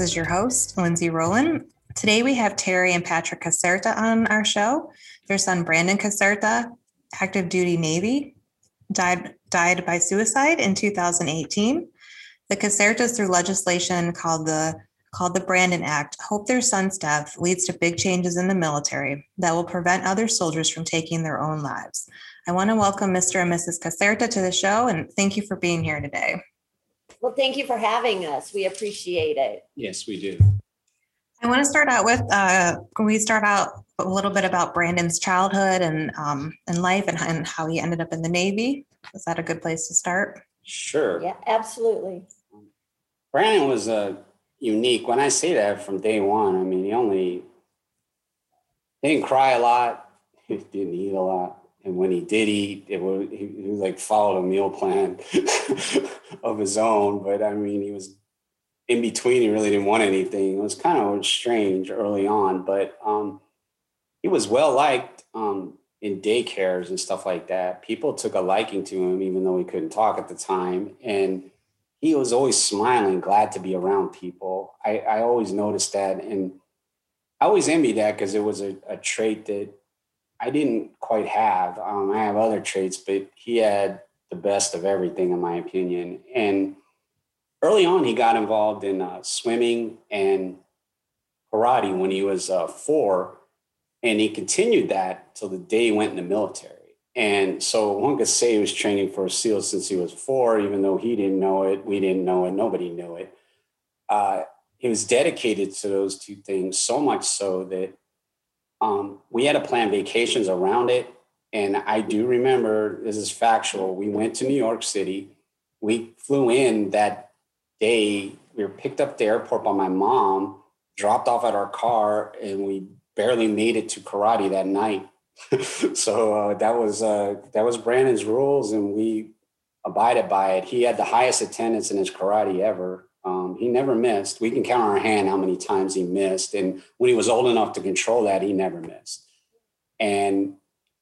This is your host, Lindsay Rowland. Today we have Teri and Patrick Caserta on our show. Their son, Brandon Caserta, active duty Navy, died, died by suicide in 2018. The Casertas, through legislation called the called the Brandon Act, hope their son's death leads to big changes in the military that will prevent other soldiers from taking their own lives. I want to welcome Mr. and Mrs. Caserta to the show and thank you for being here today. Well, thank you for having us. We appreciate it. Yes, we do. I want to start out with, uh, can we start out a little bit about Brandon's childhood and, um, and life and, and how he ended up in the Navy? Is that a good place to start? Sure. Yeah, absolutely. Brandon was a unique. When I say that from day one, I mean, he only didn't cry a lot, he didn't eat a lot. And when he did eat, it was he, he like followed a meal plan of his own. But I mean, he was in between. He really didn't want anything. It was kind of strange early on, but um, he was well liked um, in daycares and stuff like that. People took a liking to him, even though he couldn't talk at the time. And he was always smiling, glad to be around people. I, I always noticed that. And I always envied that because it was a, a trait that I didn't quite have. Um, I have other traits, but he had the best of everything, in my opinion. And early on, he got involved in uh, swimming and karate when he was uh, four. And he continued that till the day he went in the military. And so one could say he was training for a SEAL since he was four, even though he didn't know it, we didn't know it, nobody knew it. Uh, he was dedicated to those two things so much so that um, we had to plan vacations around it. And I do remember, this is factual, we went to New York City. We flew in that day. We were picked up at the airport by my mom, dropped off at our car, and we barely made it to karate that night so uh, that was uh, that was Brandon's rules, and we abided by it. He had the highest attendance in his karate ever. Um, he never missed. We can count on our hand how many times he missed, and when he was old enough to control that, he never missed. And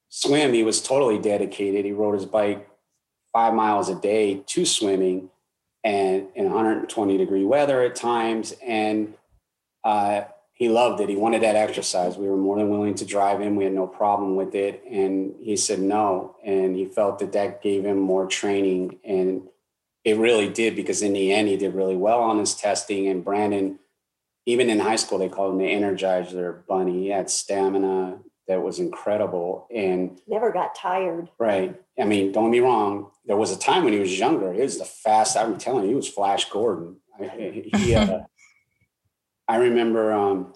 swim, he was totally dedicated. He rode his bike five miles a day to swimming, and in 120 degree weather at times, and uh, he loved it. He wanted that exercise. We were more than willing to drive him. We had no problem with it. And he said no. And he felt that that gave him more training. And it really did because in the end, he did really well on his testing. And Brandon, even in high school, they called him the Energizer Bunny. He had stamina that was incredible. And never got tired. Right. I mean, don't be wrong. There was a time when he was younger. He was the fast. I'm telling you, he was Flash Gordon. He, uh, I remember um,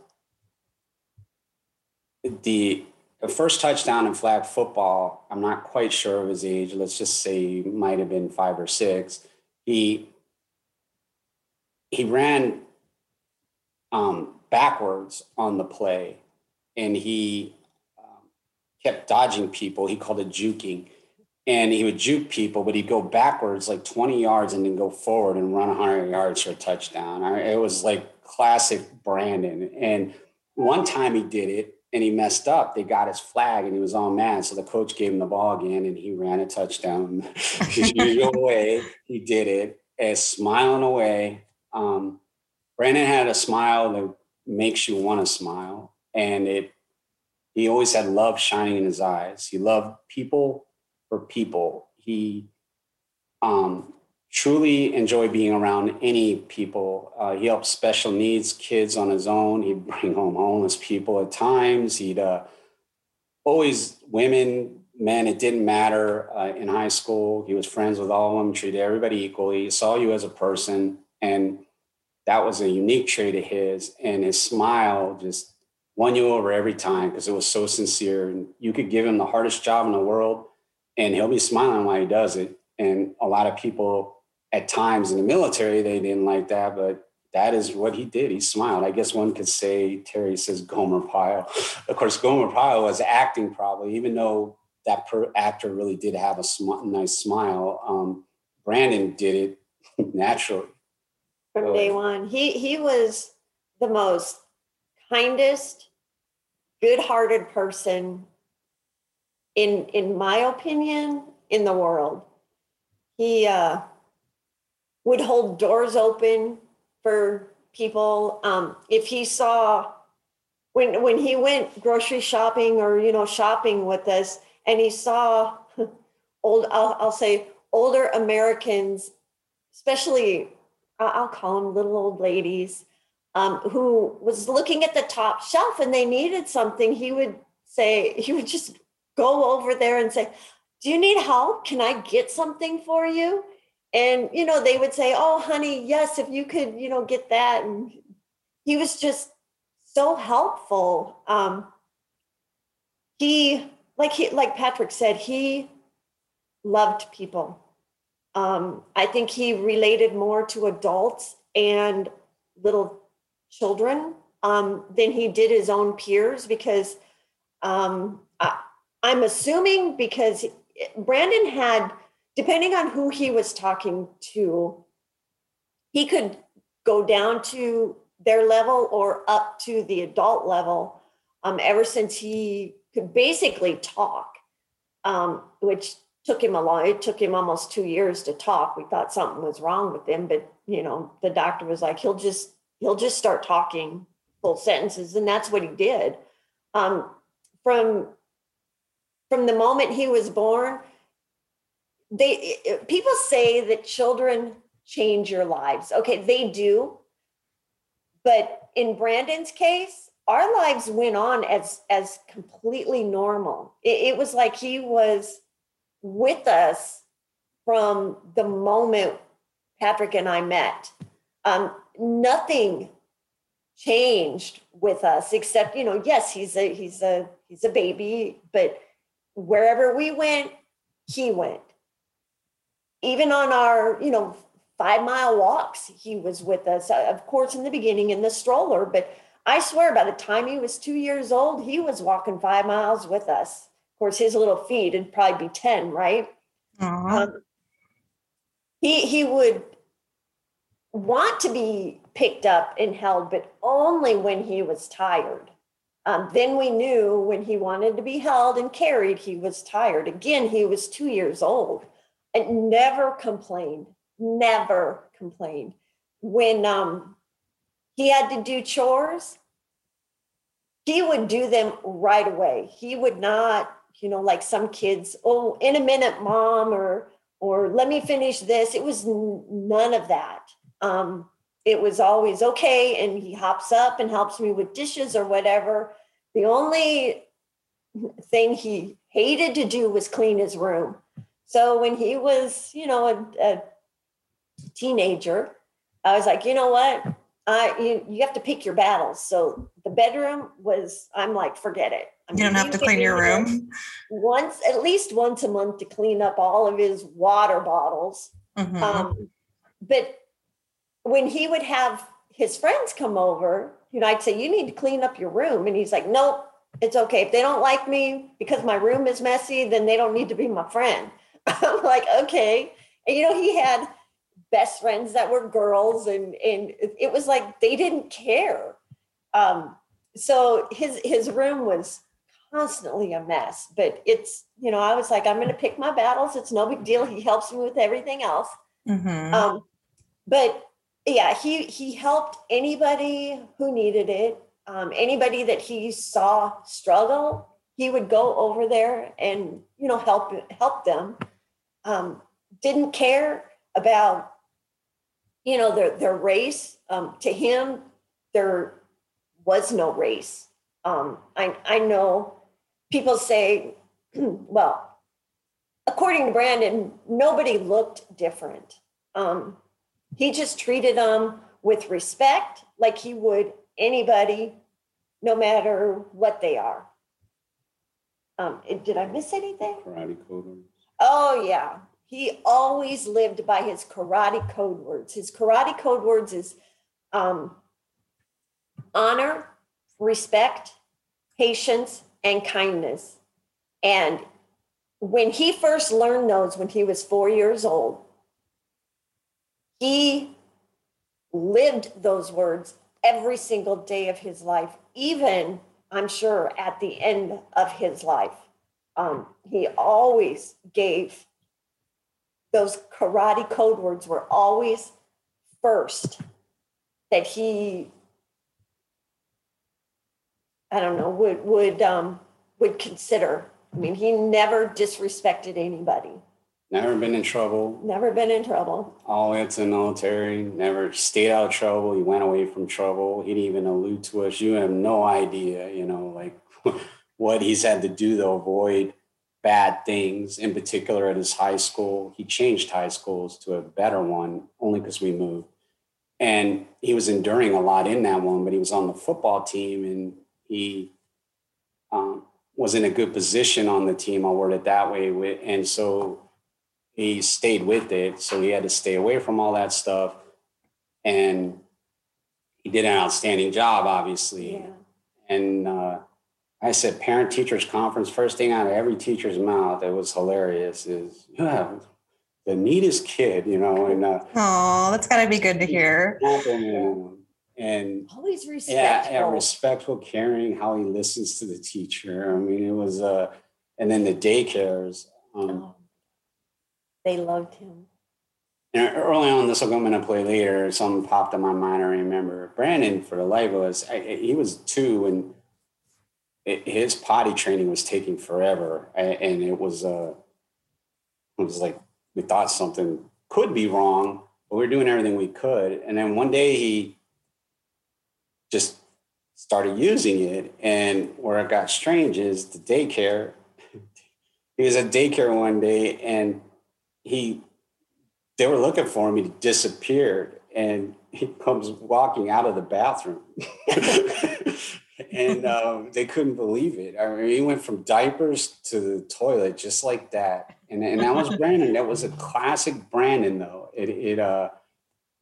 the, the first touchdown in flag football. I'm not quite sure of his age. Let's just say he might have been five or six. He he ran um, backwards on the play, and he um, kept dodging people. He called it juking, and he would juke people, but he'd go backwards like 20 yards and then go forward and run 100 yards for a touchdown. It was like classic Brandon. And one time he did it and he messed up. They got his flag and he was all mad. So the coach gave him the ball again and he ran a touchdown. his usual way, he did it as smiling away. Um, Brandon had a smile that makes you want to smile. And it he always had love shining in his eyes. He loved people for people. He um, truly enjoy being around any people. Uh, he helped special needs kids on his own. He'd bring home homeless people at times. He'd uh, always women, men. It didn't matter uh, in high school. He was friends with all of them. Treated everybody equally. He saw you as a person, and that was a unique trait of his. And his smile just won you over every time because it was so sincere. And you could give him the hardest job in the world, and he'll be smiling while he does it. And a lot of people at times in the military they didn't like that, but that is what he did. He smiled. I guess one could say Teri says Gomer Pyle. Of course, Gomer Pyle was acting probably, even though that per- actor really did have a sm- nice smile. Um, Brandon did it naturally from day one. He he was the most kindest, good-hearted person in in my opinion in the world. He uh would hold doors open for people. Um, if he saw when when he went grocery shopping or you know shopping with us, and he saw old, I'll, I'll say older Americans, especially I'll call them little old ladies, um, who was looking at the top shelf and they needed something. He would say he would just go over there and say, "Do you need help? Can I get something for you?" And you know they would say oh honey yes if you could you know get that. And he was just so helpful. Um he like he like patrick said he loved people. Um i think he related more to adults and little children um than he did his own peers because um I, i'm assuming because brandon had depending on who he was talking to, he could go down to their level or up to the adult level. Um, ever since he could basically talk, um, which took him a long, it took him almost two years to talk. We thought something was wrong with him, but you know, the doctor was like, he'll just, he'll just start talking full sentences. And that's what he did. Um, from, from the moment he was born, they people say that children change your lives. Okay, they do. But in Brandon's case, our lives went on as as completely normal. It, it was like he was with us from the moment Patrick and I met. Um, nothing changed with us except, you know, yes, he's a he's a he's a baby, but wherever we went, he went even on our, you know, five mile walks, he was with us. Uh, of course, in the beginning in the stroller, but I swear by the time he was two years old, he was walking five miles with us. Of course, his little feet would probably be 10, right? Um, he, he would want to be picked up and held, but only when he was tired. Um, then we knew when he wanted to be held and carried, he was tired. Again, he was two years old and never complained, never complained. When um, he had to do chores, he would do them right away. He would not, you know, like some kids, oh, in a minute, mom, or or let me finish this. It was none of that. Um, it was always okay, and he hops up and helps me with dishes or whatever. The only thing he hated to do was clean his room. So when he was, you know, a, a teenager, I was like, you know what? I you, you have to pick your battles. So the bedroom was, I'm like, forget it. I'm You don't have to clean your room. once, at least once a month to clean up all of his water bottles. Mhm. Um, but when he would have his friends come over, you know, I'd say, you need to clean up your room. And he's like, nope, it's okay. If they don't like me because my room is messy, then they don't need to be my friend. I'm like, okay. And you know, he had best friends that were girls, and and it was like they didn't care. Um, so his his room was constantly a mess. But it's you know, I was like, I'm going to pick my battles. It's no big deal. He helps me with everything else. Mhm. Um, but yeah, he he helped anybody who needed it. Um, anybody that he saw struggle, he would go over there and you know help help them. Um, didn't care about you know their their race. Um, to him, there was no race. Um, I I know people say, well, according to Brandon, nobody looked different. Um, he just treated them with respect, like he would anybody, no matter what they are. Um, did I miss anything? Karate code. Oh, yeah. He always lived by his karate code words. His karate code words is um, honor, respect, patience, and kindness. And when he first learned those when he was four years old, he lived those words every single day of his life, even, I'm sure, at the end of his life. Um, he always gave those karate code words were always first. that he, I don't know, would, would, um, would consider. I mean, he never disrespected anybody, Never been in trouble. never been in trouble. All the way up to the military. Never stayed out of trouble. He went away from trouble. He didn't even allude to us. You have no idea, you know, like what he's had to do to avoid bad things. In particular, at his high school, he changed high schools to a better one only because we moved. And he was enduring a lot in that one, but he was on the football team and he um, was in a good position on the team. I'll word it that way. And so he stayed with it, so he had to stay away from all that stuff. And he did an outstanding job, obviously. Yeah. And uh, I said, parent teachers conference. First thing out of every teacher's mouth that was hilarious is, yeah, the neatest kid, you know, and uh, Oh, that's got to be good to hear. compliment him. And Always respectful. yeah, respectful, caring, how he listens to the teacher. I mean, it was, uh, and then the daycares. Um, Oh. They loved him. and early on, this will come into play later. Something popped in my mind. I remember Brandon, for the life of us, I, I- he was two, and it, his potty training was taking forever, a- and it was, uh, it was like we thought something could be wrong, but we were doing everything we could. And then one day he just started using it, and where it got strange is the daycare. he was at daycare one day, and he they were looking for him. He disappeared, and he comes walking out of the bathroom, and um, they couldn't believe it. I mean, he went from diapers to the toilet just like that, and and that was Brandon. That was a classic Brandon, though. It it uh,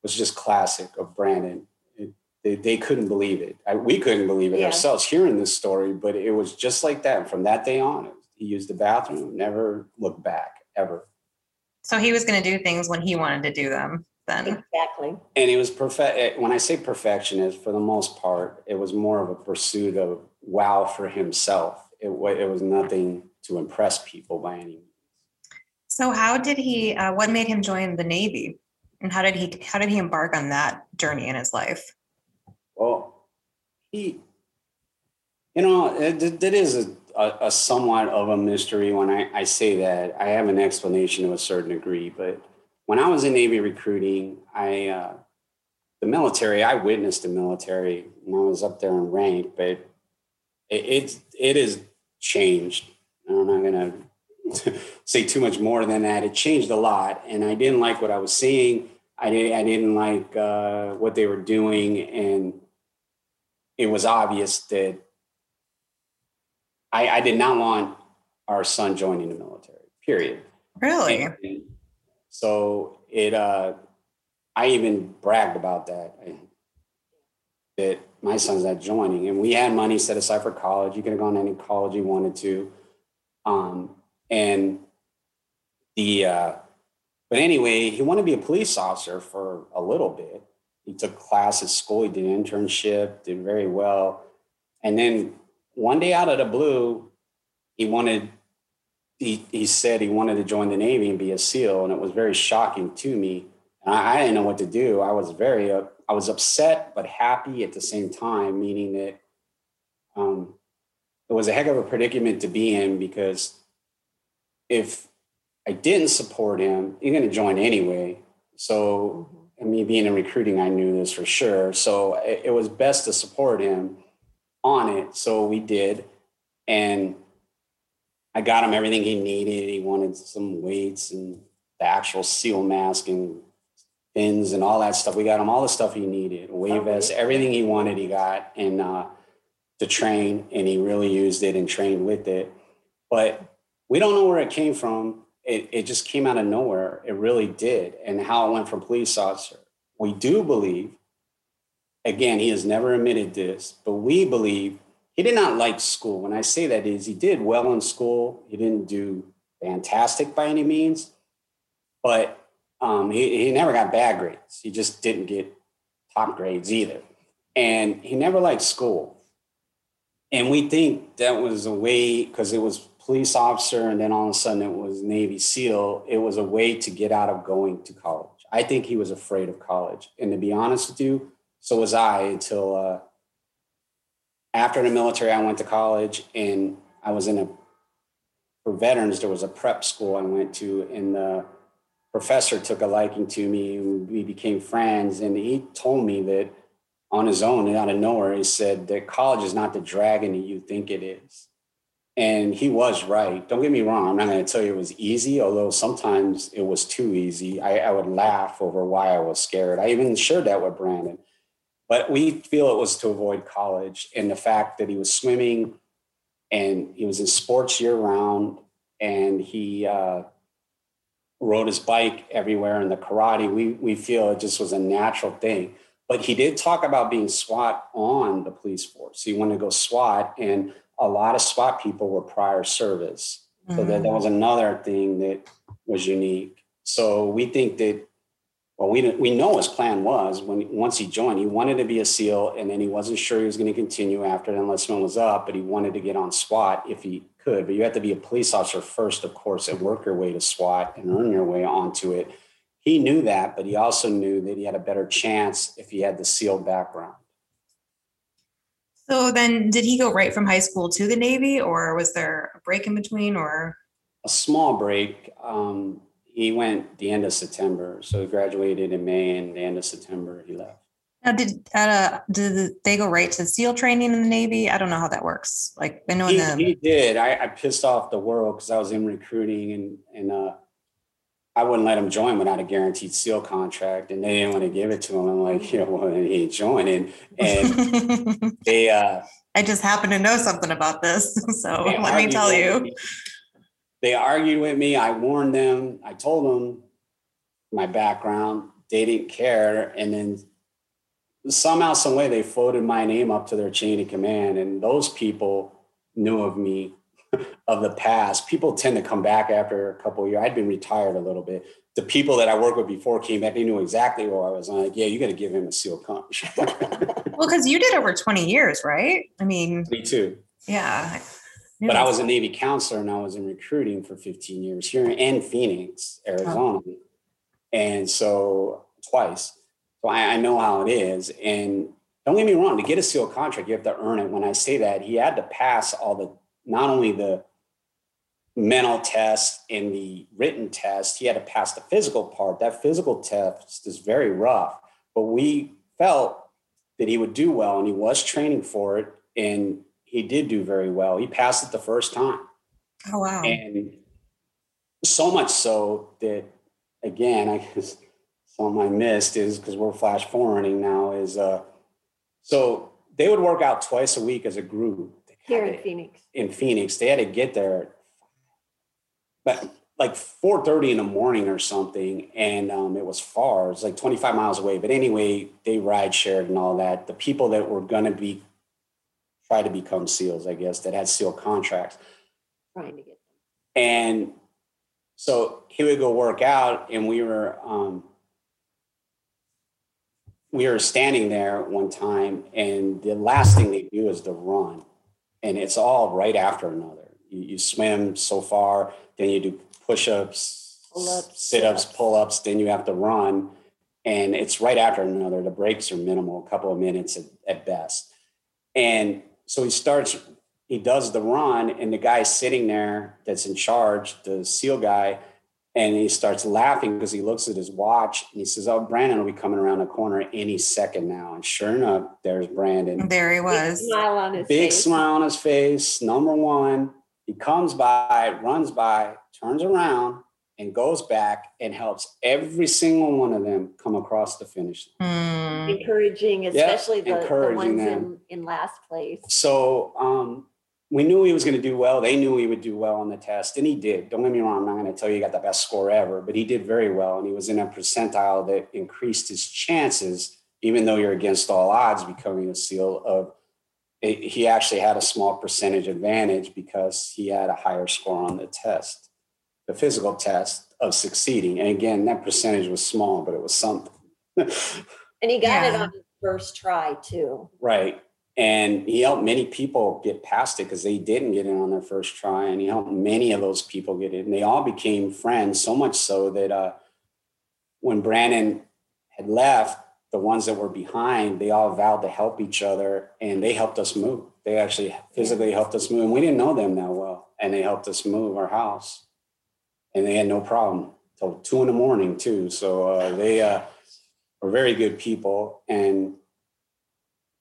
was just classic of Brandon. It, they, they couldn't believe it. I, we couldn't believe it Yeah. ourselves hearing this story, but it was just like that. From that day on, he used the bathroom, never looked back ever. So he was going to do things when he wanted to do them then. Exactly. and it was perfect when i say perfectionist for the most part it was more of a pursuit of wow for himself it, it was nothing to impress people by any means So how did he, uh, what made him join the Navy? And how did he, how did he embark on that journey in his life? well he you know it, it- it is a, a, a somewhat of a mystery when I, I say that i have an explanation to a certain degree but when i was in navy recruiting i uh, the military i witnessed the military when i was up there in rank but it, it's it has changed. I'm not going to say too much more than that. It changed a lot and i didn't like what i was seeing. I, did, I didn't like uh, what they were doing and it was obvious that I, I did not want our son joining the military period. Really? and so it, uh, I even bragged about that. That my son's not joining, and we had money set aside for college. You could have gone to any college you wanted to, um, and the. Uh, but anyway, he wanted to be a police officer for a little bit. He took class at school. He did an internship, did very well, and then one day out of the blue, he wanted he, he said he wanted to join the Navy and be a SEAL, and it was very shocking to me. And I, I didn't know what to do. I was very, uh, I was upset but happy at the same time, meaning that um, it was a heck of a predicament to be in because if I didn't support him, he's going to join anyway. So, mean, being in recruiting, I knew this for sure. So it, it was best to support him on it. So we did, and I got him everything he needed. He wanted some weights and the actual seal mask and fins and all that stuff. We got him all the stuff he needed, wave vest, everything he wanted, he got, and uh, to train. And he really used it and trained with it. But we don't know where it came from. It, it just came out of nowhere. It really did. And how it went from police officer. We do believe, again, he has never admitted this, but we believe he did not like school. When I say that is he did well in school. He didn't do fantastic by any means, but um, he, he never got bad grades. He just didn't get top grades either. And he never liked school. And we think that was a way, because it was police officer and then all of a sudden it was Navy SEAL, it was a way to get out of going to college. I think he was afraid of college. And to be honest with you, so was I until uh, after the military. I went to college and I was in a for veterans. There was a prep school I went to, and the professor took a liking to me. We became friends, and he told me that on his own and out of nowhere, he said that college is not the dragon that you think it is. And he was right. Don't get me wrong. I'm not going to tell you it was easy, although sometimes it was too easy. I, I would laugh over why I was scared. I even shared that with Brandon. But we feel it was to avoid college and the fact that he was swimming and he was in sports year round and he uh, rode his bike everywhere and the karate. We, we feel it just was a natural thing. But he did talk about being SWAT on the police force. He wanted to go SWAT, and a lot of SWAT people were prior service. So mm-hmm. that, that was another thing that was unique. So we think that, well, we, we know his plan was when once he joined, he wanted to be a SEAL, and then he wasn't sure he was going to continue after the enlistment was up, but he wanted to get on SWAT if he could. But you have to be a police officer first, of course, and work your way to SWAT and earn your way onto it he knew that, but he also knew that he had a better chance if he had the SEAL background. So then, did he go right from high school to the Navy, or was there a break in between, or a small break? Um, he went the end of September, so he graduated in May, and the end of September he left. Now, did uh, did they go right to SEAL training in the Navy? I don't know how that works. Like I know he, the- he did. I, I, pissed off the world because I was in recruiting and and uh, I wouldn't let him join without a guaranteed seal contract, and they didn't want to give it to him. I'm like, you know, well, he ain't joining, and they. uh I just happen to know something about this, so let me tell you. They argued with me. I warned them. I told them my background. They didn't care, and then somehow, some way, they floated my name up to their chain of command, and those people knew of me of the past. People tend to come back after a couple years. I'd been retired a little bit. The people that I worked with before came back. They knew exactly where I was. I'm like, yeah, you got to give him a seal contract. well, because you did over 20 years, right? I mean, me too. Yeah. But I was a Navy counselor and I was in recruiting for 15 years here in Phoenix, Arizona. Oh. And so twice. So I, I know how it is. And don't get me wrong, to get a SEAL contract, you have to earn it. When I say that, he had to pass all the not only the mental test and the written test, he had to pass the physical part. That physical test is very rough, but we felt that he would do well and he was training for it and he did do very well. He passed it the first time. Oh, wow. And so much so that, again, I guess something I missed is because we're flash forwarding now is uh, so they would work out twice a week as a group here in Phoenix. In Phoenix, they had to get there, but like 4:30 in the morning or something, and um, it was far. It's like 25 miles away. But anyway, they ride shared and all that. The people that were going to be try to become SEALs, I guess, that had SEAL contracts, trying to get them. And so he would go work out, and we were um, we were standing there one time, and the last thing they do is to run and it's all right after another. You, you swim so far, then you do push-ups, pull-ups, sit-ups, pull-ups, then you have to run, and it's right after another. The breaks are minimal, a couple of minutes at, at best. And so he starts, he does the run, and the guy sitting there that's in charge, the SEAL guy, and he starts laughing because he looks at his watch and he says, Oh, Brandon will be coming around the corner any second now. And sure enough, there's Brandon. There he was. Big smile on his Big face. smile on his face. Number one. He comes by, runs by, turns around, and goes back and helps every single one of them come across the finish line. Mm. Encouraging, especially yep, the, encouraging the ones in, in last place. So um, we knew he was going to do well. They knew he would do well on the test, and he did. Don't get me wrong, I'm not going to tell you he got the best score ever, but he did very well. And he was in a percentile that increased his chances, even though you're against all odds becoming a SEAL, of he actually had a small percentage advantage because he had a higher score on the test, the physical test of succeeding. And again, that percentage was small, but it was something. and he got yeah. it on his first try, too. Right and he helped many people get past it because they didn't get in on their first try and he helped many of those people get in and they all became friends so much so that uh, when brandon had left the ones that were behind, they all vowed to help each other and they helped us move. They actually physically helped us move. And we didn't know them that well. And they helped us move our house. And they had no problem till two in the morning, too. So uh, they uh, were very good people. And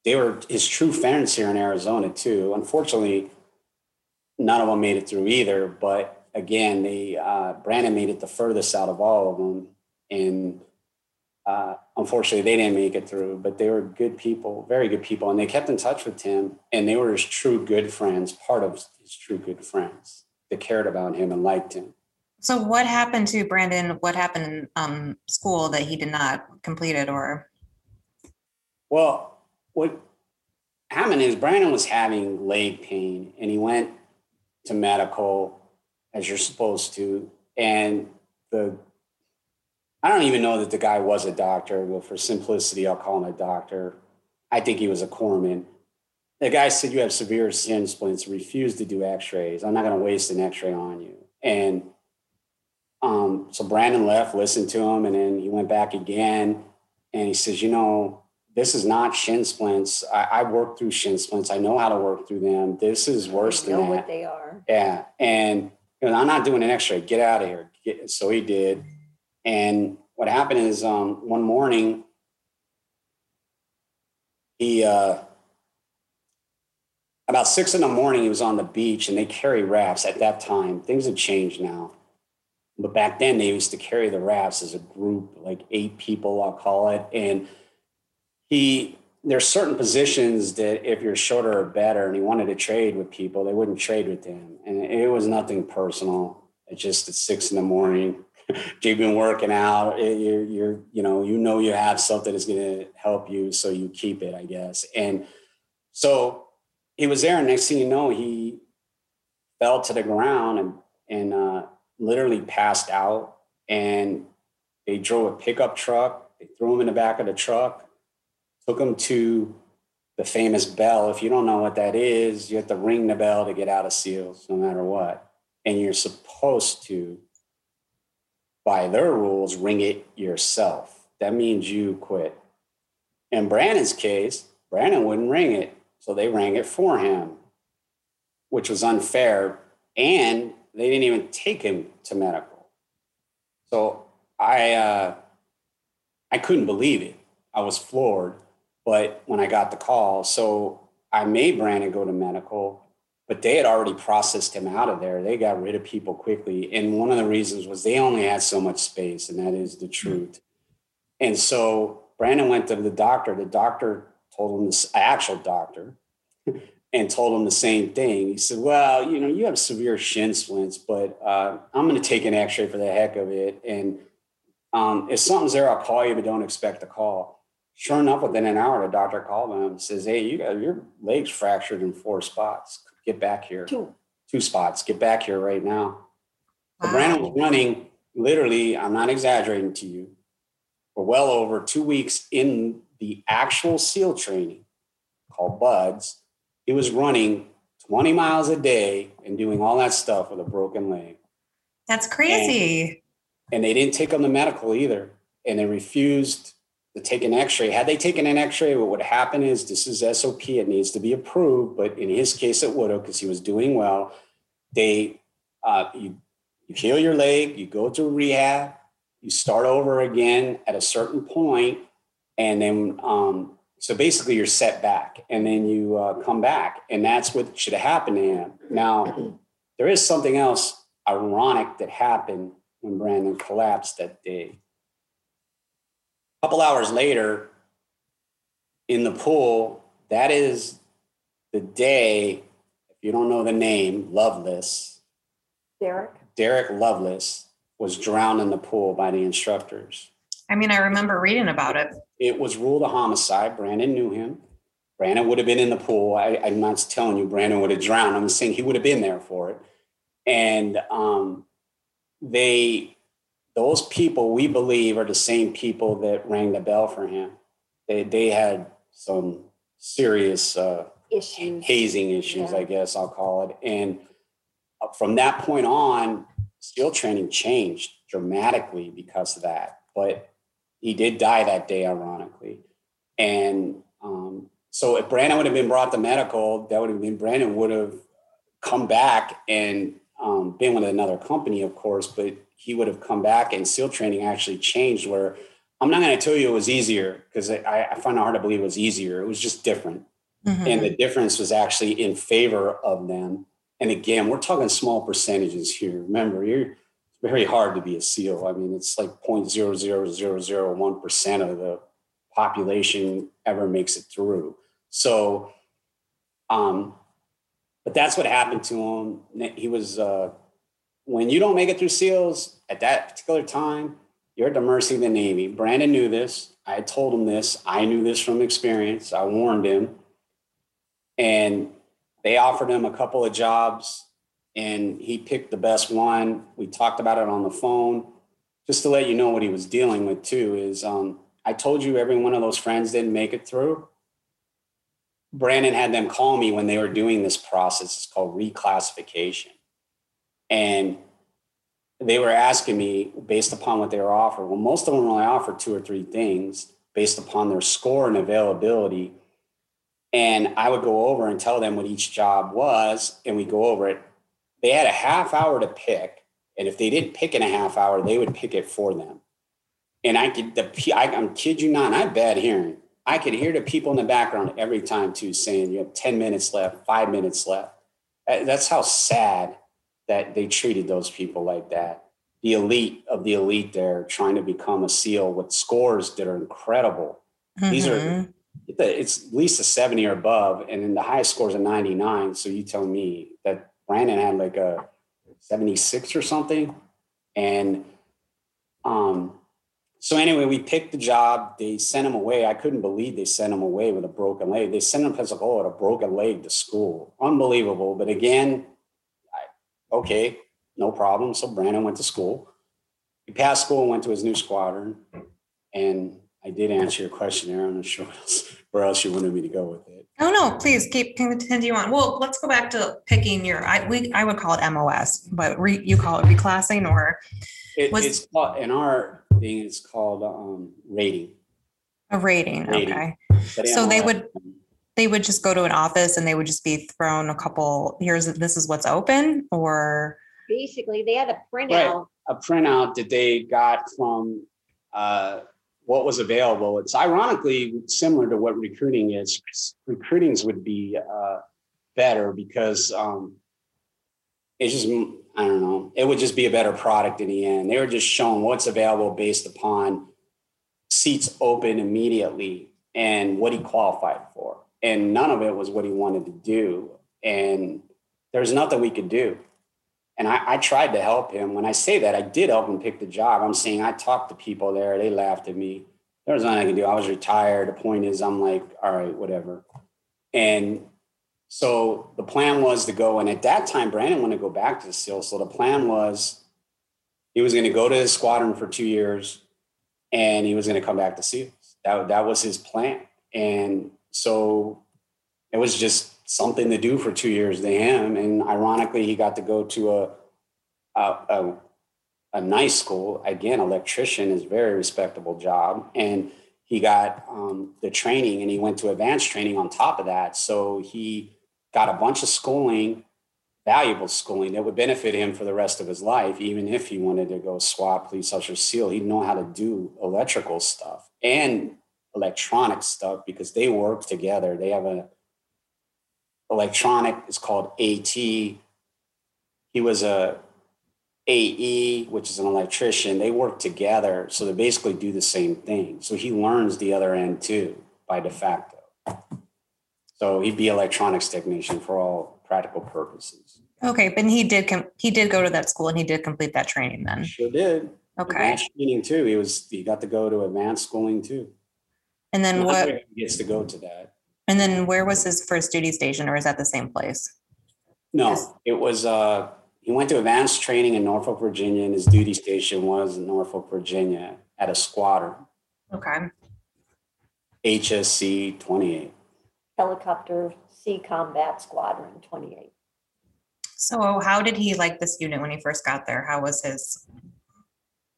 they were his true fans here in Arizona, too. Unfortunately, none of them made it through either. But again, they uh, Brandon made it the furthest out of all of them. And uh, unfortunately, they didn't make it through, but they were good people, very good people, and they kept in touch with Tim, And they were his true good friends, part of his true good friends that cared about him and liked him. So, what happened to Brandon? What happened in um, school that he did not complete it, or? Well, what happened is Brandon was having leg pain, and he went to medical as you're supposed to, and the I don't even know that the guy was a doctor, but for simplicity, I'll call him a doctor. I think he was a corpsman. The guy said, You have severe shin splints, refused to do x rays. I'm not going to waste an x ray on you. And um, so Brandon left, listened to him, and then he went back again. And he says, You know, this is not shin splints. I, I worked through shin splints. I know how to work through them. This is worse than know that. what they are. Yeah. And you know, I'm not doing an x-ray. Get out of here. Get, so he did. And what happened is um, one morning, he, uh, about six in the morning, he was on the beach and they carry rafts at that time. Things have changed now. But back then, they used to carry the rafts as a group, like eight people, I'll call it. And he, there's certain positions that if you're shorter or better and he wanted to trade with people, they wouldn't trade with him. And it was nothing personal. It's just at six in the morning, you've been working out, you're, you're, you know, you know, you have something that's going to help you. So you keep it, I guess. And so he was there and next thing you know, he fell to the ground and, and, uh, literally passed out and they drove a pickup truck. They threw him in the back of the truck took him to the famous bell. If you don't know what that is, you have to ring the bell to get out of SEALs, no matter what. And you're supposed to, by their rules, ring it yourself. That means you quit. In Brandon's case, Brandon wouldn't ring it, so they rang it for him, which was unfair. And they didn't even take him to medical. So I, uh, I couldn't believe it. I was floored but when I got the call, so I made Brandon go to medical, but they had already processed him out of there. They got rid of people quickly. And one of the reasons was they only had so much space, and that is the truth. And so Brandon went to the doctor. The doctor told him this actual doctor and told him the same thing. He said, Well, you know, you have severe shin splints, but uh, I'm going to take an x ray for the heck of it. And um, if something's there, I'll call you, but don't expect a call sure enough, within an hour, the doctor called him and says, Hey, you got your legs fractured in four spots. Get back here. Two. Two spots. Get back here right now. Wow. Brandon was running literally, I'm not exaggerating to you, for well over two weeks in the actual SEAL training called BUDS. He was running 20 miles a day and doing all that stuff with a broken leg. That's crazy. and they didn't take him to medical either. And they refused to take an x-ray. Had they taken an x-ray what would happen is this is sop it needs to be approved. But in his case it would have because he was doing well. They uh, you, you heal your leg you go to rehab you start over again at a certain point and then um, so basically you're set back and then you uh, come back and that's what should have happened to him now there is something else ironic that happened when Brandon collapsed that day. A couple hours later, in the pool, that is the day, if you don't know the name, Lovelace, Derek? Derek Lovelace was drowned in the pool by the instructors. I mean, I remember reading about it. It was ruled a homicide. Brandon knew him. Brandon would have been in the pool. I, I'm not telling you Brandon would have drowned. I'm saying he would have been there for it. And um, they, those people, we believe, are the same people that rang the bell for him. They they had some serious uh, Issues. hazing issues, Yeah. I guess I'll call it. And uh, from that point on, SEAL training changed dramatically because of that. But he did die that day, ironically. And um, so if Brandon would have been brought to medical, that would have been Brandon would have come back and um, been with another company, of course, but he would have come back and SEAL training actually changed where I'm not going to tell you it was easier because I, I find it hard to believe it was easier. It was just different. Mhm. And the difference was actually in favor of them. And again, we're talking small percentages here. Remember, you're very hard to be a SEAL. I mean, it's like 0.00001% of the population ever makes it through. So, um, but that's what happened to him. He was, uh, when you don't make it through SEALs at that particular time, you're at the mercy of the Navy. Brandon knew this. I told him this. I knew this from experience. I warned him. And they offered him a couple of jobs and he picked the best one. We talked about it on the phone. Just to let you know what he was dealing with too is um, I told you every one of those friends didn't make it through. Brandon had them call me when they were doing this process. It's called reclassification. And they were asking me based upon what they were offered. Well, most of them only offered two or three things based upon their score and availability. And I would go over and tell them what each job was, and we go over it. They had a half hour to pick, and if they didn't pick in a half hour, they would pick it for them. And I could, the I, I'm kid you not, I have bad hearing. I could hear the people in the background every time too saying, "You have ten minutes left, five minutes left." Uh, That's how sad that they treated those people like that. The elite of the elite, there trying to become a SEAL with scores that are incredible. These are Mhm. it's at least a 70 or above, and then the highest score is a 99. So you tell me that Brandon had like a 76 or something. And um, so anyway, we picked the job. They sent him away. I couldn't believe they sent him away with a broken leg. They sent him to Pensacola with a broken leg to school. Unbelievable. But again, I, okay, no problem. So Brandon went to school. He passed school and went to his new squadron. And I did answer your question there. I'm sure what else, where else you wanted me to go with it. Oh, no, please keep continue on. Well, let's go back to picking your, I, we, I would call it MOS, but re, you call it reclassing or It, Was- it's called, in our thing, it's called um, rating. a rating. Rating. Okay. But So they would- They would just go to an office and they would just be thrown a couple, here's, this is what's open or, Basically, they had a printout. a printout that they got from uh, what was available. It's ironically similar to what recruiting is. Recruitings would be uh, better because um, it's just I don't know. It would just be a better product in the end. They were just showing what's available based upon seats open immediately and what he qualified for. And none of it was what he wanted to do. And there's nothing we could do. And I, I tried to help him. When I say that, I did help him pick the job. I'm saying I talked to people there. They laughed at me. There was nothing I could do. I was retired. The point is, I'm like, all right, whatever. And so the plan was to go. And at that time, Brandon wanted to go back to the SEAL. So the plan was he was going to go to his squadron for two years and he was going to come back to SEALs. That, that was his plan. And so it was just something to do for two years to him. And ironically, he got to go to a a, a, a nice school. Again, electrician is a very respectable job, and he got um, the training, and he went to advanced training on top of that. So he got a bunch of schooling, valuable schooling that would benefit him for the rest of his life, even if he wanted to go SWAT, police officer, SEAL. He'd know how to do electrical stuff and electronic stuff because they work together. They have a electronic is called AT. He was a AE, which is an electrician. They work together, so they basically do the same thing. So he learns the other end too by de facto. So he'd be electronics technician for all practical purposes. okay, but he did, com- he did go to that school and he did complete that training then. Sure did. Okay. Advanced training too. He was he got to go to advanced schooling too. And then Not what, gets to go to that? And then where was his first duty station or is that the same place? No, Yes. it was uh he went to advanced training in Norfolk, Virginia, and his duty station was in Norfolk, Virginia at a squadron, Okay. HSC 28. helicopter Sea Combat Squadron 28. So how did he like this unit when he first got there? How was his,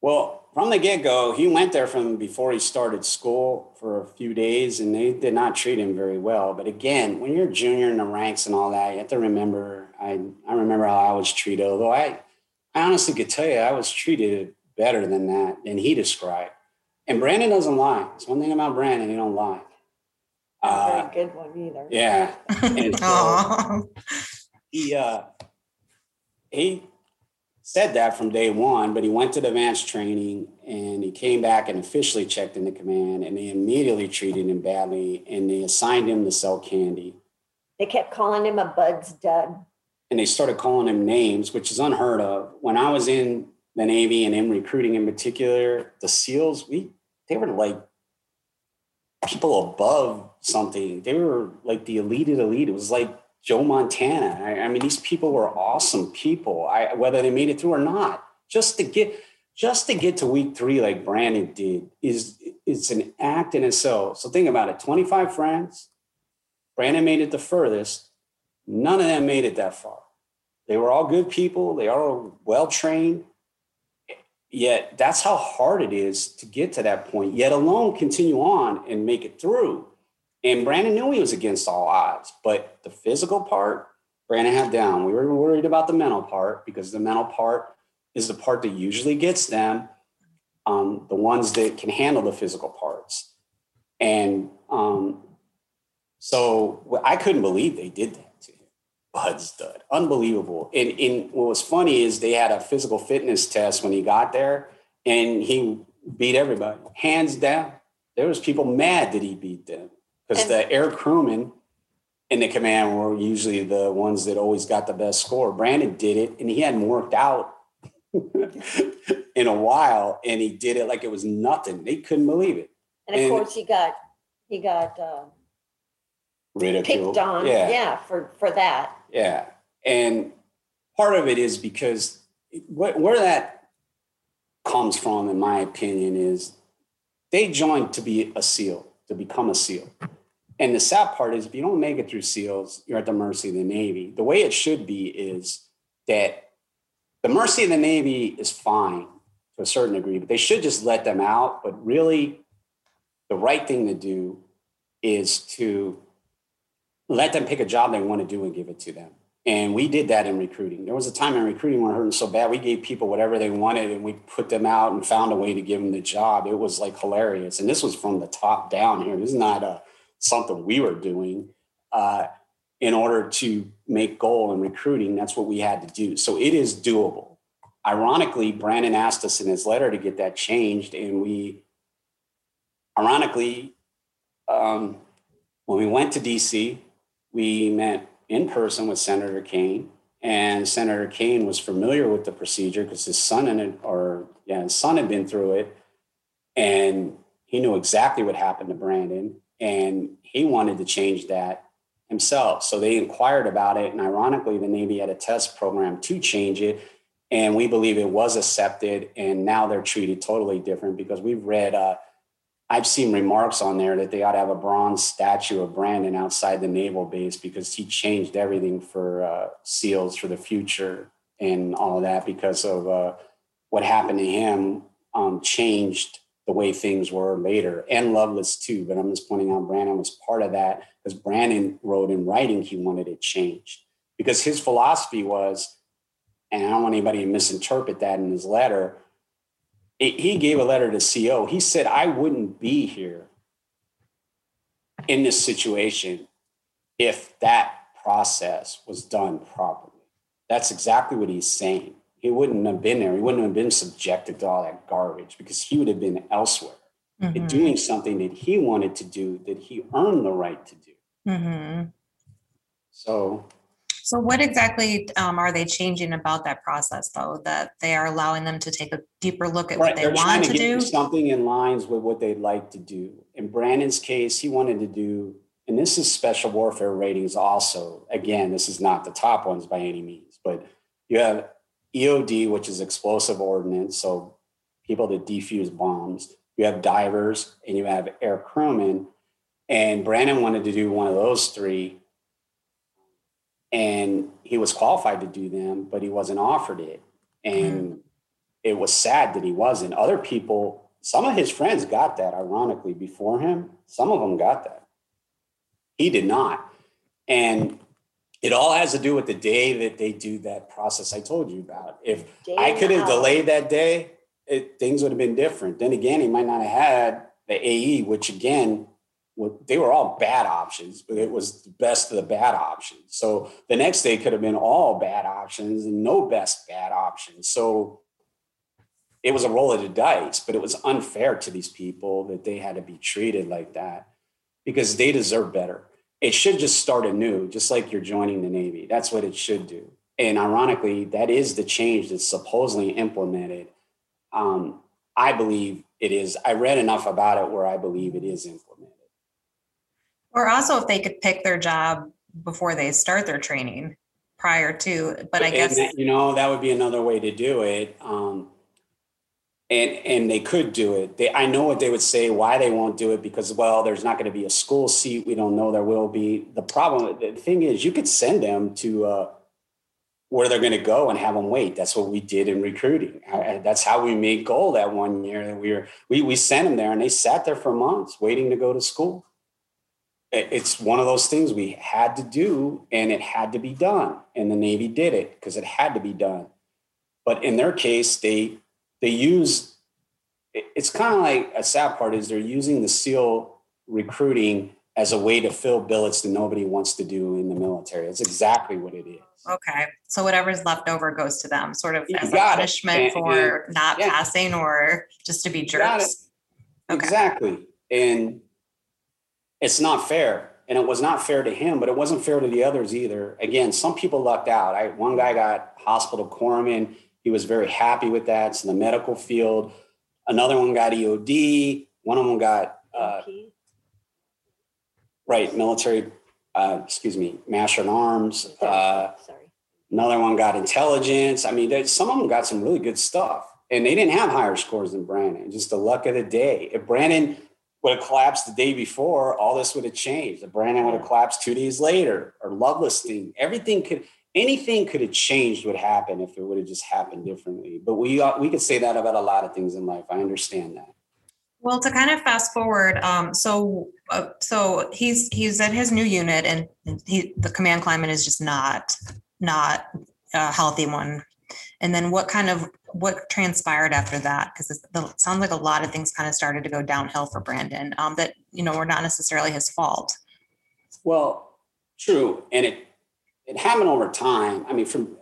Well, from the get go, he went there from before he started school for a few days, and they did not treat him very well. But again, when you're junior in the ranks and all that, you have to remember. I I remember how I was treated. Although I I honestly could tell you I was treated better than that than he described. And Brandon doesn't lie. It's one thing about Brandon; he don't lie. Not a Uh, very good one either. yeah, And so- he uh he said that from day one, but he went to the advanced training and he came back and officially checked into command and they immediately treated him badly and they assigned him to sell candy. They kept calling him a BUD/S dud. And they started calling him names, which is unheard of. When I was in the Navy and in recruiting in particular, the SEALs, we they were like people above something. They were like the elite of the elite. It was like Joe Montana. I, I mean, these people were awesome people. I, whether they made it through or not, just to get just to get to week three like Brandon did is it's an act in itself. So think about it: twenty five friends. Brandon made it the furthest. None of them made it that far. They were all good people. They are well trained. Yet that's how hard it is to get to that point. Yet alone continue on and make it through. And Brandon knew he was against all odds, but the physical part, Brandon had down. We were worried about the mental part because the mental part is the part that usually gets them, um, the ones that can handle the physical parts. And um, so I couldn't believe they did that to him. BUD/S dud, unbelievable. And, and what was funny is they had a physical fitness test when he got there, and he beat everybody hands down. There was people mad that he beat them because the air crewmen in the command were usually the ones that always got the best score. Brandon did it, and he hadn't worked out in a while, and he did it like it was nothing. They couldn't believe it. And of And- course, he got, he got uh, Ridiculed. picked on, Yeah. yeah, for, for that. Yeah. And part of it is because wh- where that comes from, in my opinion, is they joined to be a SEAL, to become a SEAL. And the sad part is if you don't make it through SEALs, you're at the mercy of the Navy. The way it should be is that the mercy of the Navy is fine to a certain degree, but they should just let them out. But really, the right thing to do is to let them pick a job they want to do and give it to them. And we did that in recruiting. There was a time in recruiting when it hurt so bad, we gave people whatever they wanted and we put them out and found a way to give them the job. It was like hilarious. And this was from the top down here. This is not uh, something we were doing. Uh, in order to make goal in recruiting, that's what we had to do. So it is doable. Ironically, Brandon asked us in his letter to get that changed. And we, ironically, um, when we went to DC, we met in person with Senator Kaine, and Senator Kaine was familiar with the procedure because his son and or yeah, his son had been through it, and he knew exactly what happened to Brandon, and he wanted to change that himself. So they inquired about it, and ironically, the Navy had a test program to change it, and we believe it was accepted, and now they're treated totally different because we've read. Uh, I've seen remarks on there that they ought to have a bronze statue of Brandon outside the naval base because he changed everything for uh, SEALs for the future and all of that because of uh, what happened to him um, changed the way things were later and Lovelace too. But I'm just pointing out Brandon was part of that because Brandon wrote in writing he wanted it changed because his philosophy was, and I don't want anybody to misinterpret that in his letter it- he gave a letter to CO. He said, I wouldn't be here in this situation if that process was done properly. That's exactly what he's saying. He wouldn't have been there. He wouldn't have been subjected to all that garbage because he would have been elsewhere Mhm. doing something that he wanted to do that he earned the right to do. Mhm. So So what exactly um, are they changing about that process though, that they are allowing them to take a deeper look at Right, what they they're want to to do? something in lines with what they'd like to do. In Brandon's case, he wanted to do, and this is special warfare ratings also. Again, this is not the top ones by any means, but you have EOD, which is explosive ordnance, so people that defuse bombs. You have divers and you have air crewmen. And Brandon wanted to do one of those three. And he was qualified to do them, but he wasn't offered it. And hmm. it was sad that he wasn't. Other people, some of his friends got that, ironically, before him. Some of them got that. He did not. And it all has to do with the day that they do that process I told you about. If Day I could have delayed that day, it, things would have been different. Then again, he might not have had the AE, which again, they were all bad options, but it was the best of the bad options. So the next day could have been all bad options and no best bad options. So it was a roll of the dice, but it was unfair to these people that they had to be treated like that because they deserve better. It should just start anew, just like you're joining the Navy. That's what it should do. And ironically, that is the change that's supposedly implemented. Um, I believe it is. I read enough about it where I believe it is implemented. Or also if they could pick their job before they start their training prior to, but I And guess, that- you know that would be another way to do it. Um, and and they could do it. They, I know what they would say. Why they won't do it because well, there's not going to be a school seat. We don't know there will be. The problem, the thing is, you could send them to uh, where they're going to go and have them wait. That's what we did in recruiting. I- that's how we made goal that one year. That we were we we sent them there and they sat there for months waiting to go to school. It- It's one of those things we had to do, and it had to be done. And the Navy did it because it had to be done. But in their case, they they use. It's kind of like a sad part is they're using the SEAL recruiting as a way to fill billets that nobody wants to do in the military. That's exactly what it is. okay, so whatever's left over goes to them, sort of You as a punishment And- for not yeah. passing or just to be jerks. Okay. Exactly. And it's not fair. And it was not fair to him, but it wasn't fair to the others either. Again, some people lucked out. I one guy got hospital corpsman. He was very happy with that. It's in the medical field. Another one got EOD. One of them got uh, right military. Uh, excuse me, master in arms. Uh, Sorry. Another one got intelligence. I mean, there- some of them got some really good stuff, and they didn't have higher scores than Brandon. Just the luck of the day. If Brandon would have collapsed the day before, all this would have changed. If Brandon would have collapsed two days later, or Lovelace thing, everything could, anything could have changed. Would happen if it would have just happened differently. But we we could say that about a lot of things in life. I understand that. Well, to kind of fast forward, um, so uh, so he's he's at his new unit, and he the command climate is just not not a healthy one. And then what kind of what transpired after that? Because it sounds like a lot of things kind of started to go downhill for Brandon. Um, that you know were not necessarily his fault. Well, true, and it it happened over time. I mean, from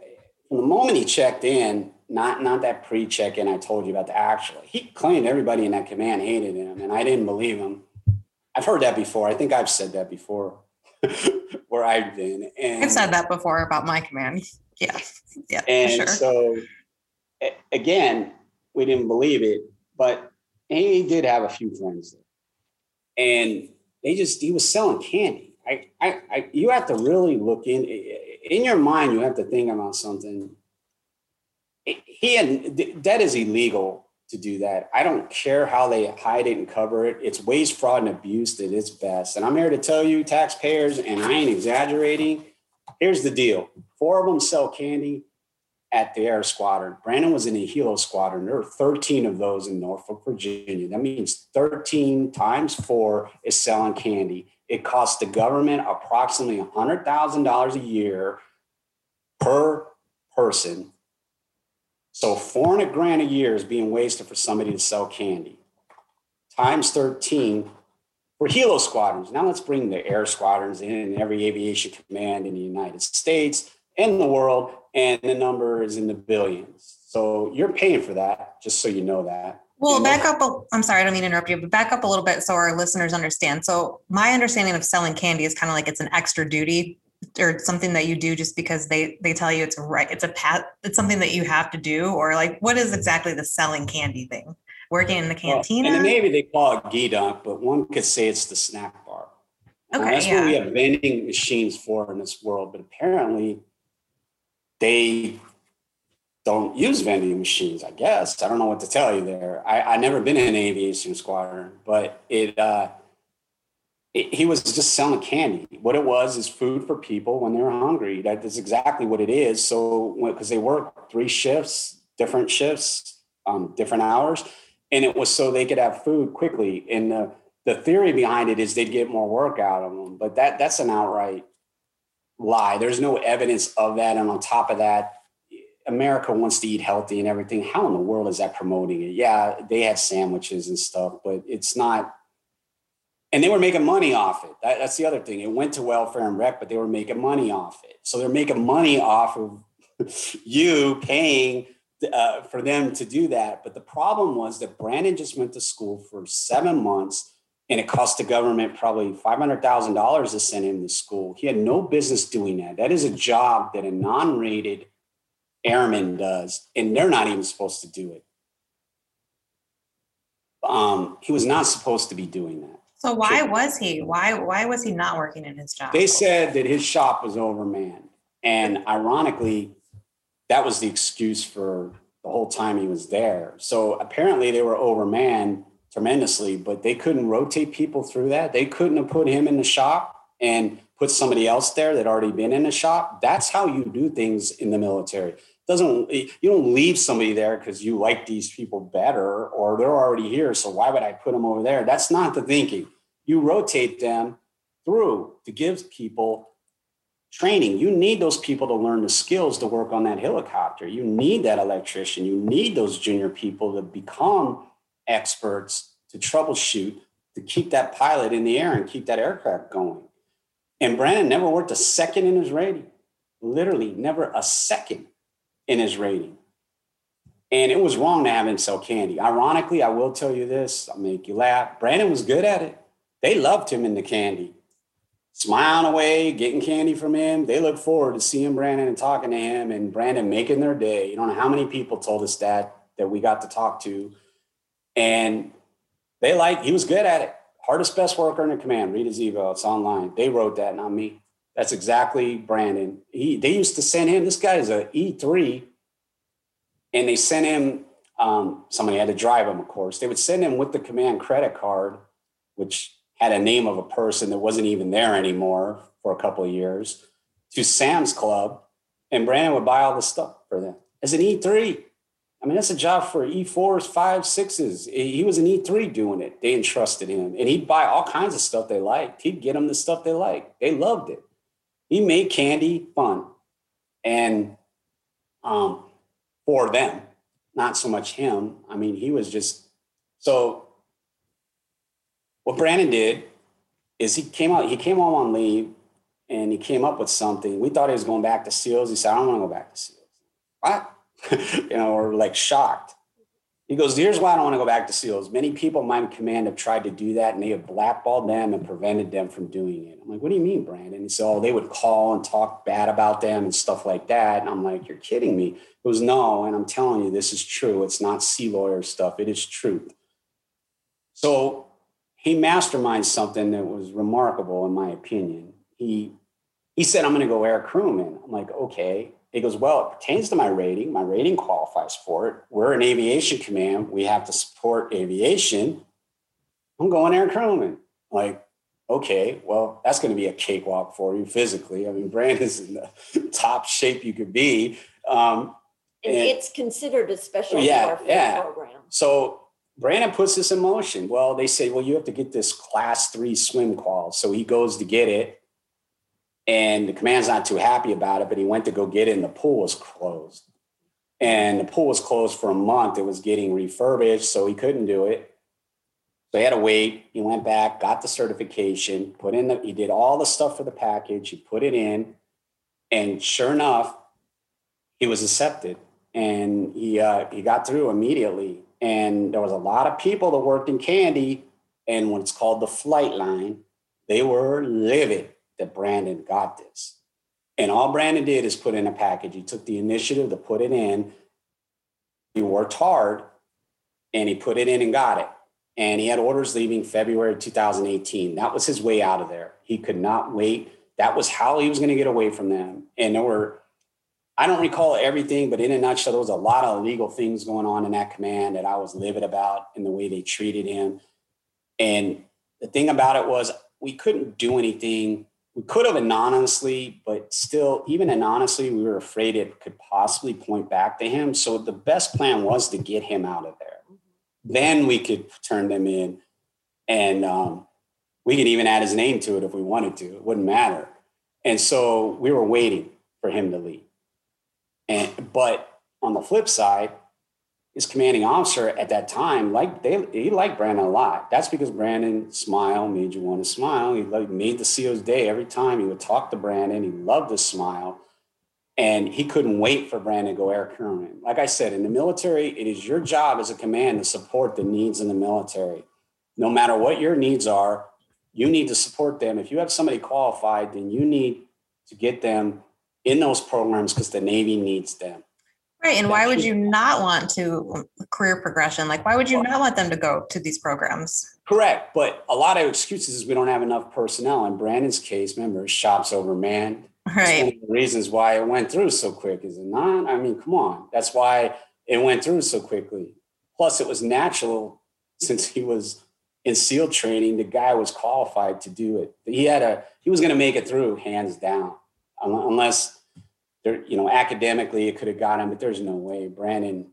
from the moment he checked in, not not that pre-check-in I told you about the actual. He claimed everybody in that command hated him, and I didn't believe him. I've heard that before. I think I've said that before, where I've been. And I've said that before about my command. Yeah, yeah, and sure. so again, we didn't believe it, but he did have a few friends there. And they just he was selling candy. I, I, I you have to really look in in your mind, you have to think about something. He had that is illegal to do that. I don't care how they hide it and cover it. It's waste, fraud, and abuse at its best. And I'm here to tell you, taxpayers, and I ain't exaggerating. Here's the deal: four of them sell candy at the Air Squadron. Brandon was in the Helo Squadron. There were 13 of those in Norfolk, Virginia. That means 13 times four is selling candy. It costs the government approximately $100,000 a year per person. So 400 grand a year is being wasted for somebody to sell candy. Times 13 for Helo squadrons. Now let's bring the air squadrons in and every aviation command in the United States and the world, and the number is in the billions. So you're paying for that, just so you know that. Well, back up. A, I'm sorry, I don't mean to interrupt you, but back up a little bit so our listeners understand. So, my understanding of selling candy is kind of like it's an extra duty or something that you do just because they they tell you it's a right. It's a pat. It's something that you have to do, or like what is exactly the selling candy thing? Working in the Well, cantina. in the Navy, they call it gedunk, but one could say it's the snack bar. Okay, that's what we have vending machines for in this world, but apparently they don't use vending machines, I guess. I don't know what to tell you there. I, I never been in an aviation squadron, but it, uh, it, he was just selling candy. What it was is food for people when they're hungry. That is exactly what it is. So, because they work three shifts, different shifts, um, different hours. And it was so they could have food quickly. And the, the theory behind it is they'd get more work out of them. But that that's an outright lie. There's no evidence of that. And on top of that, America wants to eat healthy and everything. How in the world is that promoting it? Yeah, they had sandwiches and stuff, but it's not. And they were making money off it. That, that's the other thing. It went to welfare and rec, but they were making money off it. So they're making money off of you paying uh, for them to do that. But the problem was that Brandon just went to school for seven months and it cost the government probably $500,000 to send him to school. He had no business doing that. That is a job that a non rated airman does, and they're not even supposed to do it. Um, he was not supposed to be doing that. So why was he? Why why was he not working in his job? They said that his shop was overmanned. And ironically, that was the excuse for the whole time he was there. So apparently they were overmanned tremendously, but they couldn't rotate people through that. They couldn't have put him in the shop and put somebody else there that already been in the shop. That's how you do things in the military. Doesn't you don't leave somebody there because you like these people better or they're already here. So why would I put them over there? That's not the thinking. You rotate them through to give people training. You need those people to learn the skills to work on that helicopter. You need that electrician. You need those junior people to become experts to troubleshoot to keep that pilot in the air and keep that aircraft going. And Brandon never worked a second in his rating, literally never a second in his rating. And it was wrong to have him sell candy. Ironically, I will tell you this, I'll make you laugh. Brandon was good at it. They loved him in the candy smiling away, getting candy from him. They look forward to seeing Brandon and talking to him and Brandon making their day. You don't know how many people told us that that we got to talk to. And they like he was good at it. Hardest best worker in the command. Read his eval. It's online. They wrote that, not me. That's exactly Brandon. He they used to send him. This guy is a E3, and they sent him. Um, somebody had to drive him, of course. They would send him with the command credit card, which had a name of a person that wasn't even there anymore for a couple of years to Sam's Club, and Brandon would buy all the stuff for them as an E3. I mean, that's a job for E4s, five, sixes. He was an E3 doing it. They entrusted him, and he'd buy all kinds of stuff they liked. He'd get them the stuff they liked. They loved it. He made candy fun, and um, for them, not so much him. I mean, he was just so what Brandon did is he came out, he came home on leave and he came up with something. We thought he was going back to SEALs. He said, I don't want to go back to SEALs. What? you know, we're like shocked. He goes, Here's why I don't want to go back to SEALs. Many people in my command have tried to do that and they have blackballed them and prevented them from doing it. I'm like, What do you mean, Brandon? He said, Oh, they would call and talk bad about them and stuff like that. And I'm like, You're kidding me. He goes, No. And I'm telling you, this is true. It's not sea lawyer stuff, it is truth. So he masterminded something that was remarkable in my opinion. He he said, I'm going to go air crewman. I'm like, okay. He goes, well, it pertains to my rating. My rating qualifies for it. We're an aviation command. We have to support aviation. I'm going air crewman. Like, okay, well, that's going to be a cakewalk for you physically. I mean, Brandon's in the top shape you could be. Um, and, and it's considered a special yeah, warfare yeah. program. So Brandon puts this in motion. Well, they say, well, you have to get this class three swim qual. So he goes to get it. And the command's not too happy about it, but he went to go get it and the pool was closed. And the pool was closed for a month. It was getting refurbished, so he couldn't do it. So he had to wait. He went back, got the certification, put in the, he did all the stuff for the package, he put it in. And sure enough, he was accepted and he uh, he got through immediately. And there was a lot of people that worked in candy, and what's called the flight line, they were livid that Brandon got this. And all Brandon did is put in a package. He took the initiative to put it in. He worked hard and he put it in and got it. And he had orders leaving February 2018. That was his way out of there. He could not wait. That was how he was going to get away from them. And there were I don't recall everything, but in a nutshell, there was a lot of illegal things going on in that command that I was livid about in the way they treated him. And the thing about it was we couldn't do anything we could have anonymously, but still, even anonymously, we were afraid it could possibly point back to him. So the best plan was to get him out of there. Then we could turn them in, and um, we could even add his name to it if we wanted to. It wouldn't matter. And so we were waiting for him to leave. And but on the flip side, his commanding officer at that time, like they, he liked Brandon a lot. That's because Brandon smile made you want to smile. He like made the CO's day every time he would talk to Brandon. He loved his smile, and he couldn't wait for Brandon to go air crewman. Like I said, in the military, it is your job as a command to support the needs in the military. No matter what your needs are, you need to support them. If you have somebody qualified, then you need to get them in those programs because the Navy needs them. Right. And why would you not want to um, career progression? Like, why would you not want them to go to these programs? Correct. But a lot of excuses is we don't have enough personnel. In Brandon's case, remember, shop's over overmanned. Right. one of the reasons why it went through so quick, is it not? I mean, come on. That's why it went through so quickly. Plus, it was natural since he was in SEAL training, the guy was qualified to do it. He had a he was going to make it through hands down, unless there, you know, academically it could have got him, but there's no way. Brandon,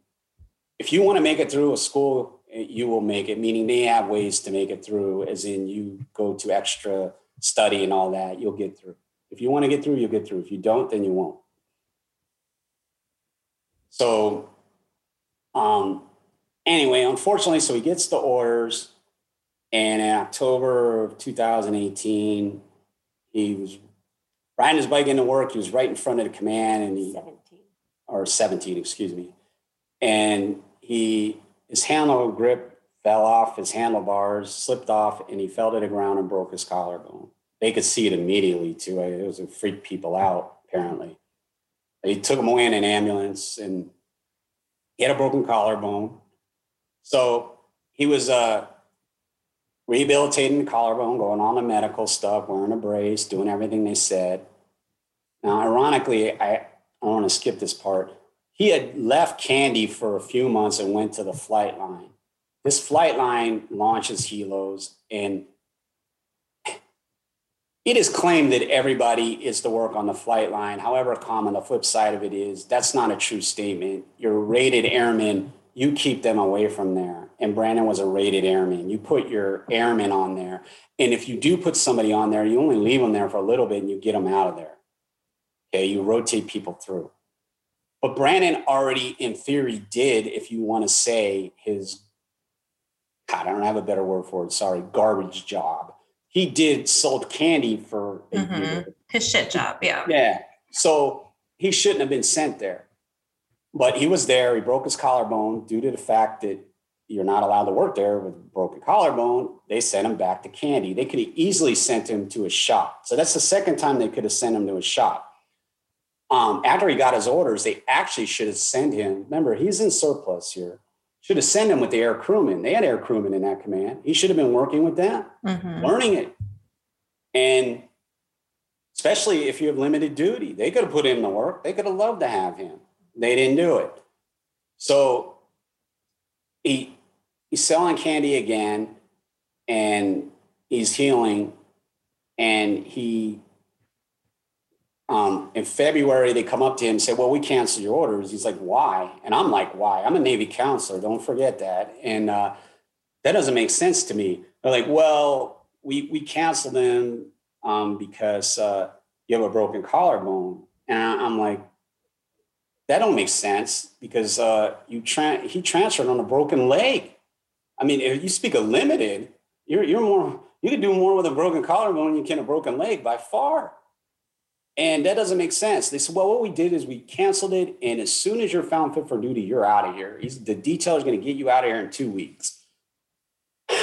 if you want to make it through a school, you will make it, meaning they have ways to make it through, as in you go to extra study and all that, you'll get through. If you want to get through, you'll get through. If you don't, then you won't. So, um, anyway, unfortunately, so he gets the orders, and in October of 2018, he was riding his bike into work. He was right in front of the command, and he 17. or 17, excuse me, and he his handle grip fell off his handlebars, slipped off, and he fell to the ground and broke his collarbone. They could see it immediately too. It was a freak people out apparently. They took him away in an ambulance, and he had a broken collarbone. So he was uh, rehabilitating the collarbone, going on the medical stuff, wearing a brace, doing everything they said. Now, ironically, I, I want to skip this part. He had left Candy for a few months and went to the flight line. This flight line launches helos, and it is claimed that everybody is to work on the flight line. However, common the flip side of it is that's not a true statement. Your rated airmen, you keep them away from there. And Brandon was a rated airman. You put your airman on there. And if you do put somebody on there, you only leave them there for a little bit and you get them out of there. Okay, you rotate people through. But Brandon already, in theory, did, if you want to say his, God, I don't have a better word for it, sorry, garbage job. He did sold candy for a Mhm. His shit job. Yeah. Yeah. So he shouldn't have been sent there. But he was there. He broke his collarbone due to the fact that you're not allowed to work there with a broken collarbone. They sent him back to Candy. They could have easily sent him to a shop. So that's the second time they could have sent him to a shop. Um, after he got his orders, they actually should have sent him. Remember, he's in surplus here. Should have sent him with the air crewmen. They had air crewmen in that command. He should have been working with them Mhm. learning it. And especially if you have limited duty, they could have put him to work. They could have loved to have him. They didn't do it. So he he's selling candy again and he's healing. And he um, in February, they come up to him and say, Well, we canceled your orders. He's like, Why? And I'm like, Why? I'm a Navy counselor. Don't forget that. And uh, that doesn't make sense to me. They're like, Well, we, we canceled them um, because uh, you have a broken collarbone. And I'm like, That don't make sense because uh, you tra- he transferred on a broken leg. I mean, if you speak of limited, you're, you're more, you can do more with a broken collarbone than you can a broken leg by far. And that doesn't make sense. They said, well, what we did is we canceled it. And as soon as you're found fit for duty, you're out of here. He's, the is going to get you out of here in two weeks.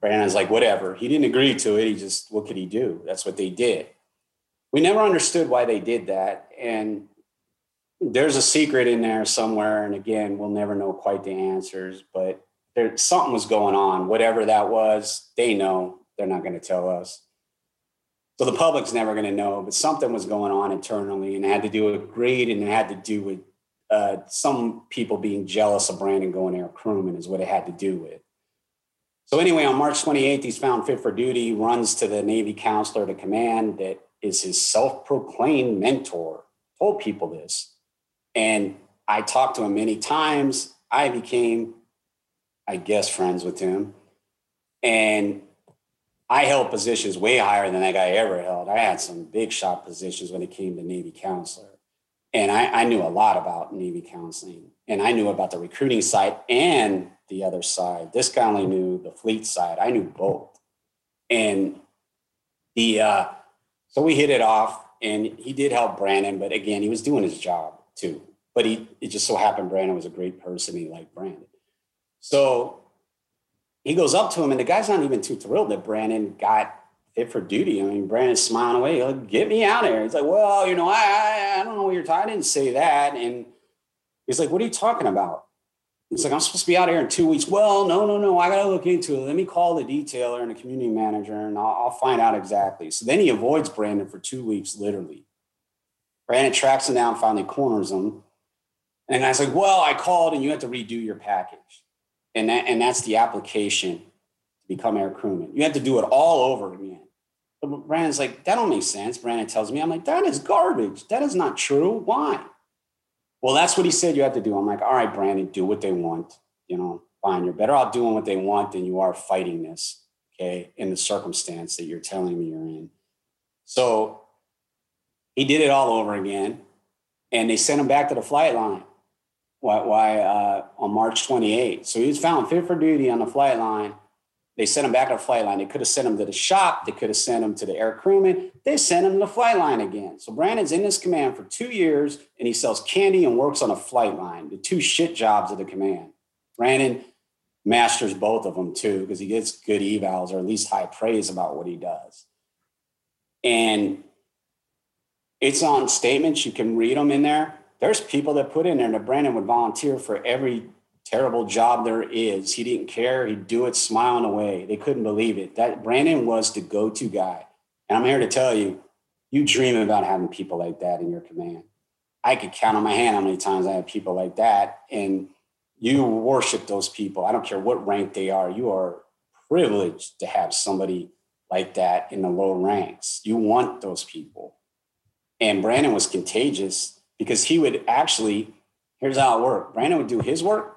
Brandon's like, whatever. He didn't agree to it. He just, what could he do? That's what they did. We never understood why they did that. And there's a secret in there somewhere. And again, we'll never know quite the answers, but there, something was going on. Whatever that was, they know. They're not going to tell us. So the public's never going to know, but something was going on internally and it had to do with greed and it had to do with uh, some people being jealous of Brandon going air crewman is what it had to do with. So anyway, on March 28th, he's found fit for duty, runs to the Navy counselor to command that is his self-proclaimed mentor. Told people this, and I talked to him many times. I became, I guess, friends with him, and I held positions way higher than that guy ever held. I had some big shot positions when it came to Navy counselor. And I, I, knew a lot about Navy counseling. And I knew about the recruiting side and the other side. This guy only knew the fleet side. I knew both. And the uh, so we hit it off and he did help Brandon, but again, he was doing his job too. But he it just so happened Brandon was a great person. He liked Brandon. So he goes up to him, and the guy's not even too thrilled that Brandon got fit for duty. I mean, Brandon's smiling away. Like, Get me out of here. He's like, well, you know, I, I, I don't know what you're talking. I didn't say that. And he's like, what are you talking about? He's like, I'm supposed to be out here in two weeks. Well, no, no, no. I got to look into it. Let me call the detailer and the community manager, and I'll, I'll find out exactly. So then he avoids Brandon for two weeks, literally. Brandon tracks him down, finally corners him. And I was like, well, I called and you have to redo your package and that and that's the application to become air crewman. You have to do it all over again. But Brandon's like, that don't make sense. Brandon tells me, I'm like, that is garbage. That is not true. Why? Well, that's what he said you have to do. I'm like, all right, Brandon, do what they want. You know, fine. You're better off doing what they want than you are fighting this. Okay, in the circumstance that you're telling me you're in. So he did it all over again, and they sent him back to the flight line why, why uh, on March 28th. So he was found fit for duty on the flight line. They sent him back to the flight line. They could have sent him to the shop. They could have sent him to the air crewman. They sent him to the flight line again. So Brandon's in this command for two years and he sells candy and works on a flight line, the two shit jobs of the command. Brandon masters both of them too because he gets good evals or at least high praise about what he does. And it's on statements. You can read them in there there's people that put in there that Brandon would volunteer for every terrible job there is. He didn't care. He'd do it smiling away. They couldn't believe it. That Brandon was the go-to guy. And I'm here to tell you, you dream about having people like that in your command. I could count on my hand how many times I had people like that. And you worship those people. I don't care what rank they are. You are privileged to have somebody like that in the low ranks. You want those people. And Brandon was contagious because he would actually, here's how it worked Brandon would do his work,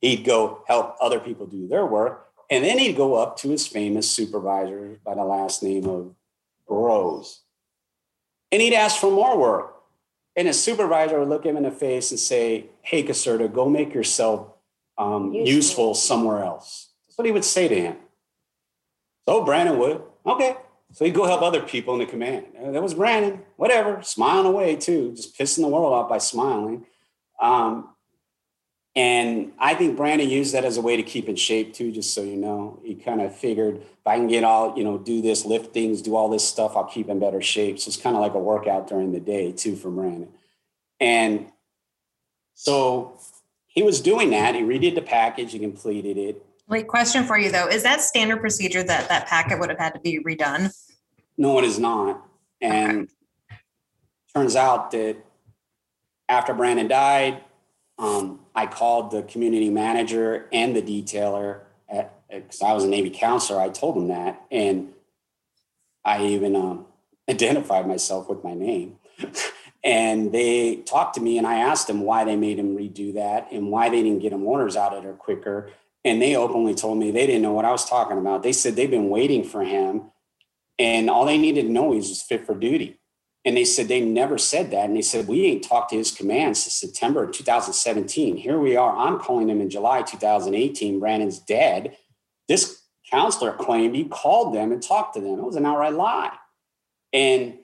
he'd go help other people do their work, and then he'd go up to his famous supervisor by the last name of Rose. And he'd ask for more work. And his supervisor would look him in the face and say, Hey, Caserta, go make yourself um, useful. useful somewhere else. That's what he would say to him. So Brandon would, okay, so he'd go help other people in the command. That was Brandon, whatever, smiling away too, just pissing the world off by smiling. Um, and I think Brandon used that as a way to keep in shape too, just so you know. He kind of figured if I can get all, you know, do this, lift things, do all this stuff, I'll keep in better shape. So it's kind of like a workout during the day too for Brandon. And so he was doing that. He redid the package, he completed it. Wait, question for you though. Is that standard procedure that that packet would have had to be redone? No, it is not. And okay. turns out that after Brandon died, um, I called the community manager and the detailer because I was a Navy counselor. I told them that. And I even um, identified myself with my name. and they talked to me and I asked them why they made him redo that and why they didn't get him orders out of there quicker. And they openly told me they didn't know what I was talking about. They said they've been waiting for him and all they needed to know is was fit for duty. And they said they never said that. And they said, we ain't talked to his command since September 2017. Here we are. I'm calling him in July 2018. Brandon's dead. This counselor claimed he called them and talked to them. It was an outright lie. And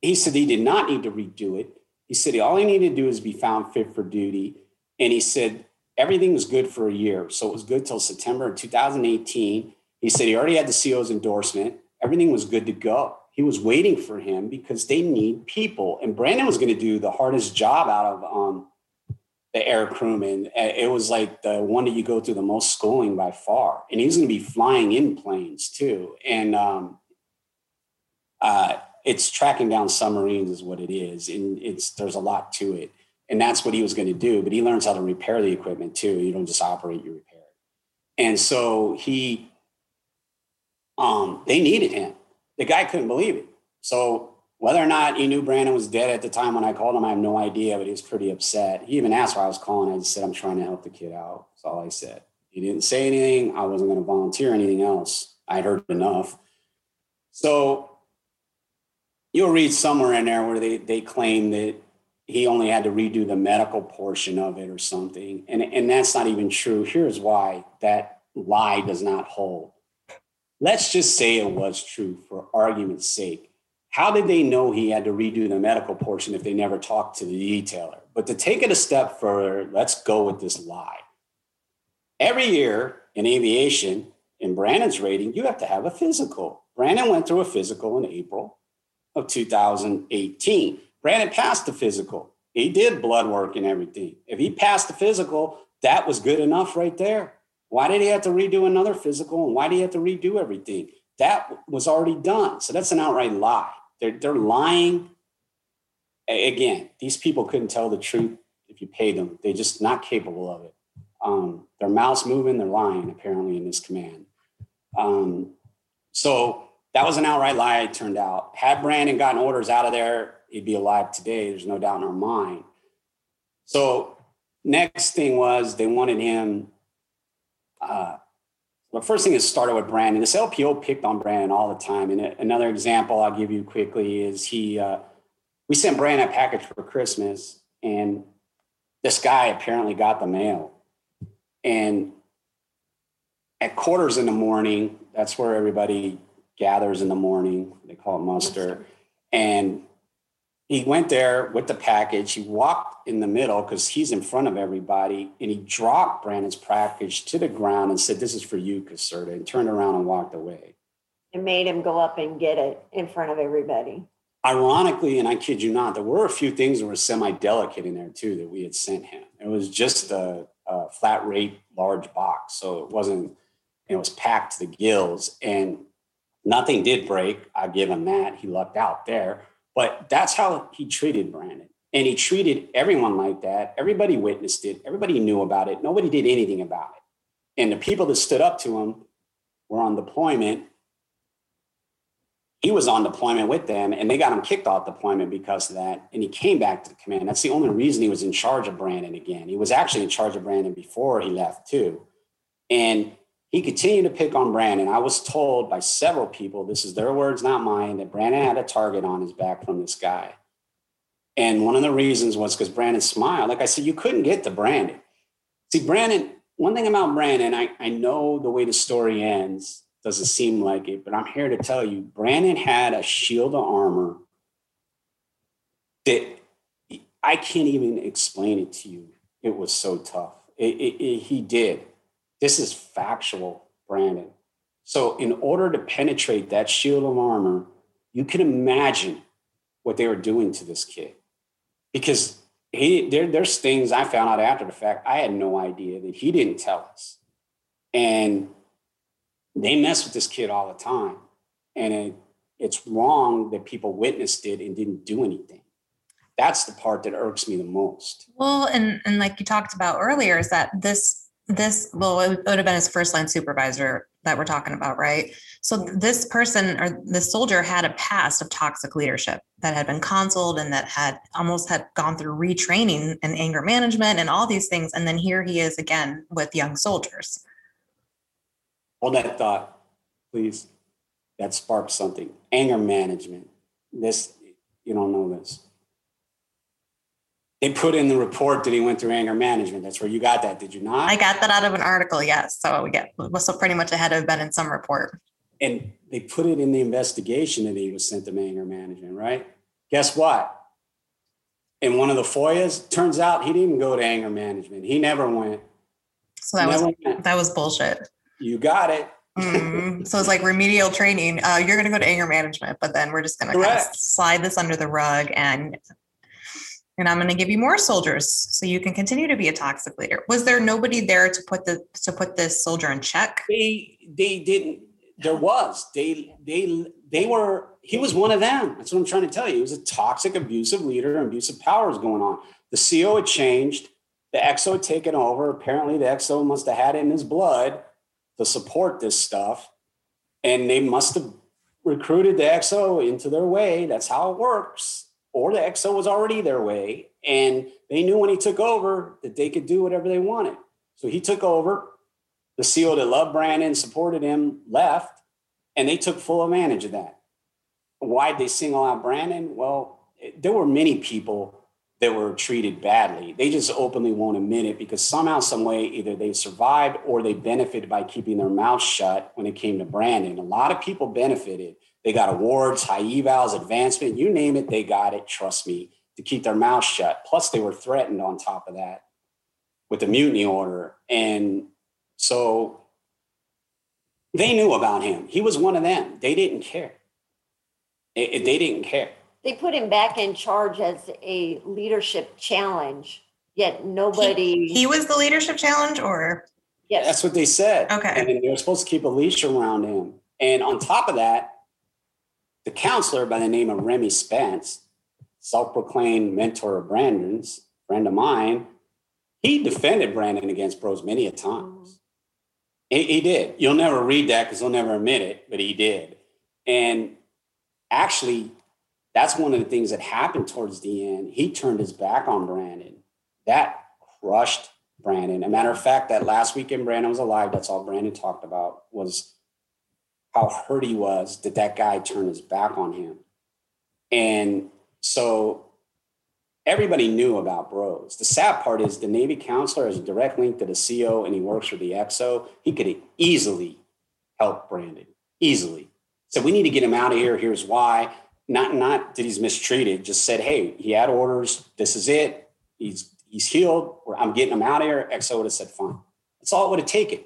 he said he did not need to redo it. He said all he needed to do is be found fit for duty. And he said everything was good for a year. So it was good till September of 2018. He said he already had the CO's endorsement. Everything was good to go. He was waiting for him because they need people. And Brandon was going to do the hardest job out of um, the air crewman. It was like the one that you go through the most schooling by far. And he's going to be flying in planes too. And um, uh, it's tracking down submarines is what it is. And it's there's a lot to it and that's what he was going to do. But he learns how to repair the equipment too. You don't just operate, you repair it. And so he, um, they needed him. The guy couldn't believe it. So whether or not he knew Brandon was dead at the time when I called him, I have no idea, but he was pretty upset. He even asked why I was calling. I just said, I'm trying to help the kid out. That's all I said. He didn't say anything. I wasn't going to volunteer anything else. I'd heard enough. So you'll read somewhere in there where they, they claim that he only had to redo the medical portion of it or something. And, and that's not even true. Here's why that lie does not hold. Let's just say it was true for argument's sake. How did they know he had to redo the medical portion if they never talked to the detailer? But to take it a step further, let's go with this lie. Every year in aviation, in Brandon's rating, you have to have a physical. Brandon went through a physical in April of 2018. Brandon passed the physical. He did blood work and everything. If he passed the physical, that was good enough right there. Why did he have to redo another physical? And why did he have to redo everything? That was already done. So that's an outright lie. They're, they're lying. Again, these people couldn't tell the truth if you paid them. They're just not capable of it. Um, their mouths moving, they're lying, apparently, in this command. Um, so that was an outright lie, it turned out. Had Brandon gotten orders out of there, he'd be alive today. There's no doubt in our mind. So next thing was they wanted him. Uh, the first thing is started with Brandon. This LPO picked on Brandon all the time. And another example I'll give you quickly is he. Uh, we sent Brandon a package for Christmas, and this guy apparently got the mail. And at quarters in the morning, that's where everybody gathers in the morning. They call it muster. And he went there with the package. He walked in the middle because he's in front of everybody, and he dropped Brandon's package to the ground and said, "This is for you, Caserta," and turned around and walked away. And made him go up and get it in front of everybody. Ironically, and I kid you not, there were a few things that were semi-delicate in there too that we had sent him. It was just a, a flat rate large box, so it wasn't. It was packed to the gills, and nothing did break. I give him that. He lucked out there but that's how he treated Brandon. And he treated everyone like that. Everybody witnessed it. Everybody knew about it. Nobody did anything about it. And the people that stood up to him were on deployment. He was on deployment with them, and they got him kicked off deployment because of that. And he came back to the command. That's the only reason he was in charge of Brandon again. He was actually in charge of Brandon before he left, too. And he continued to pick on Brandon. I was told by several people, this is their words, not mine, that Brandon had a target on his back from this guy. And one of the reasons was because Brandon smiled. Like I said, you couldn't get to Brandon. See, Brandon, one thing about Brandon, I, I know the way the story ends doesn't seem like it, but I'm here to tell you Brandon had a shield of armor that I can't even explain it to you. It was so tough. It, it, it, he did. This is factual, Brandon. So, in order to penetrate that shield of armor, you can imagine what they were doing to this kid. Because he, there, there's things I found out after the fact I had no idea that he didn't tell us. And they mess with this kid all the time. And it, it's wrong that people witnessed it and didn't do anything. That's the part that irks me the most. Well, and, and like you talked about earlier, is that this this well it would have been his first line supervisor that we're talking about right? So this person or this soldier had a past of toxic leadership that had been counseled and that had almost had gone through retraining and anger management and all these things. And then here he is again with young soldiers. Hold that thought please. That sparks something. Anger management. This you don't know this they put in the report that he went through anger management. That's where you got that, did you not? I got that out of an article, yes. So we get so pretty much ahead of been in some report. And they put it in the investigation that he was sent to anger management, right? Guess what? In one of the FOIAs, turns out he didn't go to anger management. He never went. So that was went. that was bullshit. You got it. mm, so it's like remedial training. Uh, you're going to go to anger management, but then we're just going to kind of slide this under the rug and and I'm going to give you more soldiers so you can continue to be a toxic leader. Was there nobody there to put the to put this soldier in check? They they didn't. There was they they they were. He was one of them. That's what I'm trying to tell you. He was a toxic, abusive leader, abusive powers going on. The CO had changed. The XO had taken over. Apparently, the XO must have had it in his blood to support this stuff, and they must have recruited the XO into their way. That's how it works. Or the XO was already their way. And they knew when he took over that they could do whatever they wanted. So he took over. The CEO that loved Brandon, supported him, left, and they took full advantage of that. Why'd they single out Brandon? Well, there were many people that were treated badly. They just openly won't admit it because somehow, some way, either they survived or they benefited by keeping their mouth shut when it came to Brandon. A lot of people benefited. They got awards, high evals, advancement, you name it, they got it. Trust me, to keep their mouth shut. Plus, they were threatened on top of that with the mutiny order, and so they knew about him. He was one of them. They didn't care. It- it- they didn't care. They put him back in charge as a leadership challenge, yet nobody. He was the leadership challenge or yes. That's what they said. Okay. And they were supposed to keep a leash around him. And on top of that, the counselor by the name of Remy Spence, self-proclaimed mentor of Brandon's, friend of mine, he defended Brandon against bros many a times. He, he did. You'll never read that because he'll never admit it, but he did. And actually, that's one of the things that happened towards the end. He turned his back on Brandon. That crushed Brandon. A matter of fact, that last weekend Brandon was alive, that's all Brandon talked about was how hurt he was that that guy turned his back on him. And so everybody knew about bros. The sad part is the Navy counselor has a direct link to the CO and he works for the XO. He could easily help Brandon, easily. So we need to get him out of here. Here's why. Not not that he's mistreated, just said, hey, he had orders. This is it. He's he's healed. I'm getting him out of here. XO would have said, fine. That's all it would have taken.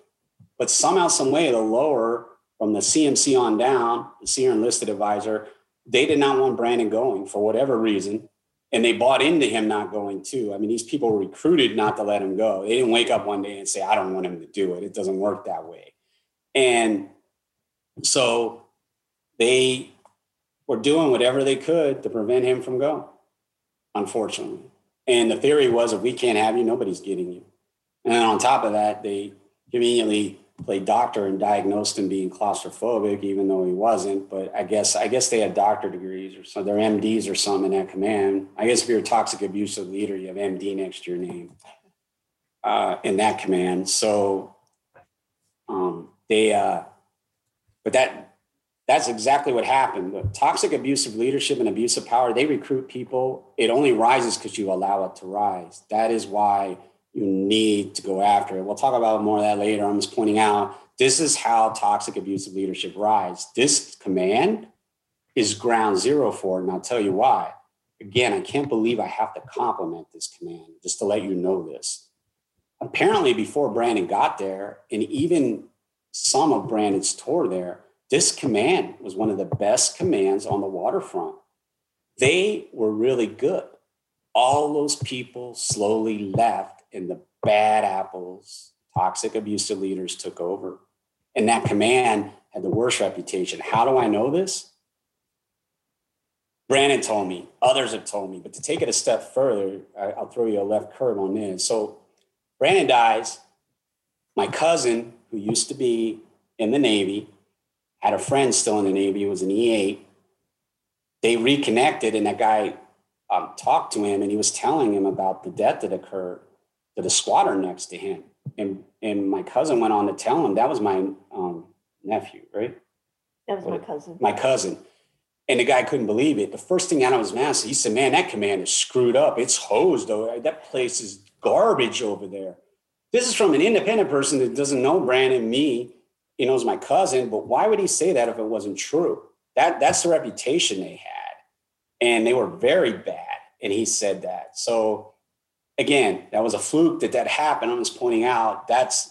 But somehow, some way, the lower from the CMC on down, the senior enlisted advisor, they did not want Brandon going for whatever reason. And they bought into him not going too. I mean, these people recruited not to let him go. They didn't wake up one day and say, I don't want him to do it. It doesn't work that way. And so they were doing whatever they could to prevent him from going, unfortunately. And the theory was if we can't have you, nobody's getting you. And on top of that, they conveniently played doctor and diagnosed him being claustrophobic, even though he wasn't. But I guess I guess they had doctor degrees or so they're MDs or some in that command. I guess if you're a toxic abusive leader, you have MD next to your name uh, in that command. So um, they, uh, but that that's exactly what happened. The toxic abusive leadership and abusive power, they recruit people. It only rises because you allow it to rise. That is why you need to go after it. We'll talk about more of that later. I'm just pointing out this is how toxic abusive leadership rise. This command is ground zero for it, and I'll tell you why. Again, I can't believe I have to compliment this command just to let you know this. Apparently, before Brandon got there, and even some of Brandon's tour there, this command was one of the best commands on the waterfront. They were really good. All those people slowly left, and the bad apples, toxic abusive leaders took over. And that command had the worst reputation. How do I know this? Brandon told me, others have told me, but to take it a step further, I- I'll throw you a left curve on this. So Brandon dies. My cousin, who used to be in the Navy, had a friend still in the Navy, was an E8. They reconnected, and that guy um, talked to him, and he was telling him about the death that occurred to the squatter next to him. And, and my cousin went on to tell him that was my um, nephew, right? That was my cousin. My cousin. And the guy couldn't believe it. The first thing out of his mouth, he said, Man, that command is screwed up. It's hosed. Though. That place is garbage over there. This is from an independent person that doesn't know Brandon, me. He knows my cousin, but why would he say that if it wasn't true? That that's the reputation they had, and they were very bad. And he said that. So again, that was a fluke that that happened. I'm just pointing out that's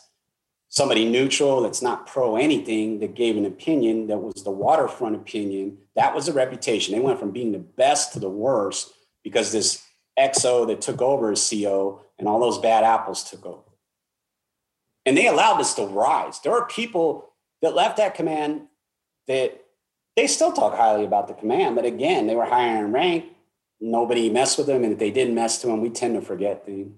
somebody neutral that's not pro anything that gave an opinion that was the waterfront opinion. That was the reputation. They went from being the best to the worst because this XO that took over as CO and all those bad apples took over. And they allowed this to rise. There are people that left that command that they still talk highly about the command, but again, they were higher in rank. Nobody messed with them. And if they didn't mess to them, we tend to forget things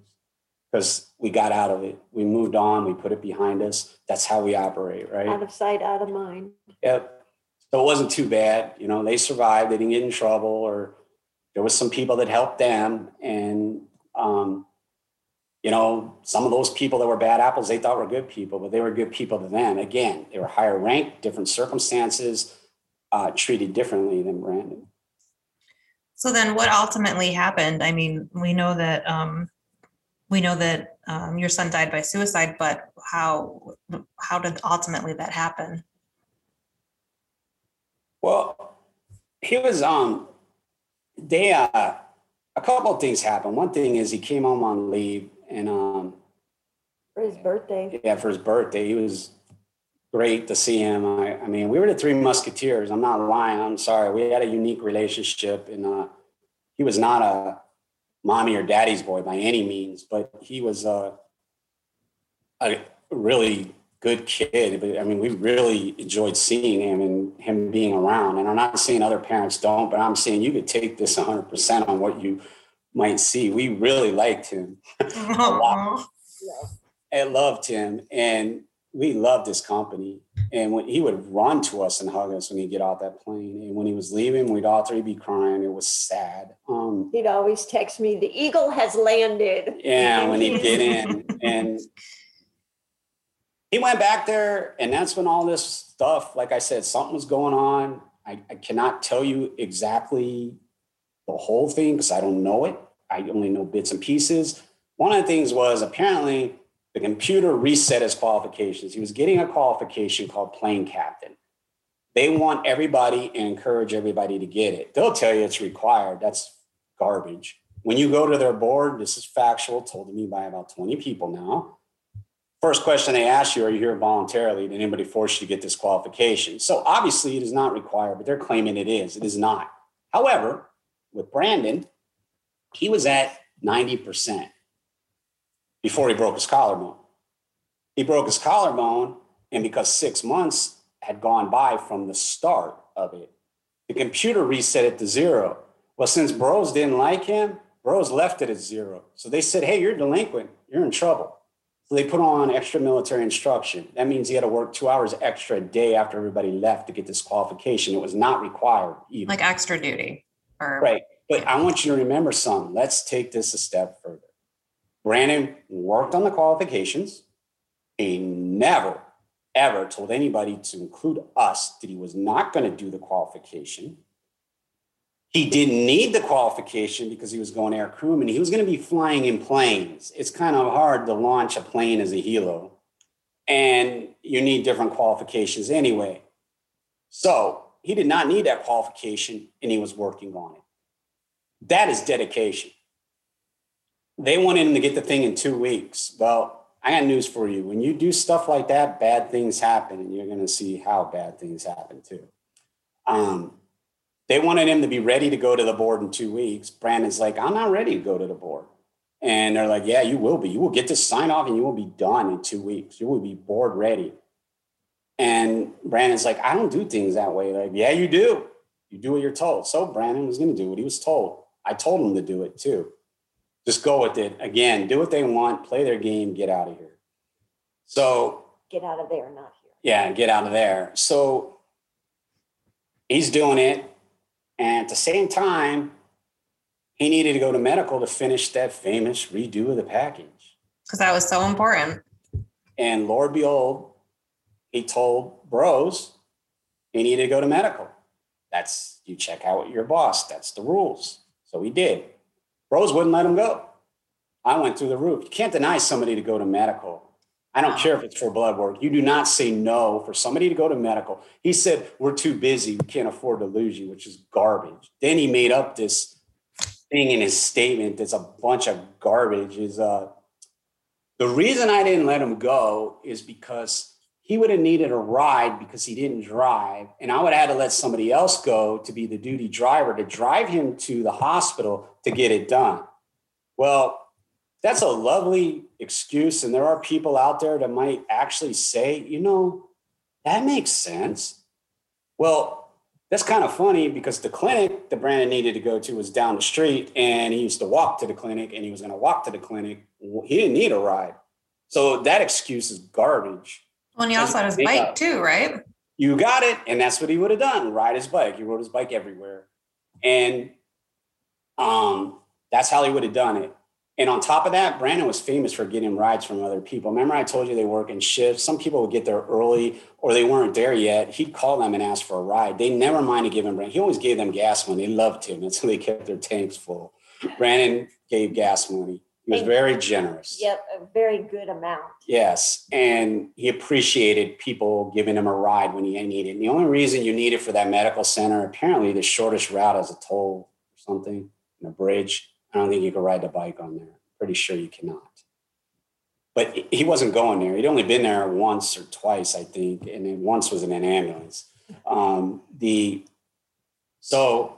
because we got out of it. We moved on, we put it behind us. That's how we operate, right? Out of sight, out of mind. Yep. So it wasn't too bad. You know, they survived. They didn't get in trouble, or there was some people that helped them. And um, you know, some of those people that were bad apples, they thought were good people, but they were good people to them. Again, they were higher ranked, different circumstances, uh, treated differently than Brandon. So then what ultimately happened? I mean, we know that, um, we know that, um, your son died by suicide, but how, how did ultimately that happen? Well, he was um they uh a couple of things happened. One thing is he came home on leave and um For his birthday. yeah, for his birthday. He was great to see him. I, I mean, we were the three musketeers. I'm not lying. I'm sorry. We had a unique relationship and uh he was not a mommy or daddy's boy by any means, but he was uh, a really good kid. But I mean, we really enjoyed seeing him and him being around. And I'm not saying other parents don't, but I'm saying you could take this 100% on what you might see. We really liked him. Aw. I loved him. And we loved his company. And when he would run to us and hug us when he'd get off that plane. And when he was leaving, we'd all three be crying. It was sad. Um, He'd always text me, the eagle has landed. Yeah, when he'd get in. And he went back there, and that's when all this stuff, like I said, something was going on. I, I cannot tell you exactly the whole thing because I don't know it. I only know bits and pieces. One of the things was apparently the computer reset his qualifications. He was getting a qualification called plane captain. They want everybody and encourage everybody to get it. They'll tell you it's required. That's garbage. When you go to their board, this is factual, told to me by about 20 people now. First question they ask you, are you here voluntarily? Did anybody force you to get this qualification? So obviously it is not required, but they're claiming it is. It is not. However, with Brandon, he was at 90% before he broke his collarbone. He broke his collarbone, and because six months had gone by from the start of it, the computer reset it to zero. Well, since Bros didn't like him, Bros left it at zero. So they said, hey, you're delinquent, you're in trouble. So they put on extra military instruction. That means he had to work two hours extra a day after everybody left to get this qualification. It was not required either. Like extra duty or. Right. But I want you to remember something. Let's take this a step further. Brandon worked on the qualifications. He never, ever told anybody to include us that he was not going to do the qualification. He didn't need the qualification because he was going air crewman. He was going to be flying in planes. It's kind of hard to launch a plane as a helo, and you need different qualifications anyway. So he did not need that qualification, and he was working on it. That is dedication. They wanted him to get the thing in two weeks. Well, I got news for you. When you do stuff like that, bad things happen, and you're going to see how bad things happen too. Um, they wanted him to be ready to go to the board in two weeks. Brandon's like, I'm not ready to go to the board. And they're like, Yeah, you will be. You will get this sign off and you will be done in two weeks. You will be board ready. And Brandon's like, I don't do things that way. Like, yeah, you do. You do what you're told. So Brandon was going to do what he was told. I told him to do it too. Just go with it. Again, do what they want, play their game, get out of here. So, Get out of there, not here. yeah, get out of there. So he's doing it. And at the same time, he needed to go to medical to finish that famous redo of the package. Because that was so important. And Lord behold, he told bros he needed to go to medical. That's you check out with your boss. That's the rules. So he did. Bros wouldn't let him go. I went through the roof. You can't deny somebody to go to medical. I don't care if it's for blood work. You do not say no for somebody to go to medical. He said, We're too busy. We can't afford to lose you, which is garbage. Then he made up this thing in his statement that's a bunch of garbage. Is uh, the reason I didn't let him go is because he would have needed a ride because he didn't drive. And I would have had to let somebody else go to be the duty driver to drive him to the hospital to get it done. Well, that's a lovely excuse. And there are people out there that might actually say, you know, that makes sense. Well, that's kind of funny because the clinic that Brandon needed to go to was down the street and he used to walk to the clinic and he was going to walk to the clinic. He didn't need a ride. So that excuse is garbage. Well, and he also had his bike up. too, right? You got it. And that's what he would have done ride his bike. He rode his bike everywhere. And um, that's how he would have done it. And on top of that, Brandon was famous for getting rides from other people. Remember, I told you they work in shifts. Some people would get there early or they weren't there yet. He'd call them and ask for a ride. They never minded giving Brandon. He always gave them gas money. They loved him. How they kept their tanks full. Brandon gave gas money. He was very generous. Yep, a very good amount. Yes. And he appreciated people giving him a ride when he needed. And the only reason you need it for that medical center, apparently the shortest route is a toll or something, and a bridge. I don't think you could ride the bike on there. Pretty sure you cannot. But he wasn't going there. He'd only been there once or twice, I think, and then once was in an ambulance. Um, the so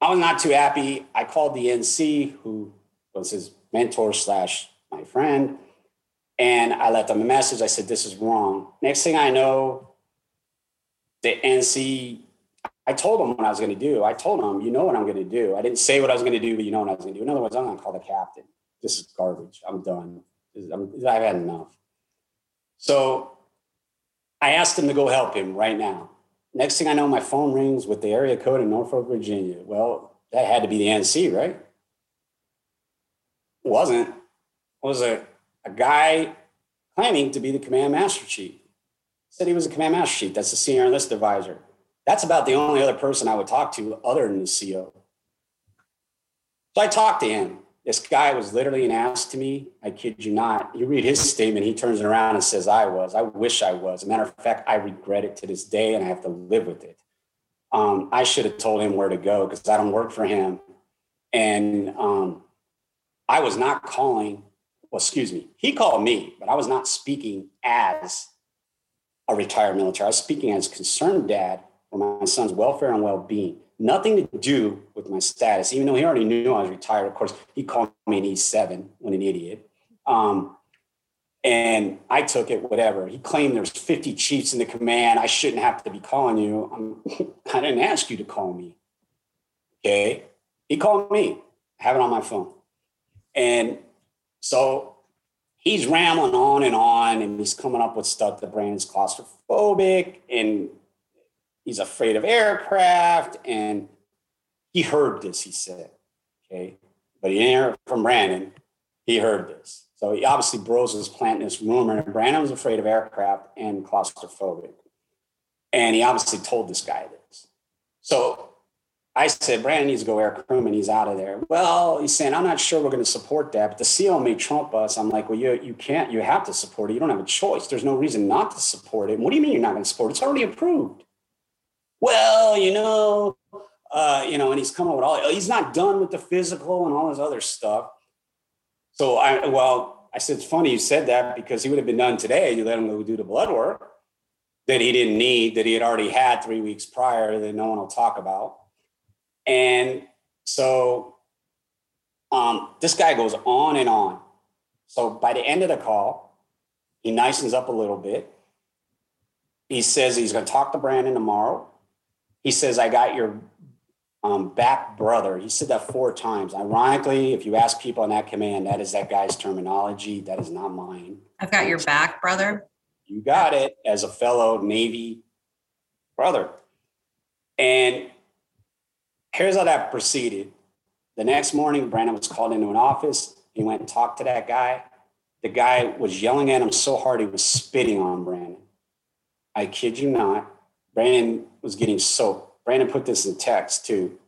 I was not too happy. I called the NC, who was his mentor slash my friend, and I left him a message. I said, "This is wrong." Next thing I know, the NC I told him what I was going to do. I told him, you know what I'm going to do. I didn't say what I was going to do, but you know what I was going to do. In other words, I'm going to call the captain. This is garbage. I'm done. I'm, I've had enough. So I asked him to go help him right now. Next thing I know, my phone rings with the area code in Norfolk, Virginia. Well, that had to be the NC, right? Wasn't. Was a, a guy claiming to be the command master chief. Said he was a command master chief. That's the senior enlisted advisor. That's about the only other person I would talk to other than the CO. So I talked to him. This guy was literally an ass to me. I kid you not. You read his statement, he turns it around and says, I was. I wish I was. Matter of fact, I regret it to this day and I have to live with it. Um, I should have told him where to go because I don't work for him. And um, I was not calling, well, excuse me, he called me, but I was not speaking as a retired military. I was speaking as concerned dad for my son's welfare and well-being. Nothing to do with my status, even though he already knew I was retired. Of course, he called me an E7 when an idiot. Um, and I took it, whatever. He claimed there's 50 chiefs in the command. I shouldn't have to be calling you. I'm, I didn't ask you to call me. Okay. He called me. I have it on my phone. And so he's rambling on and on, and he's coming up with stuff that Brandon's claustrophobic and he's afraid of aircraft. And he heard this, he said. Okay. But he didn't hear it from Brandon. He heard this. So he obviously Bros was planting this rumor, and Brandon was afraid of aircraft and claustrophobic. And he obviously told this guy this. So I said, Brandon needs to go air crewman. He's out of there. Well, he's saying, I'm not sure we're going to support that, but the CO may trump us. I'm like, well, you, you can't, you have to support it. You don't have a choice. There's no reason not to support it. What do you mean you're not going to support it? It's already approved well, you know, uh, you know, and he's coming with all, he's not done with the physical and all this other stuff. So I, well, I said, it's funny you said that because he would have been done today. You let him go do the blood work that he didn't need, that he had already had three weeks prior that no one will talk about. And so um, this guy goes on and on. So by the end of the call, he nicens up a little bit. He says he's going to talk to Brandon tomorrow. He says, I got your um, back brother. He said that four times. Ironically, if you ask people in that command, that is that guy's terminology. That is not mine. I've got your back brother. You got it as a fellow Navy brother. And here's how that proceeded. The next morning, Brandon was called into an office. He went and talked to that guy. The guy was yelling at him so hard he was spitting on Brandon. I kid you not. Brandon was getting soaked. Brandon put this in text too.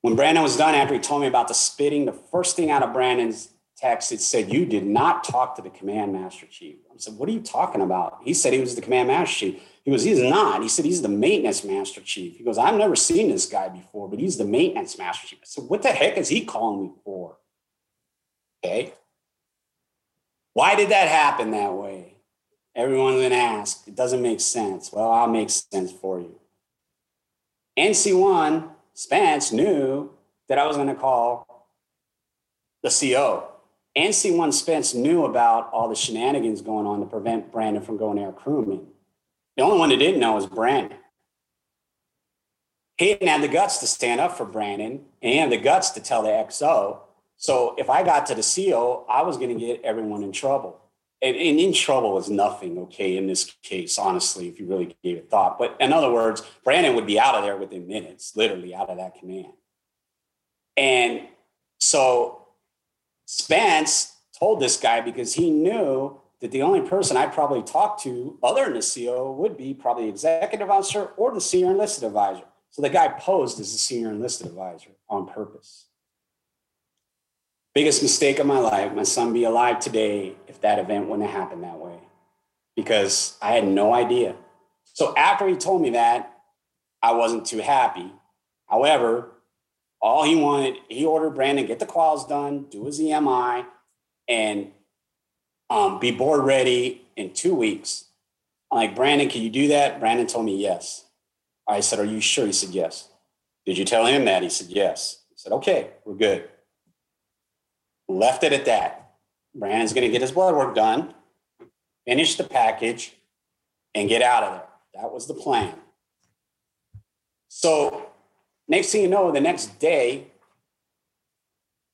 When Brandon was done, after he told me about the spitting, the first thing out of Brandon's text, it said, You did not talk to the command master chief. I said, What are you talking about? He said he was the command master chief. He goes, He's not. He said, He's the maintenance master chief. He goes, I've never seen this guy before, but he's the maintenance master chief. I said, What the heck is he calling me for? Okay. Why did that happen that way? Everyone's going to ask, it doesn't make sense. Well, I'll make sense for you. NC1, Spence knew that I was going to call the CO. NC1 Spence knew about all the shenanigans going on to prevent Brandon from going air crewman. The only one that didn't know was Brandon. He didn't have the guts to stand up for Brandon, and he had the guts to tell the XO. So if I got to the CO, I was going to get everyone in trouble. and, and, in trouble is nothing, okay, in this case, honestly, if you really gave it thought. But in other words, Brandon would be out of there within minutes, literally out of that command. And so Spence told this guy because he knew that the only person I'd probably talk to other than the CO would be probably executive officer or the senior enlisted advisor. So the guy posed as the senior enlisted advisor on purpose. Biggest mistake of my life, my son be alive today if that event wouldn't have happened that way because I had no idea. So after he told me that, I wasn't too happy. However, all he wanted, he ordered Brandon get the quals done, do his EMI, and um, be board ready in two weeks. I'm like, Brandon, can you do that? Brandon told me yes. I said, Are you sure? He said, Yes. Did you tell him that? He said, Yes. I said, Okay, we're good. Left it at that. Brandon's going to get his blood work done, finish the package, and get out of there. That was the plan. So, next thing you know, the next day,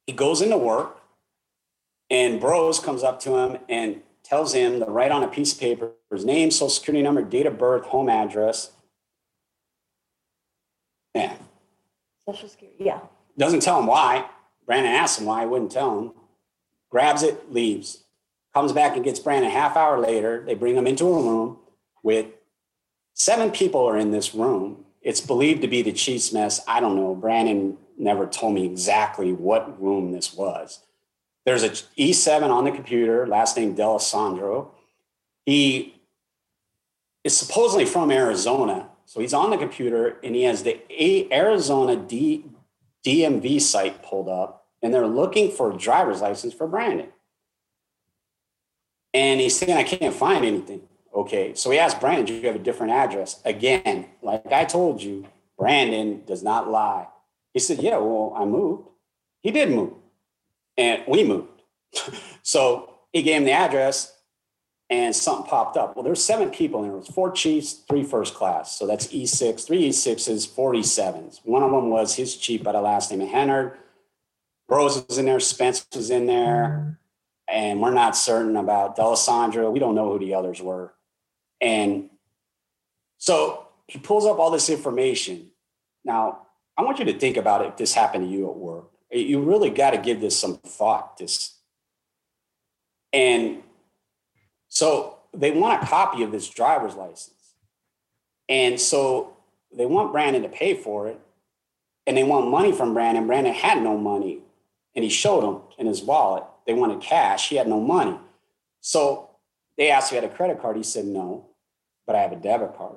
he goes into work and Bros comes up to him and tells him to write on a piece of paper his name, social security number, date of birth, home address. Yeah. Social security, yeah. Doesn't tell him why. Brandon asks him why, he wouldn't tell him. Grabs it, leaves. Comes back and gets Brandon a half hour later. They bring him into a room with seven people are in this room. It's believed to be the chief's mess. I don't know. Brandon never told me exactly what room this was there's a E7 on the computer, last name D'Alessandro. He is supposedly from Arizona. So he's on the computer and he has the Arizona D, DMV site pulled up and they're looking for a driver's license for Brandon. And he's saying, I can't find anything. Okay. So he asked Brandon, Do you have a different address? Again, like I told you, Brandon does not lie. He said, Yeah, well, I moved. He did move and we moved. so he gave him the address and something popped up. Well, there's seven people and there It was four chiefs, three first class. So that's E6, three E6s, four E7s. One of them was his chief by the last name of Hennard. Rose was in there, Spence was in there, and we're not certain about D'Alessandro. We don't know who the others were. And so he pulls up all this information. Now, I want you to think about if this happened to you at work you really got to give this some thought. This, and so they want a copy of this driver's license, and so they want Brandon to pay for it, and they want money from Brandon. Brandon had no money, and he showed them in his wallet. They wanted cash. He had no money, so they asked if he had a credit card. He said no, but I have a debit card.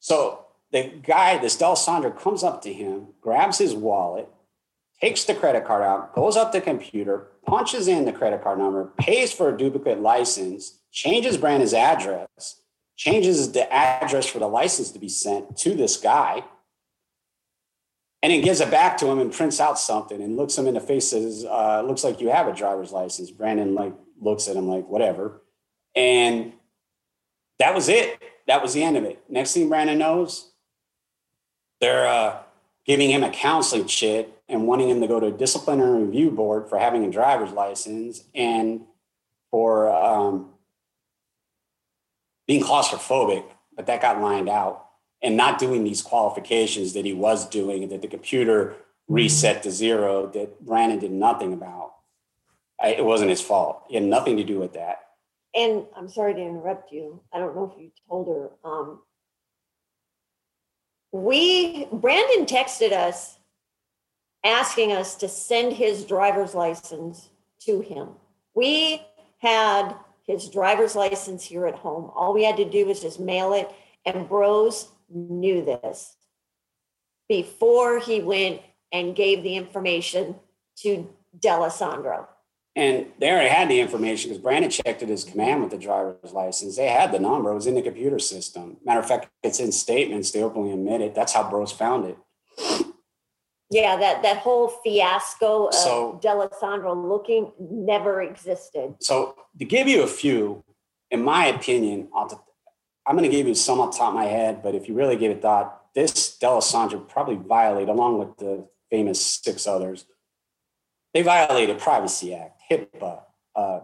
So the guy, this Del D'Alessandro, comes up to him, grabs his wallet, takes the credit card out, goes up the computer, punches in the credit card number, pays for a duplicate license, changes Brandon's address, changes the address for the license to be sent to this guy, and then gives it back to him and prints out something and looks him in the face says, uh, looks like you have a driver's license. Brandon like looks at him like, whatever. And that was it. That was the end of it. Next thing Brandon knows, they're uh, giving him a counseling chit and wanting him to go to a disciplinary review board for having a driver's license and for um, being claustrophobic, but that got lined out and not doing these qualifications that he was doing, that the computer reset to zero, that Brandon did nothing about. I, it wasn't his fault. He had nothing to do with that. And I'm sorry to interrupt you. I don't know if you told her. Um, we Brandon texted us asking us to send his driver's license to him. We had his driver's license here at home. All we had to do was just mail it, and Bros knew this before he went and gave the information to D'Alessandro. And they already had the information because Brandon checked at his command with the driver's license. They had the number, it was in the computer system. Matter of fact, it's in statements, they openly admit it. That's how Bros found it. Yeah, that that whole fiasco of so, D'Alessandro looking never existed. So to give you a few, in my opinion, i am going to give you some off the top of my head, but if you really give it thought, this D'Alessandro probably violated, along with the famous six others, they violated Privacy Act, HIPAA, uh,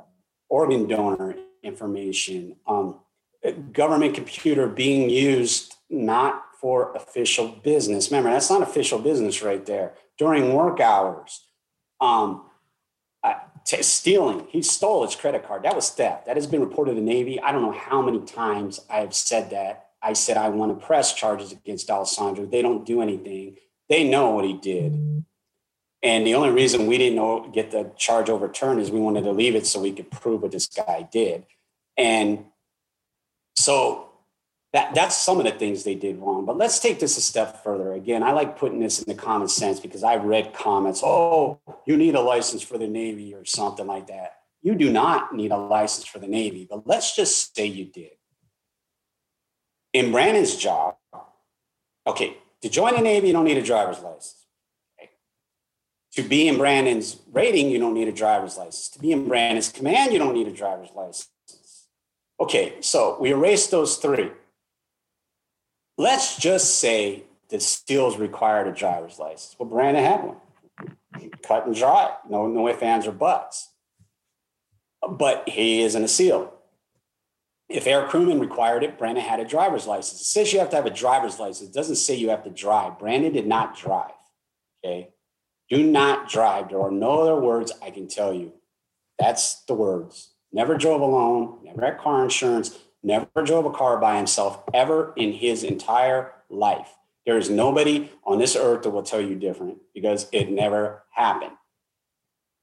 organ donor information, um, government computer being used not for official business. Remember, that's not official business right there. During work hours, um, t- stealing. He stole his credit card. That was theft. That has been reported to the Navy. I don't know how many times I've said that. I said I want to press charges against Alessandro. They don't do anything. They know what he did. And the only reason we didn't know, get the charge overturned is we wanted to leave it so we could prove what this guy did. And so that, that's some of the things they did wrong. But let's take this a step further. Again, I like putting this in the common sense because I've read comments, oh, you need a license for the Navy or something like that. You do not need a license for the Navy, but let's just say you did. In Brandon's job, okay, to join the Navy, you don't need a driver's license. Okay. To be in Brandon's rating, you don't need a driver's license. To be in Brandon's command, you don't need a driver's license. Okay, so we erase those three. Let's just say that SEALs required a driver's license. Well, Brandon had one. Cut and dry. No, no ifs, ands, or buts. But he isn't a SEAL. If air crewman required it, Brandon had a driver's license. It says you have to have a driver's license. It doesn't say you have to drive. Brandon did not drive. Okay. Do not drive. There are no other words I can tell you. That's the words. Never drove alone, never had car insurance, never drove a car by himself ever in his entire life. There is nobody on this earth that will tell you different because it never happened.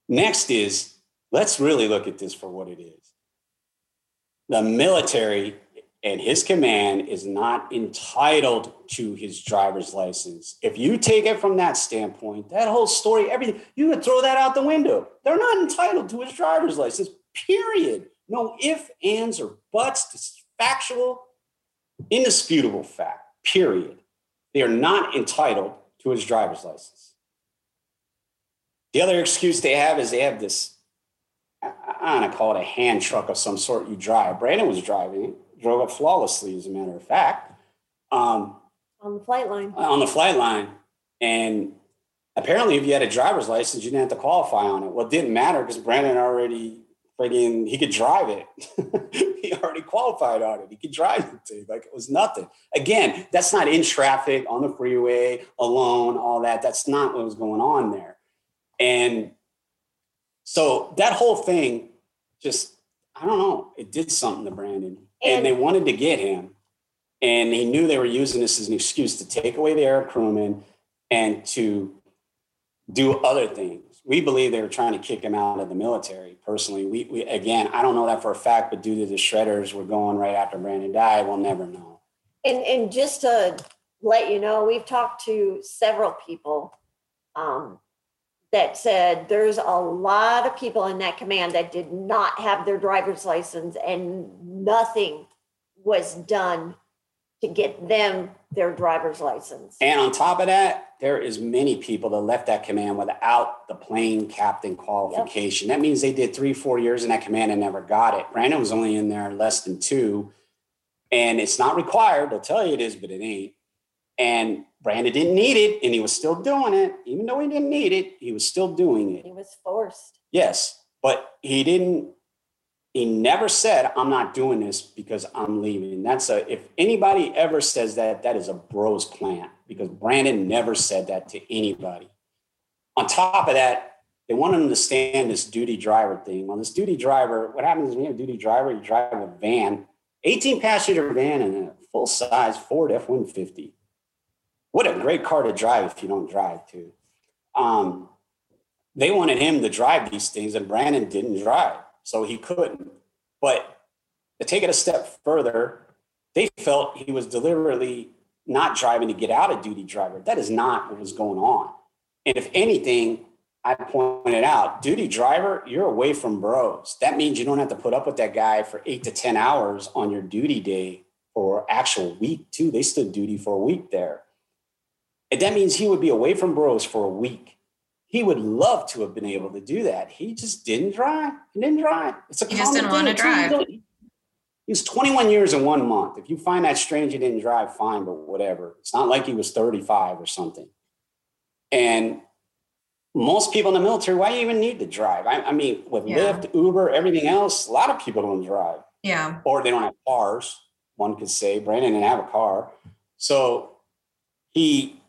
Next is let's really look at this for what it is the military and his command is not entitled to his driver's license. If you take it from that standpoint, that whole story, everything, you could throw that out the window. They're not entitled to his driver's license, period. No ifs, ands, or buts. It's factual, indisputable fact, period. They are not entitled to his driver's license. The other excuse they have is they have this I don't call it a hand truck of some sort you drive. Brandon was driving it, drove it flawlessly, as a matter of fact. Um, on the flight line. On the flight line. And apparently, if you had a driver's license, you didn't have to qualify on it. Well, it didn't matter because Brandon already friggin' he could drive it. he already qualified on it. He could drive it too. Like it was nothing. Again, that's not in traffic on the freeway alone, all that. That's not what was going on there. And so that whole thing just, I don't know, it did something to Brandon. And, and they wanted to get him. And he knew they were using this as an excuse to take away the air crewman and to do other things. We believe they were trying to kick him out of the military. Personally, we, we again, I don't know that for a fact, but due to the shredders were going right after Brandon died, we'll never know. And and just to let you know, we've talked to several people um, that said there's a lot of people in that command that did not have their driver's license and nothing was done to get them their driver's license. And on top of that, there is many people that left that command without the plane captain qualification. Yep. That means they did three, four years in that command and never got it. Brandon was only in there less than two. And it's not required. They'll tell you it is, but it ain't. And Brandon didn't need it, and he was still doing it. Even though he didn't need it, he was still doing it. He was forced. Yes, but he didn't. He never said, "I'm not doing this because I'm leaving." That's a. If anybody ever says that, that is a bro's plan because Brandon never said that to anybody. On top of that, they wanted him to stand this duty driver thing. Well, this duty driver, what happens when you have a duty driver? You drive a van, 18 passenger van, and a full size Ford F 150 what a great car to drive if you don't drive too. Um, they wanted him to drive these things, and Brandon didn't drive, so he couldn't. But to take it a step further, they felt he was deliberately not driving to get out of duty driver. That is not what was going on. And if anything, I pointed out, duty driver, you're away from bros. That means you don't have to put up with that guy for eight to 10 hours on your duty day or actual week, too. They stood duty for a week there. And that means he would be away from bros for a week. He would love to have been able to do that. He just didn't drive. He didn't drive. It's a he just didn't want to drive. He was 21 years in one month. If you find that strange he didn't drive, fine, but whatever. It's not like he was 35 or something. And most people in the military, why do you even need to drive? I, I mean, with yeah. Lyft, Uber, everything else, a lot of people don't drive. Yeah. or they don't have cars. One could say Brandon didn't have a car, so he,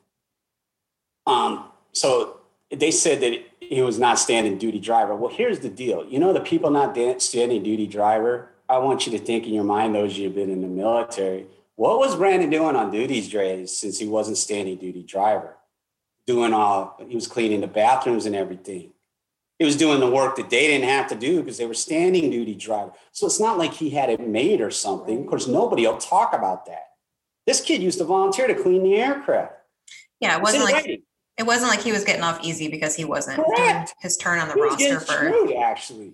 um, so they said that he was not standing duty driver. Well, here's the deal. You know, the people not standing duty driver. I want you to think in your mind, those of you who've been in the military, what was Brandon doing on duties days since he wasn't standing duty driver? Doing all, he was cleaning the bathrooms and everything. He was doing the work that they didn't have to do because they were standing duty driver. So it's not like he had it made or something. Of course, nobody will talk about that. This kid used to volunteer to clean the aircraft. Yeah. It wasn't like writing. It wasn't like he was getting off easy because he wasn't doing Correct. his turn on the He roster for screwed, actually.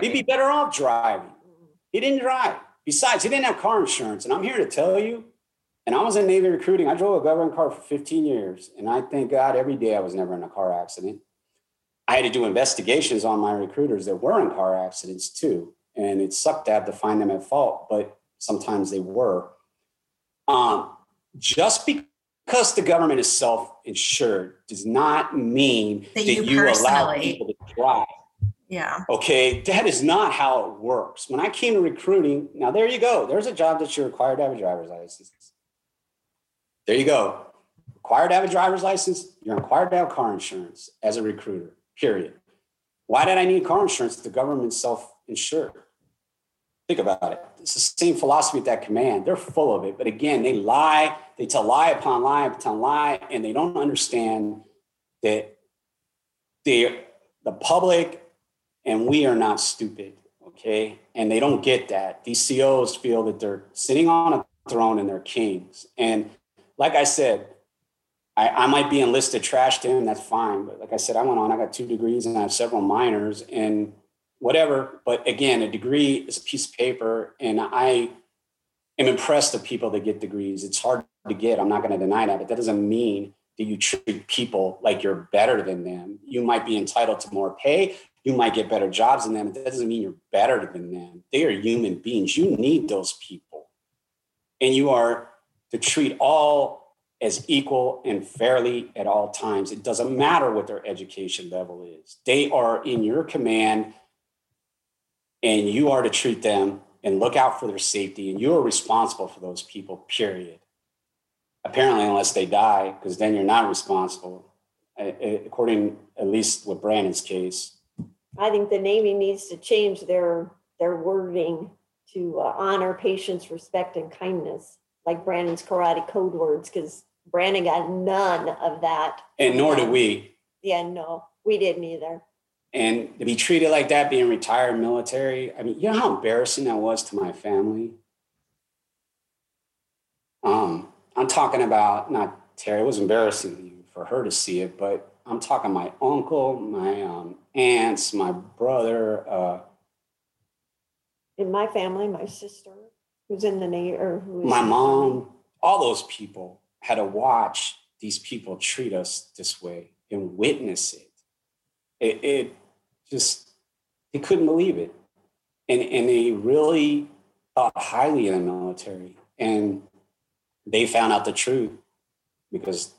He'd be better off driving. He didn't drive. Besides, he didn't have car insurance. And I'm here to tell you, and I was in Navy recruiting. I drove a government car for 15 years. And I thank God every day I was never in a car accident. I had to do investigations on my recruiters that were in car accidents too. And it sucked to have to find them at fault, but sometimes they were. Um, just because the government is self insured does not mean That that, you you, allow people to drive. Yeah. Okay, that is not how it works. When I came to recruiting, now there you go. There's a job that you're required to have a driver's license. There you go. Required to have a driver's license, you're required to have car insurance as a recruiter, period. Why did I need car insurance? The government self insured. Think about it. It's the same philosophy at that command. They're full of it. But again, they lie, they tell lie upon lie upon lie, and they don't understand that they, the public and we are not stupid, okay? And they don't get that. These COs feel that they're sitting on a throne and they're kings. And like I said, I, I might be enlisted trash to him, that's fine. But like I said, I went on, I got two degrees and I have several minors and whatever. But again, a degree is a piece of paper. And I am impressed with people that get degrees. It's hard to get, I'm not going to deny that, but that doesn't mean that you treat people like you're better than them. You might be entitled to more pay. You might get better jobs than them. That doesn't mean you're better than them. They are human beings. You need those people. And you are to treat all as equal and fairly at all times. It doesn't matter what their education level is. They are in your command and you are to treat them and look out for their safety. And you are responsible for those people, period. Apparently, unless they die, because then you're not responsible, according at least with Brandon's case. I think the Navy needs to change their, their wording to uh, honor patience respect, and kindness, like Brandon's karate code words, because Brandon got none of that. And nor do we. Yeah, no, we didn't either. And to be treated like that, being retired military, I mean, you know how embarrassing that was to my family? Um, I'm talking about not Teri, it was embarrassing for her to see it, but I'm talking my uncle, my um, aunts, my brother, uh, In my family, my sister, who's in the Navy, or who's my mom, all those people had to watch these people treat us this way and witness it. It, it just, they couldn't believe it. And, and they really thought highly of the military. And they found out the truth because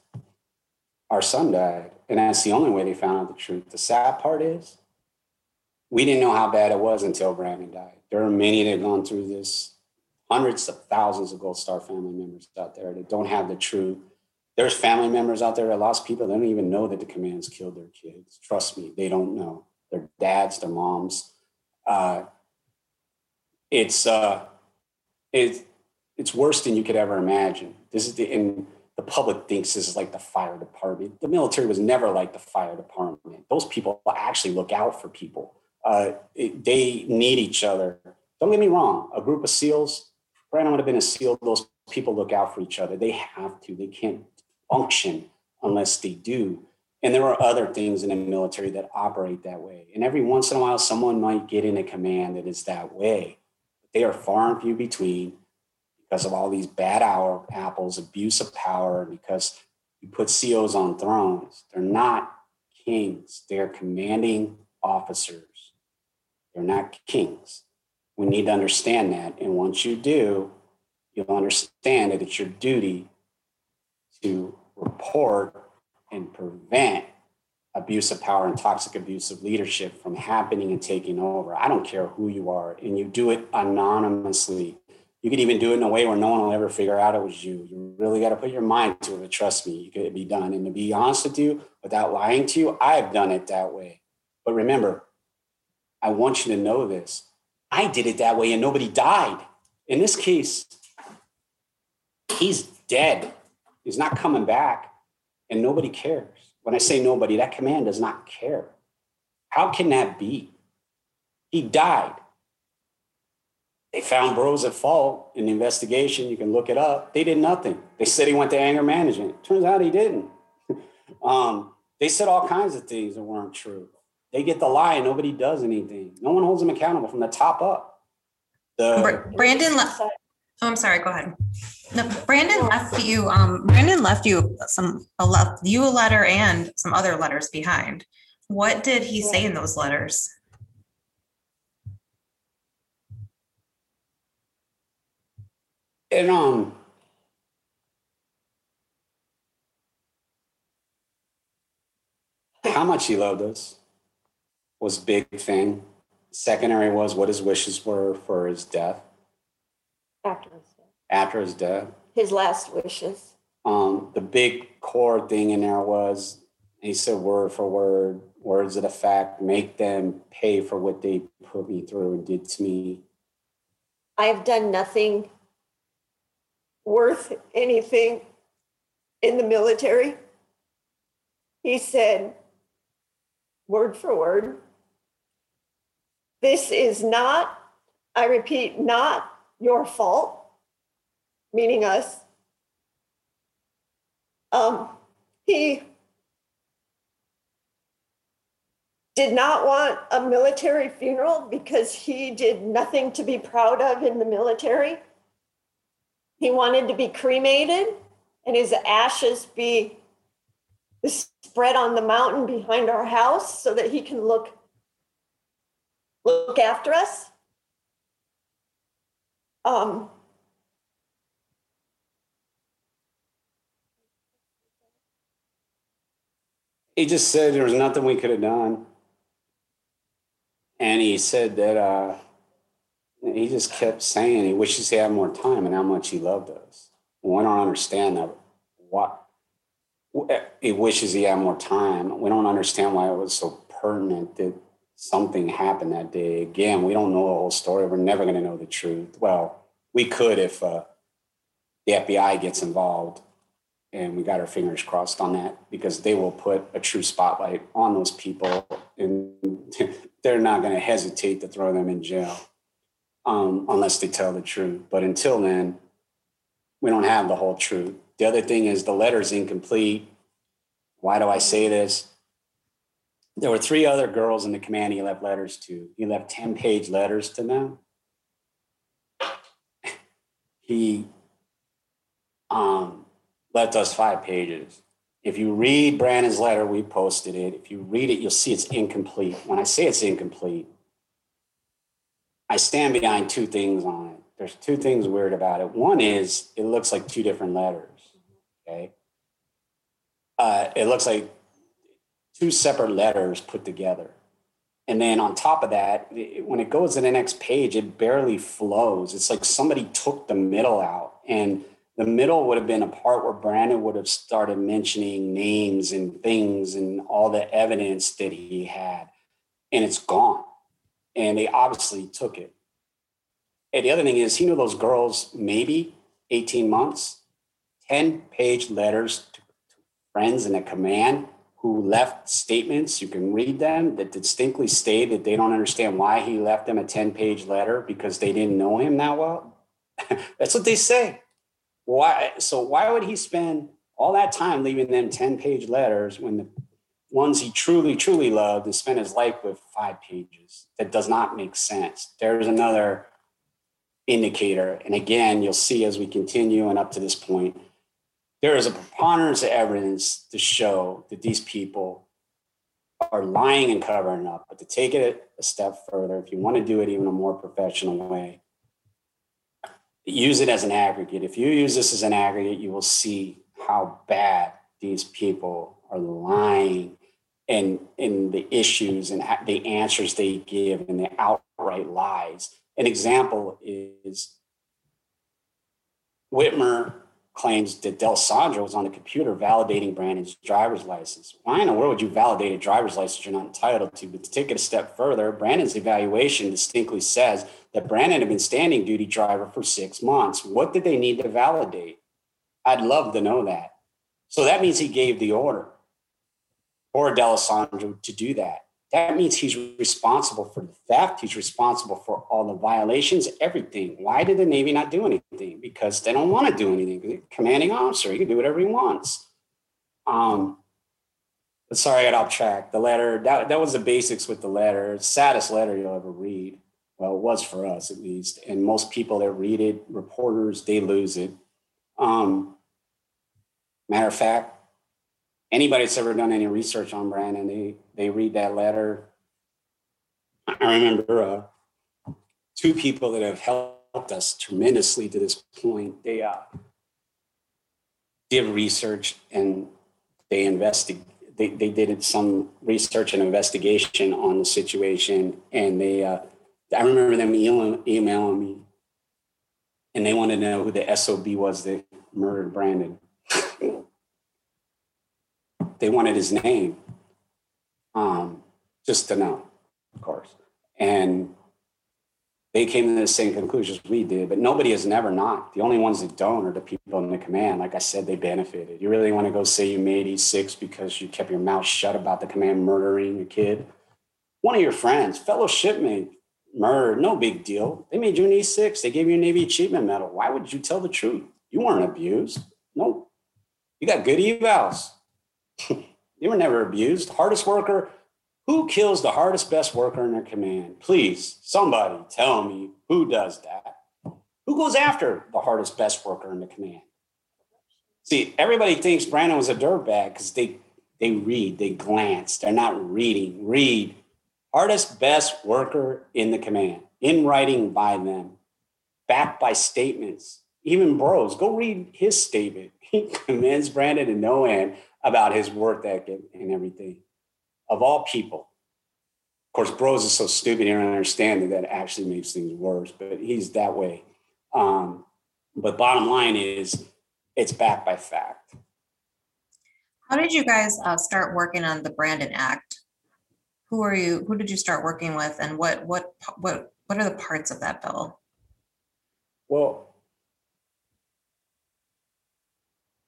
our son died. And that's the only way they found out the truth. The sad part is, we didn't know how bad it was until Brandon died. There are many that have gone through this hundreds of thousands of Gold Star family members out there that don't have the truth. There's family members out there that lost people. They don't even know that the commands killed their kids. Trust me, they don't know. Their dads, their moms. Uh, it's uh, it's it's worse than you could ever imagine. This is the and the public thinks this is like the fire department. The military was never like the fire department. Those people actually look out for people. Uh, it, they need each other. Don't get me wrong. A group of SEALs, Brandon would have been a SEAL. Those people look out for each other. They have to. They can't function unless they do. And there are other things in the military that operate that way. And every once in a while, someone might get in a command that is that way. They are far and few between because of all these bad hour apples, abuse of power, because you put CEOs on thrones. They're not kings. They're commanding officers. They're not kings. We need to understand that. And once you do, you'll understand that it's your duty to report and prevent abuse of power and toxic abuse of leadership from happening and taking over. I don't care who you are, and you do it anonymously. You could even do it in a way where no one will ever figure out it was you. You really got to put your mind to it. Trust me, you could be done. And to be honest with you, without lying to you, I've done it that way. But remember, I want you to know this. I did it that way and nobody died. In this case, he's dead. He's not coming back and nobody cares. When I say nobody, that command does not care. How can that be? He died. They found Bros at fault in the investigation. You can look it up. They did nothing. They said he went to anger management. Turns out he didn't. um, they said all kinds of things that weren't true. They get the lie and nobody does anything. No one holds them accountable from the top up. The Brandon left. Oh, I'm sorry. Go ahead. No, Brandon left you. Um, Brandon left you some a left you a letter and some other letters behind. What did he say in those letters? And um, how much he loved us was big thing. Secondary was what his wishes were for his death. After his death. After his death. His last wishes. Um, the big core thing in there was he said word for word, words of the fact, make them pay for what they put me through and did to me. I have done nothing worth anything in the military. He said, word for word, this is not, I repeat, not your fault, meaning us. Um, he did not want a military funeral because he did nothing to be proud of in the military. He wanted to be cremated and his ashes be spread on the mountain behind our house so that he can look look after us. Um, he just said there was nothing we could have done. And he said that uh, he just kept saying he wishes he had more time and how much he loved us. We don't understand that. What he wishes he had more time. We don't understand why it was so pertinent that something happened that day. Again, we don't know the whole story. We're never going to know the truth. Well, we could if uh, the FBI gets involved, and we got our fingers crossed on that because they will put a true spotlight on those people, and they're not going to hesitate to throw them in jail um, unless they tell the truth. But until then, we don't have the whole truth. The other thing is the letter's incomplete. Why do I say this? There were three other girls in the command he left letters to. He left 10 page letters to them. He um, left us five pages. If you read Brandon's letter, we posted it. If you read it, you'll see it's incomplete. When I say it's incomplete, I stand behind two things on it. There's two things weird about it. One is it looks like two different letters. Okay. Uh, it looks like two separate letters put together. And then on top of that, it, when it goes to the next page, it barely flows. It's like somebody took the middle out. And the middle would have been a part where Brandon would have started mentioning names and things and all the evidence that he had. And it's gone. And they obviously took it. And the other thing is, he knew those girls maybe 18 months, 10 page letters to, friends in a command who left statements, you can read them, that distinctly state that they don't understand why he left them a 10 page letter because they didn't know him that well. That's what they say. Why? So, why would he spend all that time leaving them 10 page letters when the ones he truly, truly loved and spent his life with five pages? That does not make sense. There's another indicator. And again, you'll see as we continue and up to this point, there is a preponderance of evidence to show that these people are lying and covering up. But to take it a step further, if you want to do it even a more professional way, use it as an aggregate. If you use this as an aggregate, you will see how bad these people are lying and in the issues and the answers they give and the outright lies. An example is Whitmer claims that D'Alessandro was on the computer validating Brandon's driver's license. Why in the world would you validate a driver's license you're not entitled to? But to take it a step further, Brandon's evaluation distinctly says that Brandon had been standing duty driver for six months. What did they need to validate? I'd love to know that. So that means he gave the order for D'Alessandro to do that. That means he's responsible for the theft. He's responsible for all the violations, everything. Why did the Navy not do anything? Because they don't want to do anything. Commanding officer, he can do whatever he wants. Um, but sorry, I got off track. The letter, that, that was the basics with the letter. Saddest letter you'll ever read. Well, it was for us at least. And most people that read it, reporters, they lose it. Um, matter of fact, anybody that's ever done any research on Brandon, they they read that letter. I remember uh, two people that have helped us tremendously to this point. They uh, did research and they invested. They, they did some research and investigation on the situation, and they. Uh, I remember them emailing me, and they wanted to know who the SOB was that murdered Brandon. They wanted his name um, just to know, of course. And they came to the same conclusions we did, but nobody has never not. The only ones that don't are the people in the command. Like I said, they benefited. You really want to go say you made E6 because you kept your mouth shut about the command murdering a kid? One of your friends, fellow shipmate, murdered, no big deal. They made you an E6. They gave you a Navy Achievement Medal. Why would you tell the truth? You weren't abused. No. You got good evals. You were never abused. Hardest worker. Who kills the hardest, best worker in their command? Please, somebody tell me who does that. Who goes after the hardest, best worker in the command? See, everybody thinks Brandon was a dirtbag because they they read, they glance, they're not reading. Read. Hardest, best worker in the command, in writing by them, backed by statements. Even Bros, go read his statement. He commends Brandon and no end about his work ethic and everything. Of all people, of course, Bros is so stupid he don't understand that that actually makes things worse, but he's that way. Um, but bottom line is, it's backed by fact. How did you guys uh, start working on the Brandon Act? Who are you? Who did you start working with, and what what what what are the parts of that bill? Well,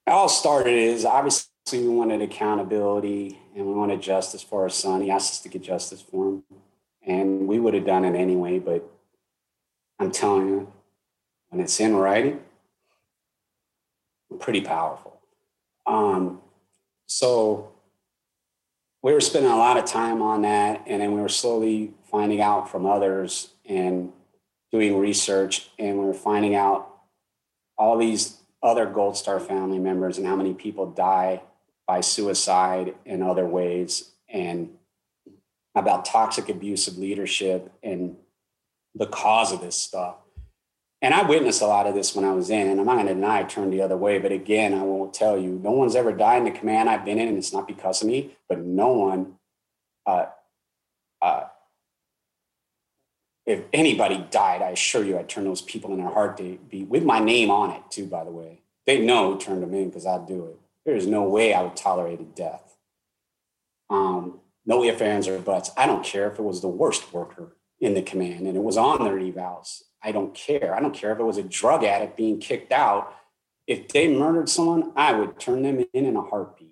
all started is obviously we wanted accountability and we wanted justice for our son. He asked us to get justice for him. And we would have done it anyway, but I'm telling you, when it's in writing, pretty powerful. Um, so we were spending a lot of time on that, and then we were slowly finding out from others and doing research, and we were finding out all these other Gold Star family members and how many people die by suicide and other ways, and about toxic abuse of leadership and the cause of this stuff. And I witnessed a lot of this when I was in, and I'm not going to deny I turned the other way. But again, I won't tell you, no one's ever died in the command I've been in, and it's not because of me, but no one, uh, uh, if anybody died, I assure you, I'd turn those people in their heart to be with my name on it, too, by the way. They know who turned them in because I'd do it. There is no way I would tolerate a death. Um, no ifs, ands, or buts. I don't care if it was the worst worker in the command and it was on their evals. I don't care. I don't care if it was a drug addict being kicked out. If they murdered someone, I would turn them in in a heartbeat.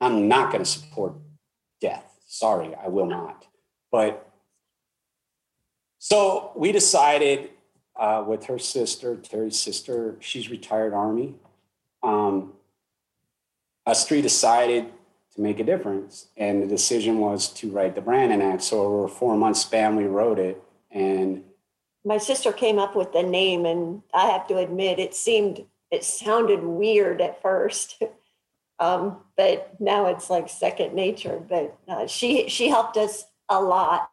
I'm not going to support death. Sorry, I will not. But so we decided uh, with her sister, Teri's sister, she's retired Army. Um, us three decided to make a difference. And the decision was to write the Brandon Act. So over four month span, we wrote it. And my sister came up with the name, and I have to admit, it seemed, it sounded weird at first. um, but now it's like second nature. But uh, she she helped us a lot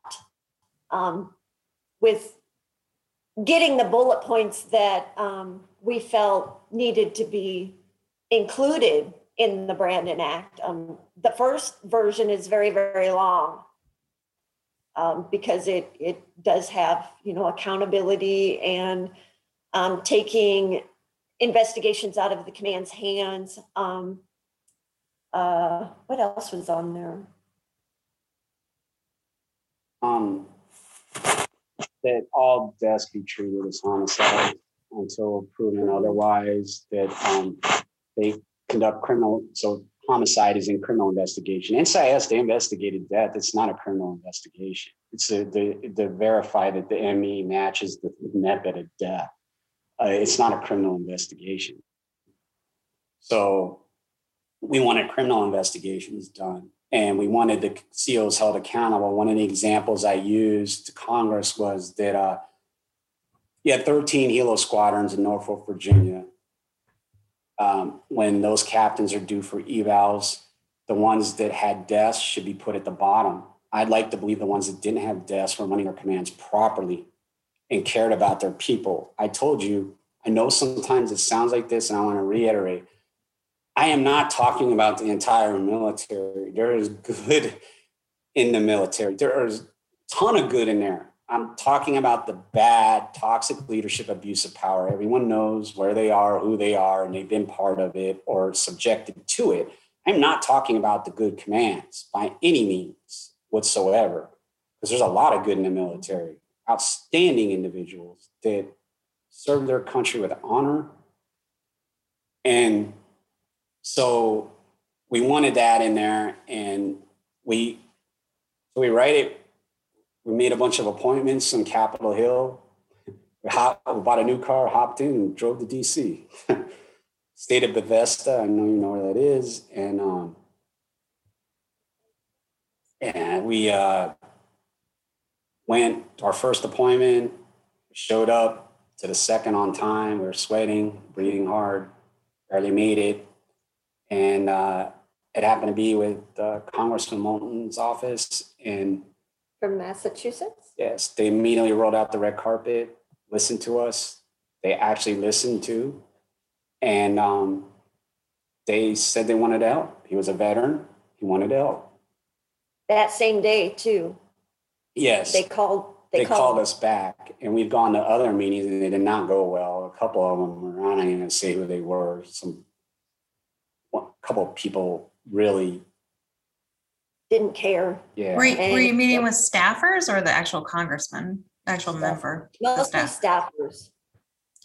um, with getting the bullet points that um, we felt needed to be included in the Brandon Act. Um, the first version is very, very long. Um, because it, it does have, you know, accountability and, um, taking investigations out of the command's hands. Um, uh, what else was on there? Um, that all deaths be treated as homicide until proven otherwise, that, um, they conduct criminal, so homicide is in criminal investigation. NCIS, they investigated death. It's not a criminal investigation. It's a, the, to verify that the ME matches the method of death. Uh, it's not a criminal investigation. So we wanted criminal investigations done and we wanted the COs held accountable. One of the examples I used to Congress was that uh, you had 13 helo squadrons in Norfolk, Virginia. Um, when those captains are due for evals, the ones that had deaths should be put at the bottom. I'd like to believe the ones that didn't have deaths were running their commands properly and cared about their people. I told you, I know sometimes it sounds like this, and I want to reiterate I am not talking about the entire military. There is good in the military. There is a ton of good in there. I'm talking about the bad, toxic leadership, abuse of power. Everyone knows where they are, who they are, and they've been part of it or subjected to it. I'm not talking about the good commands by any means whatsoever, because there's a lot of good in the military, outstanding individuals that serve their country with honor and so we wanted that in there and we so we write it we made a bunch of appointments on capitol hill we, we bought a new car hopped in and drove to dc stayed at bethesda i know you know where that is and um and we uh went our first appointment showed up to the second on time we were sweating breathing hard barely made it and uh, it happened to be with uh, Congressman Moulton's office. And From Massachusetts? yes, they immediately rolled out the red carpet, listened to us. They actually listened to, and um, they said they wanted help. He was a veteran. He wanted help. That same day too. Yes, They called, they, they called called, us back, and we've gone to other meetings, and they did not go well. A couple of them were. I'm not even say who they were. Some, one, couple of people really, didn't care. yeah. Were you, were you And- meeting with staffers or the actual congressman, actual member? Mostly staff? staffers.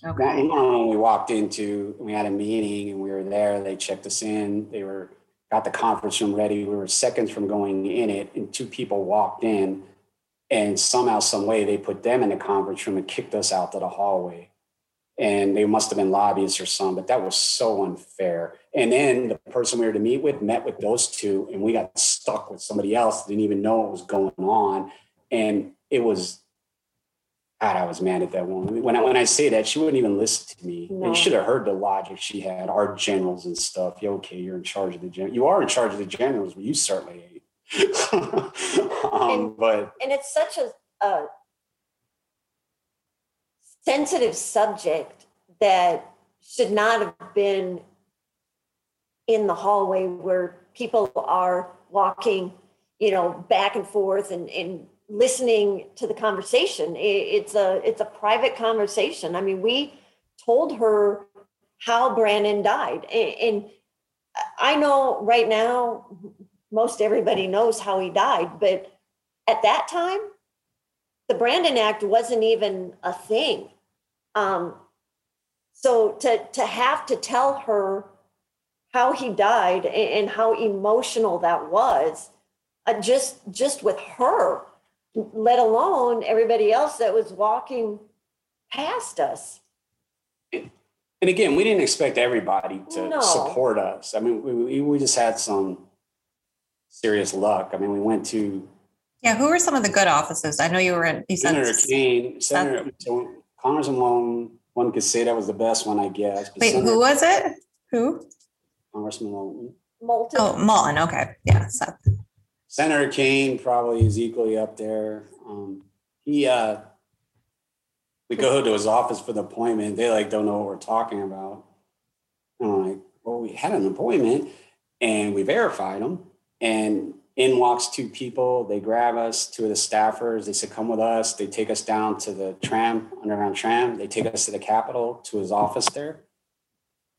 Okay. One, one when we walked into, we had a meeting and we were there, they checked us in, they were, got the conference room ready. We were seconds from going in it and two people walked in and somehow, some way they put them in the conference room and kicked us out to the hallway. And they must have been lobbyists or some, but that was so unfair. And then the person we were to meet with met with those two and we got stuck with somebody else, didn't even know what was going on. And it was God, I was mad at that woman. When I when I say that, she wouldn't even listen to me. And No. you should have heard the logic she had. Our generals and stuff. Yeah, okay, you're in charge of the gen. You are in charge of the generals, but you certainly ain't. um, And- but And it's such a, a sensitive subject that should not have been in the hallway where people are walking, you know, back and forth and, and listening to the conversation. It's a, it's a private conversation. I mean, we told her how Brandon died. And I know right now, most everybody knows how he died, but at that time, the Brandon Act wasn't even a thing. Um, so to to have to tell her how he died and, and how emotional that was, uh, just just with her, let alone everybody else that was walking past us. and again, we didn't expect everybody to No. support us. I mean, we, we we just had some serious luck. I mean, we went to Yeah, who were some of the good offices? I know you were in, you said, Senator Kaine, Senator so Congressman Long. One could say that was the best one, I guess. but wait, Senator- who was it? Who? Congressman Long. Moulton. Oh, Mullen. Okay. Yeah. Seth. Senator Kaine probably is equally up there. Um, he, uh, we go to his office for the appointment. They like don't know what we're talking about. I'm like, well, we had an appointment and we verified them. And in walks two people. They grab us, two of the staffers. They said, come with us. They take us down to the tram, underground tram. They take us to the Capitol, to his office there.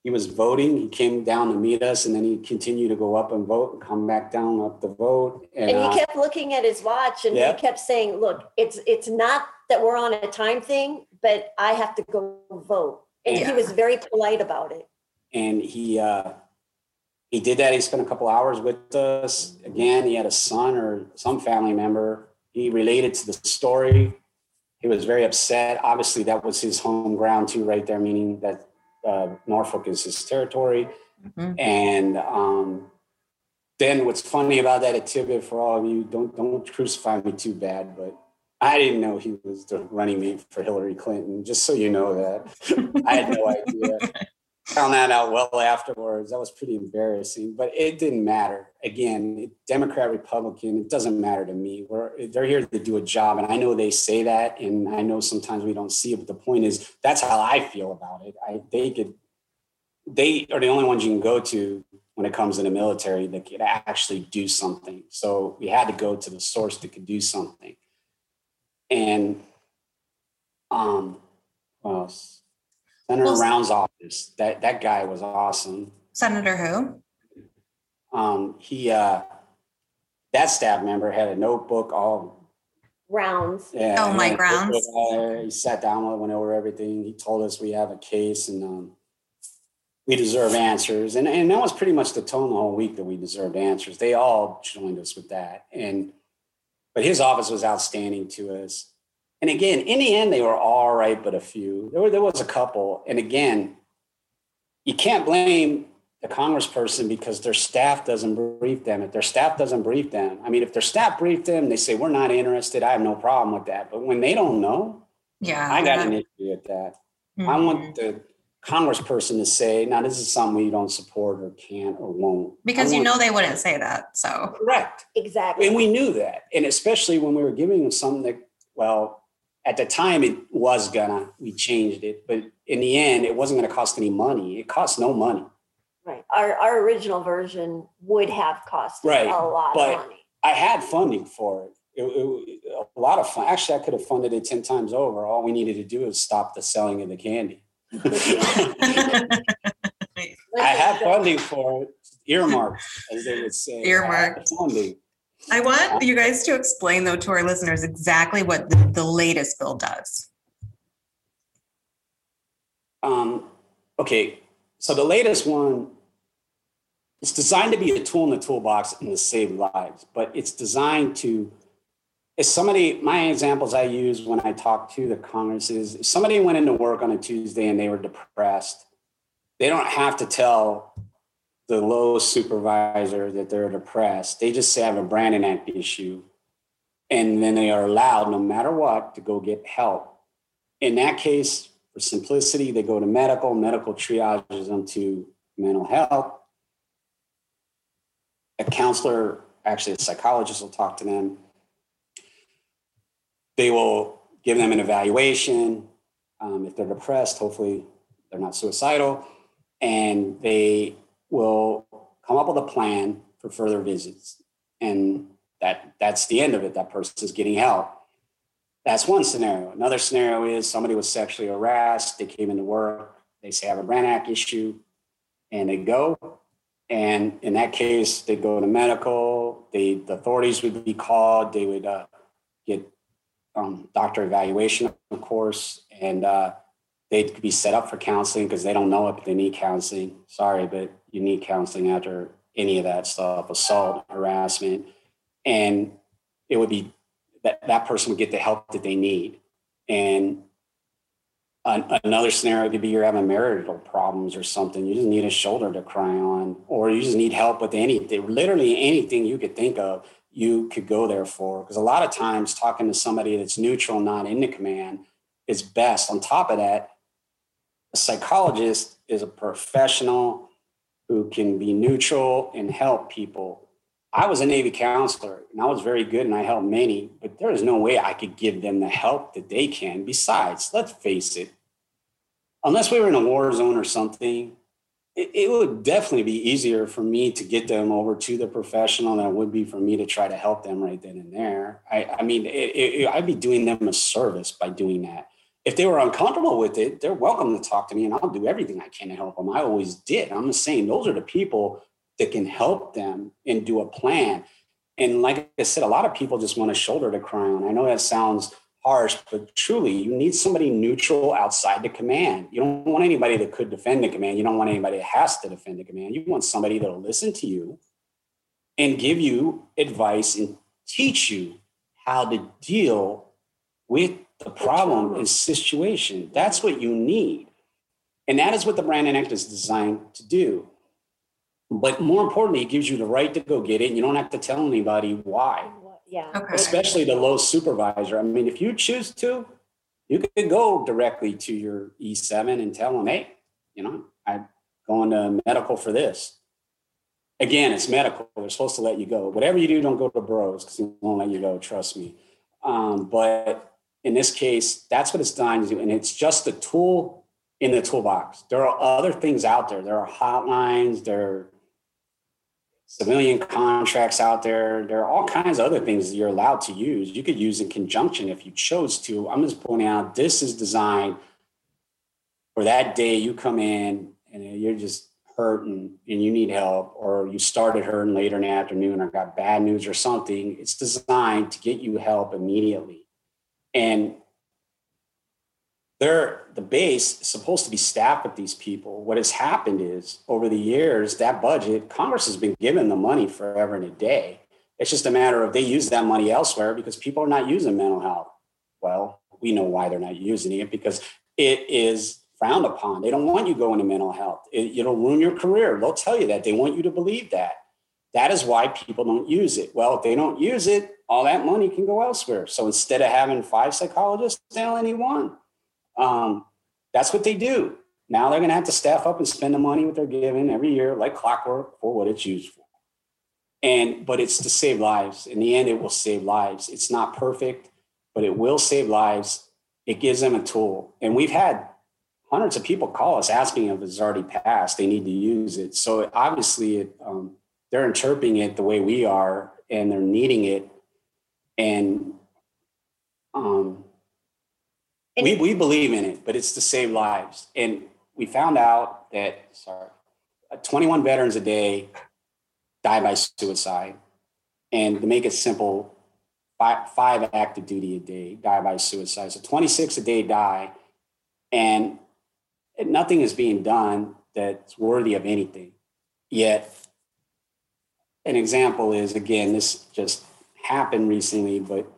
He was voting. He came down to meet us and then he continued to go up and vote and come back down up the vote. And uh, he kept looking at his watch and Yeah. he kept saying, look, it's, it's not that we're on a time thing, but I have to go vote. And he was very polite about it. and he uh, he did that. He spent a couple hours with us. Again, he had a son or some family member. He related to the story. He was very upset. Obviously, that was his home ground too, right there, meaning that uh, Norfolk is his territory. Mhm. And um, then what's funny about that, a tidbit for all of you, don't don't crucify me too bad, but I didn't know he was the running mate for Hillary Clinton. Just so you know that, I had no idea. Found that out well afterwards. That was pretty embarrassing, but it didn't matter. Again, Democrat, Republican, it doesn't matter to me. We're they're here to do a job, and I know they say that, and I know sometimes we don't see it. But the point is, that's how I feel about it. I they could they are the only ones you can go to when it comes to the military that could actually do something. So we had to go to the source that could do something. And um, well, Senator Well, Round's office, that that guy was awesome. Senator who? Um, he uh, that staff member had a notebook all Rounds. yeah, Oh, he Mike had a Rounds? notebook all there. He sat down with, went over everything. He told us we have a case and um, we deserve answers. And, and that was pretty much the tone the whole week that we deserved answers. They all joined us with that. And but his office was outstanding to us. And again, in the end, they were all right, but a few. There were there was a couple. And again, you can't blame the congressperson because their staff doesn't brief them. If their staff doesn't brief them, I mean, if their staff briefed them, they say, we're not interested. I have no problem with that. But when they don't know, Yeah. I got an issue with that. I Mhm. want the congressperson to say, now this is something we don't support or can't or won't. Because you know they wouldn't say that. So Correct. Exactly. And we knew that. And especially when we were giving them something that, well, at the time it was gonna, we changed it. But in the end, it wasn't gonna cost any money. It cost no money. Right. Our, our original version would have cost Right, a lot but- of money. I had funding for it. It, it- a lot of fun. Actually, I could have funded it 10 times over. All we needed to do is stop the selling of the candy. I had funding for it, earmarked, as they would say. I had Earmarked. Funding. I want you guys to explain though to our listeners exactly what the, the latest bill does. Um, okay, so the latest one it's designed to be a tool in the toolbox and to save lives, but it's designed to. If somebody, my examples I use when I talk to the Congress is if somebody went into work on a Tuesday and they were depressed, they don't have to tell the low supervisor that they're depressed. They just have a Brandon Act issue. And then they are allowed, no matter what, to go get help. In that case, for simplicity, they go to medical, medical triages them to mental health. A counselor, actually a psychologist will talk to them. They will give them an evaluation. Um, if they're depressed, hopefully they're not suicidal. And they will come up with a plan for further visits. And that, that's the end of it. That person is getting help. That's one scenario. Another scenario is somebody was sexually harassed. They came into work. They say I have a Brand Act issue, and they go. And in that case, they go to medical. They, the authorities would be called. They would uh, get um, doctor evaluation, of course, and uh, they could be set up for counseling because they don't know it, but they need counseling. Sorry, but you need counseling after any of that stuff, assault, harassment, and it would be that that person would get the help that they need. And an, another scenario could be you're having marital problems or something. You just need a shoulder to cry on, or you just need help with anything, literally anything you could think of, you could go there for. Because a lot of times talking to somebody that's neutral, not in the command, is best. On top of that, a psychologist is a professional who can be neutral and help people. I was a Navy counselor and I was very good and I helped many, but there is no way I could give them the help that they can. Besides, let's face it, unless we were in a war zone or something, it, it, would definitely be easier for me to get them over to the professional than it would be for me to try to help them right then and there. I, I mean, it, it, I'd be doing them a service by doing that. If they were uncomfortable with it, they're welcome to talk to me and I'll do everything I can to help them. I always did. I'm just saying, those are the people that can help them and do a plan. And like I said, a lot of people just want a shoulder to cry on. I know that sounds harsh, but truly, you need somebody neutral outside the command. You don't want anybody that could defend the command. You don't want anybody that has to defend the command. You want somebody that'll listen to you and give you advice and teach you how to deal with the problem is situation. That's what you need. And that is what the Brandon Act is designed to do. But more importantly, it gives you the right to go get it. And you don't have to tell anybody why. Yeah. Okay. Especially the low supervisor. I mean, if you choose to, you could go directly to your E7 and tell them, hey, you know, I'm going to medical for this. Again, it's medical. They're supposed to let you go. Whatever you do, don't go to bros because they won't let you go. Trust me. Um, but in this case, that's what it's designed to do. And it's just a tool in the toolbox. There are other things out there. There are hotlines, there are civilian contracts out there. There are all kinds of other things you're allowed to use. You could use in conjunction if you chose to. I'm just pointing out this is designed for that day you come in and you're just hurting and you need help, or you started hurting later in the afternoon or got bad news or something. It's designed to get you help immediately. And they're the base is supposed to be staffed with these people. What has happened is over the years, that budget, Congress has been given the money forever and a day. It's just a matter of they use that money elsewhere because people are not using mental health. Well, we know why they're not using it because it is frowned upon. They don't want you going to mental health. It, it'll ruin your career. They'll tell you that. They want you to believe that. That is why people don't use it. Well, if they don't use it, all that money can go elsewhere. So instead of having five psychologists, they only need one. Um, that's what they do. Now they're going to have to staff up and spend the money what they're given every year, like clockwork, for what it's used for. And but it's to save lives. In the end, it will save lives. It's not perfect, but it will save lives. It gives them a tool. And we've had hundreds of people call us asking if it's already passed. They need to use it. So obviously, it, um, they're interpreting it the way we are, and they're needing it. And um, we, we believe in it, but it's to save lives. And we found out that, sorry, uh, 21 veterans a day die by suicide. And to make it simple, five, five active duty a day die by suicide. So 26 a day die. And nothing is being done that's worthy of anything. Yet, an example is again, this just happened recently, but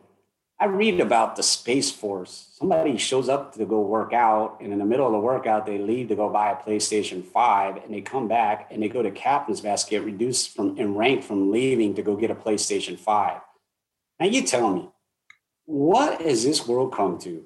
I read about the Space Force. Somebody shows up to go work out, and in the middle of the workout, they leave to go buy a PlayStation 5, and they come back and they go to captain's get reduced from in rank from leaving to go get a PlayStation 5. Now you tell me, what has this world come to?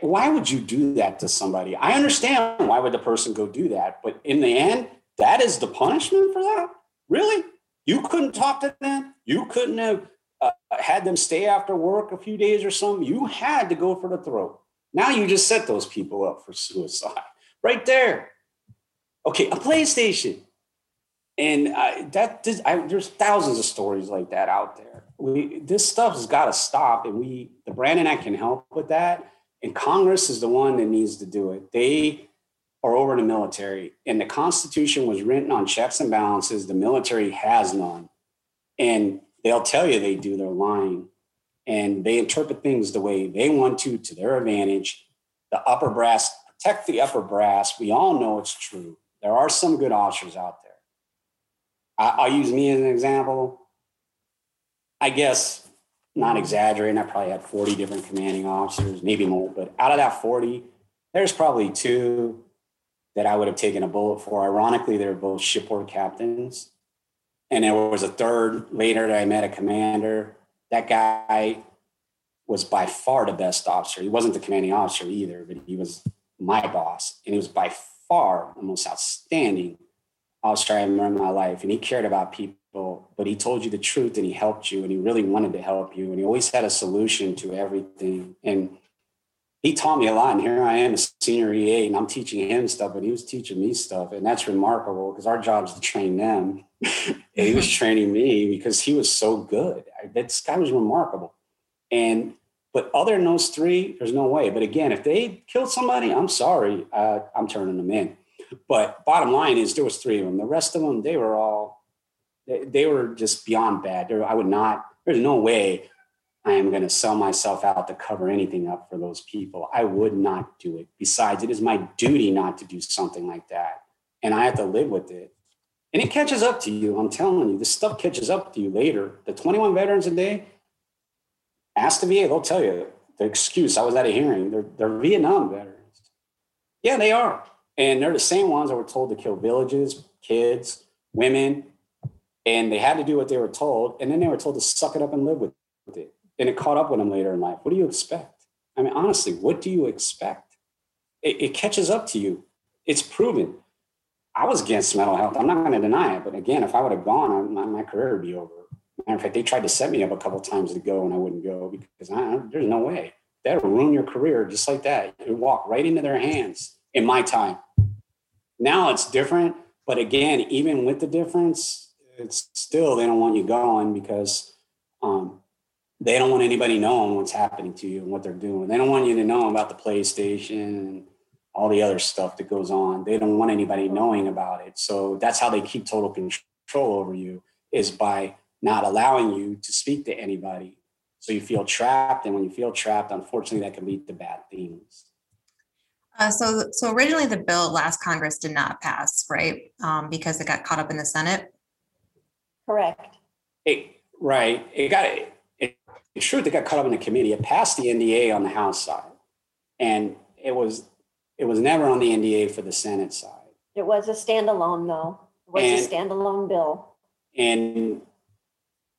Why would you do that to somebody? I understand why would the person go do that, but in the end, that is the punishment for that? Really? You couldn't talk to them? You couldn't have uh, had them stay after work a few days or something, you had to go for the throat. Now you just set those people up for suicide right there. Okay, a PlayStation. And I, that I, there's thousands of stories like that out there. We, this stuff has got to stop, and we, the Brandon Act can help with that. And Congress is the one that needs to do it. They are over the military, and the Constitution was written on checks and balances. The military has none, and they'll tell you they do, they're lying. And they interpret things the way they want to, to their advantage. The upper brass, protect the upper brass. We all know it's true. There are some good officers out there. I, will use me as an example. I guess, not exaggerating, I probably had 40 different commanding officers, maybe more, but out of that 40, there's probably two that I would have taken a bullet for. Ironically, they're both shipboard captains. And there was a third later that I met a commander. That guy was by far the best officer. He wasn't the commanding officer either, but he was my boss. And he was by far the most outstanding officer I ever in my life. And he cared about people, but he told you the truth and he helped you and he really wanted to help you. And he always had a solution to everything. And he taught me a lot. And here I am, a senior EA, and I'm teaching him stuff, but he was teaching me stuff. And that's remarkable because our job is to train them. and he was training me because he was so good. I, this guy was remarkable. And but other than those three, there's no way. But again, if they killed somebody, I'm sorry, uh, I'm turning them in. But bottom line is, there was three of them. The rest of them, they were all, they, they were just beyond bad. There, I would not. There's no way I am going to sell myself out to cover anything up for those people. I would not do it. Besides, it is my duty not to do something like that. And I have to live with it. And it catches up to you. I'm telling you, this stuff catches up to you later. The 21 veterans a day, ask the VA, they'll tell you the excuse. I was at a hearing. They're, they're Vietnam veterans. Yeah, they are. And they're the same ones that were told to kill villages, kids, women. And they had to do what they were told. And then they were told to suck it up and live with it and it caught up with them later in life. What do you expect? I mean, honestly, what do you expect? It, it catches up to you. It's proven. I was against mental health. I'm not going to deny it. But again, if I would have gone, my, my career would be over. Matter of fact, they tried to set me up a couple times to go, and I wouldn't go because I, there's no way that'll ruin your career just like that. You walk right into their hands. In my time, now it's different. But again, even with the difference, it's still they don't want you going because um, they don't want anybody knowing what's happening to you and what they're doing. They don't want you to know about the PlayStation all the other stuff that goes on. They don't want anybody knowing about it. So that's how they keep total control over you is by not allowing you to speak to anybody. So you feel trapped, and when you feel trapped, unfortunately, that can lead to bad things. Uh, so, so originally the bill last Congress did not pass, right? Um, because it got caught up in the Senate. Correct. It, right. It got it's true, they got caught up in the committee. It passed the NDA on the House side, and it was it was never on the NDA for the Senate side. It was a standalone, though. It was And- a standalone bill. And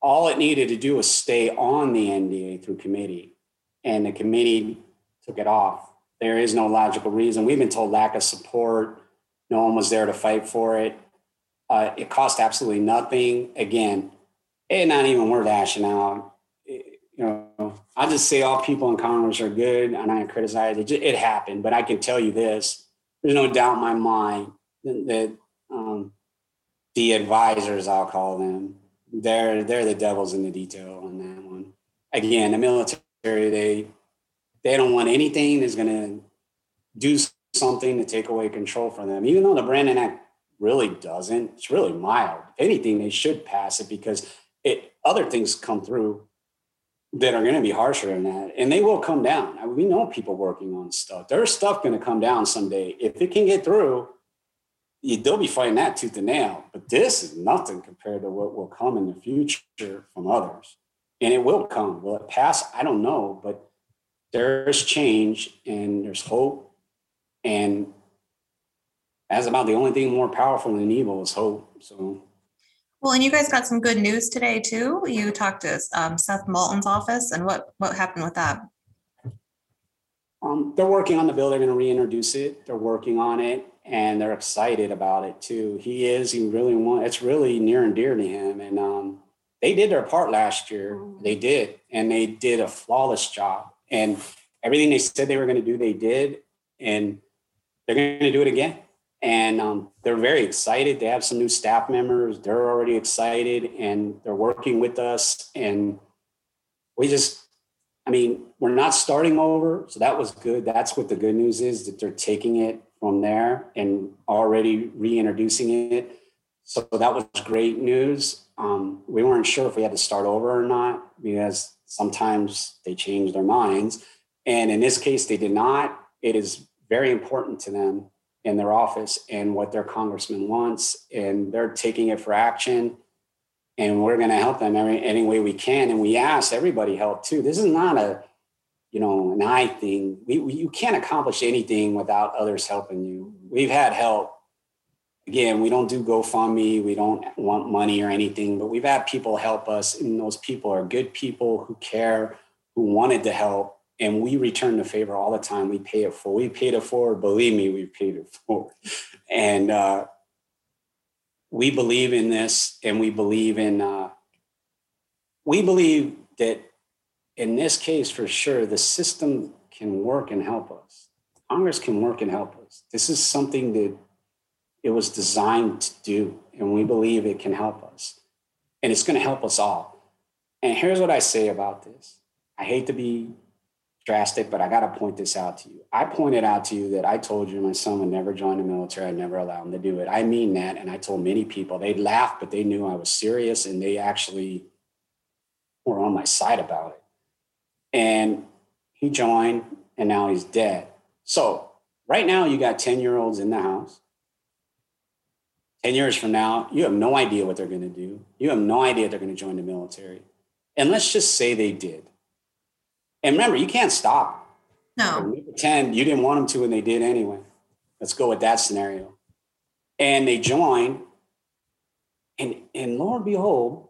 all it needed to do was stay on the NDA through committee, and the committee took it off. There is no logical reason. We've been told lack of support. No one was there to fight for it. Uh, it cost absolutely nothing. Again, it not even worth hashing out. I just say all people in Congress are good, and I criticize it. It happened, but I can tell you this: there's no doubt in my mind that, um, the advisors, I'll call them, they're they're the devils in the detail on that one. Again, the military they they don't want anything that's going to do something to take away control from them. Even though the Brandon Act really doesn't, it's really mild. Anything, they should pass it because it other things come through that are going to be harsher than that, and they will come down. I mean, we know people working on stuff. There's stuff going to come down someday. If it can get through, you, they'll be fighting that tooth and nail. But this is nothing compared to what will come in the future from others. And it will come. Will it pass? I don't know. But there's change and there's hope. And as about the only thing more powerful than evil is hope. So Well, and you guys got some good news today too. You talked to um, Seth Moulton's office, and what what happened with that? um, they're working on the bill. They're going to reintroduce it. They're working on it and they're excited about it too. He is, he really want, it's really near and dear to him. And um, they did their part last year. They did. And they did a flawless job. And everything they said they were going to do, they did. And they're going to do it again. And um, they're very excited. They have some new staff members. They're already excited and they're working with us. And we just, I mean, we're not starting over. So that was good. That's what the good news is that they're taking it from there and already reintroducing it. So that was great news. Um, we weren't sure if we had to start over or not because sometimes they change their minds. And in this case, they did not. It is very important to them in their office and what their congressman wants, and they're taking it for action. And we're going to help them every, any way we can. And we ask everybody help too. This is not a, you know, an I thing. We, we you can't accomplish anything without others helping you. We've had help. Again, we don't do GoFundMe. We don't want money or anything, but we've had people help us, and those people are good people who care, who wanted to help, and we return the favor all the time. We pay it forward. We paid it forward. Believe me, we paid it forward. And uh, we believe in this, and we believe in. Uh, we believe that in this case, for sure, the system can work and help us. Congress can work and help us. This is something that it was designed to do, and we believe it can help us. And it's going to help us all. And here's what I say about this I hate to be drastic, but I got to point this out to you. I pointed out to you that I told you my son would never join the military. I'd never allow him to do it. I mean that. And I told many people, they'd laugh, but they knew I was serious and they actually were on my side about it. And he joined, and now he's dead. So, right now, you got 10 year olds in the house. 10 years from now, you have no idea what they're going to do. You have no idea they're going to join the military. And let's just say they did. And remember, you can't stop. No. Pretend you didn't want them to and they did anyway. Let's go with that scenario. And they join. And, and lo and behold,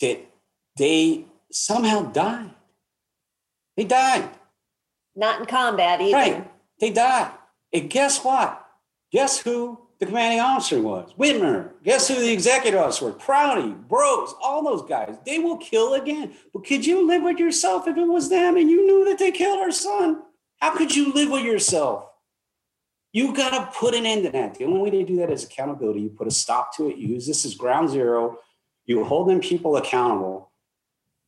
that they somehow died. They died. Not in combat either. Right. They died. And guess what? Guess who the commanding officer was? Whitmer. Guess who the executive officer was? Prouty, Bros, all those guys. They will kill again. But could you live with yourself if it was them and you knew that they killed our son? How could you live with yourself? You got to put an end to that. The only way to do that is accountability. You put a stop to it. You use this as ground zero. You hold them people accountable.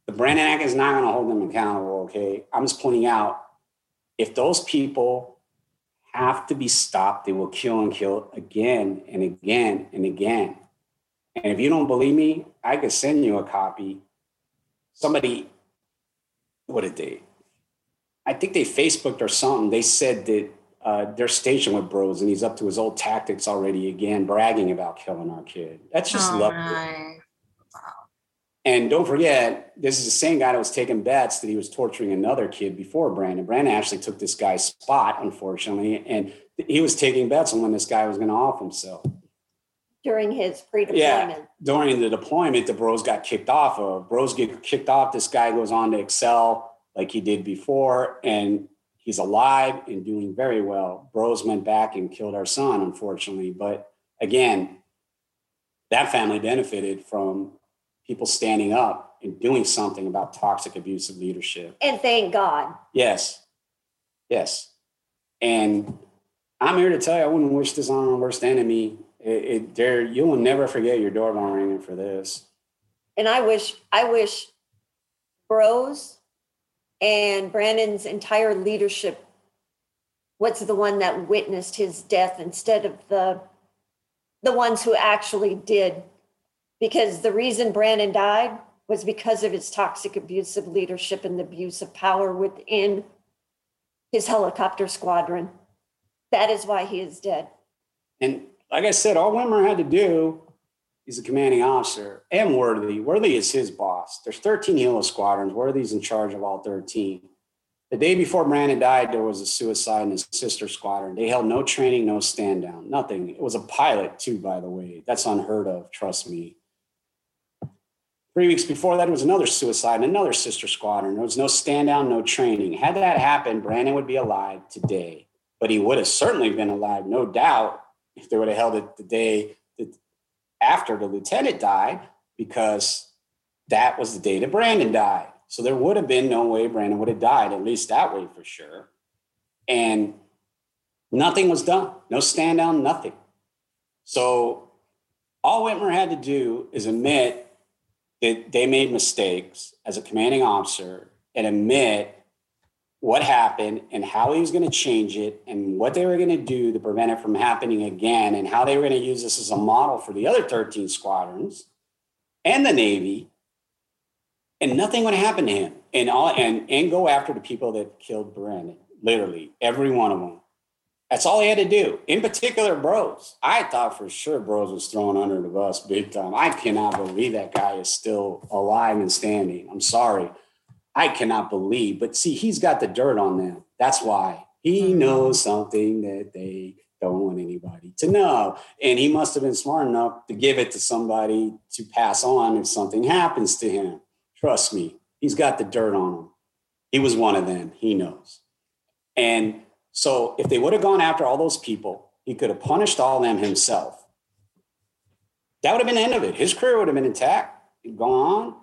The Brandon Act is not going to hold them accountable. Okay. I'm just pointing out if those people have to be stopped, they will kill and kill again and again and again. And if you don't believe me, I could send you a copy. Somebody, what did they? I think they Facebooked or something. They said that uh, they're stationed with bros and he's up to his old tactics already again, bragging about killing our kid. That's just Oh, lovely. my. And don't forget, this is the same guy that was taking bets that he was torturing another kid before Brandon. Brandon actually took this guy's spot, unfortunately, and he was taking bets on when this guy was going to off himself. During his pre-deployment. Yeah. During the deployment, the bros got kicked off of. Bros get kicked off. This guy goes on to excel like he did before, and he's alive and doing very well. Bros went back and killed our son, unfortunately. But again, that family benefited from people standing up and doing something about toxic abusive leadership. And thank God. Yes. Yes. And I'm here to tell you, I wouldn't wish this on our worst enemy. It, it, there, you will never forget your doorbell ringing for this. And I wish, I wish Bros and Brandon's entire leadership was the one that witnessed his death instead of the the ones who actually did. Because the reason Brandon died was because of his toxic abusive leadership and the abuse of power within his helicopter squadron. That is why he is dead. And like I said, all Whitmer had to do, he's a commanding officer, and Worthy. Worthy is his boss. There's 13 Helo squadrons. Worthy's in charge of all 13. The day before Brandon died, there was a suicide in his sister squadron. They held no training, no stand down, nothing. It was a pilot, too, by the way. That's unheard of, trust me. Three weeks before that, it was another suicide and another sister squadron. There was no stand down, no training. Had that happened, Brandon would be alive today, but he would have certainly been alive, no doubt, if they would have held it the day that after the lieutenant died, because that was the day that Brandon died. So there would have been no way Brandon would have died, at least that way for sure. And nothing was done, no stand down, nothing. So all Whitmer had to do is admit that they made mistakes as a commanding officer and admit what happened and how he was going to change it and what they were going to do to prevent it from happening again and how they were going to use this as a model for the other 13 squadrons and the Navy. And nothing would happen to him. And all and and go after the people that killed Brandon. Literally, every one of them. That's all he had to do. In particular, Bros. I thought for sure Bros was thrown under the bus big time. I cannot believe that guy is still alive and standing. I'm sorry. I cannot believe. But see, he's got the dirt on them. That's why. He knows something that they don't want anybody to know. And he must have been smart enough to give it to somebody to pass on if something happens to him. Trust me, he's got the dirt on him. He was one of them. He knows. And so if they would have gone after all those people, he could have punished all them himself. That would have been the end of it. His career would have been intact. He'd gone on,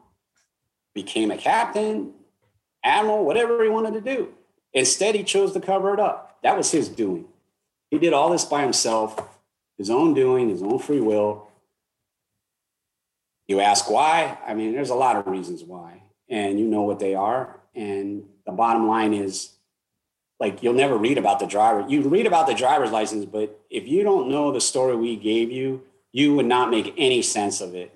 became a captain, admiral, whatever he wanted to do. Instead, he chose to cover it up. That was his doing. He did all this by himself, his own doing, his own free will. You ask why? I mean, there's a lot of reasons why, and you know what they are. And the bottom line is like you'll never read about the driver. You read about the driver's license, but if you don't know the story we gave you, you would not make any sense of it.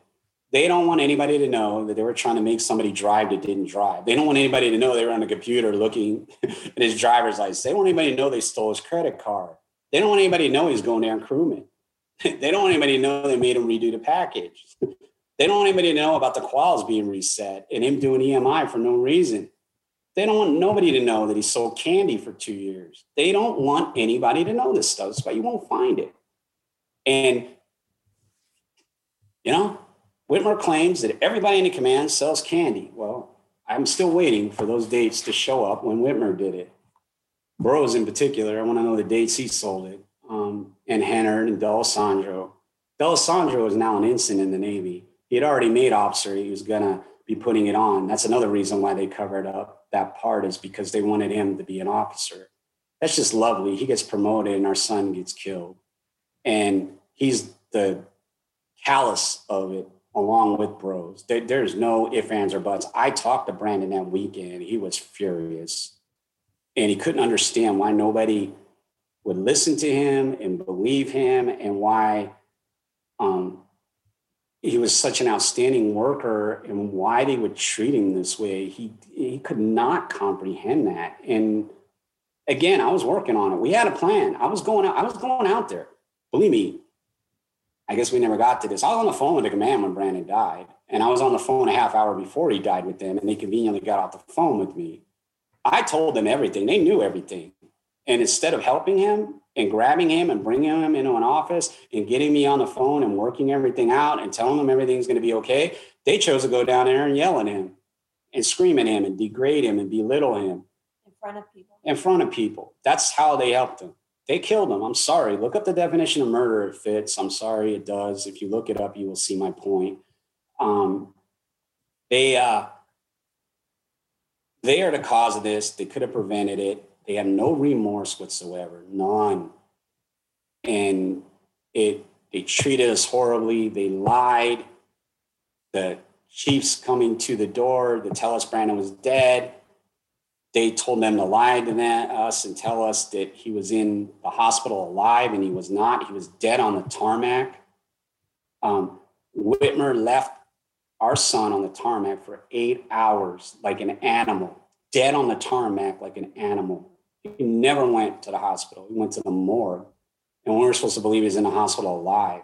They don't want anybody to know that they were trying to make somebody drive that didn't drive. They don't want anybody to know they were on a computer looking at his driver's license. They don't want anybody to know they stole his credit card. They don't want anybody to know he's going down crewman. they don't want anybody to know they made him redo the package. they don't want anybody to know about the quals being reset and him doing EMI for no reason. They don't want nobody to know that he sold candy for two years. They don't want anybody to know this stuff. That's why you won't find it. And, you know, Whitmer claims that everybody in the command sells candy. Well, I'm still waiting for those dates to show up when Whitmer did it. Burroughs in particular, I want to know the dates he sold it. Um, and Hennard and D'Alessandro. D'Alessandro is now an ensign in the Navy. He had already made officer. He was going to be putting it on. That's another reason why they covered up that part is because they wanted him to be an officer. That's just lovely. He gets promoted and our son gets killed. And he's the callous of it along with bros. There, there's no ifs, ands, or buts. I talked to Brandon that weekend. He was furious. And he couldn't understand why nobody would listen to him and believe him and why um, he was such an outstanding worker and why they would treat him this way. He, he could not comprehend that. And again, I was working on it. We had a plan. I was going out, I was going out there. Believe me, I guess we never got to this. I was on the phone with the command when Brandon died, and I was on the phone a half hour before he died with them, and they conveniently got off the phone with me. I told them everything. They knew everything. And instead of helping him and grabbing him and bringing him into an office and getting me on the phone and working everything out and telling them everything's going to be okay, they chose to go down there and yell at him and scream at him and degrade him and belittle him in front of people. In front of people. That's how they helped him. They killed him. I'm sorry. Look up the definition of murder. It fits. I'm sorry. It does. If you look it up, you will see my point. Um, they uh, they are the cause of this. They could have prevented it. They have no remorse whatsoever, none. And it they treated us horribly. They lied. The chiefs coming to the door to tell us Brandon was dead they told them to lie to us and tell us that he was in the hospital alive and he was not. He was dead on the tarmac. Um, Whitmer left our son on the tarmac for eight hours like an animal, dead on the tarmac like an animal. He never went to the hospital. He went to the morgue. And we were supposed to believe he was in the hospital alive.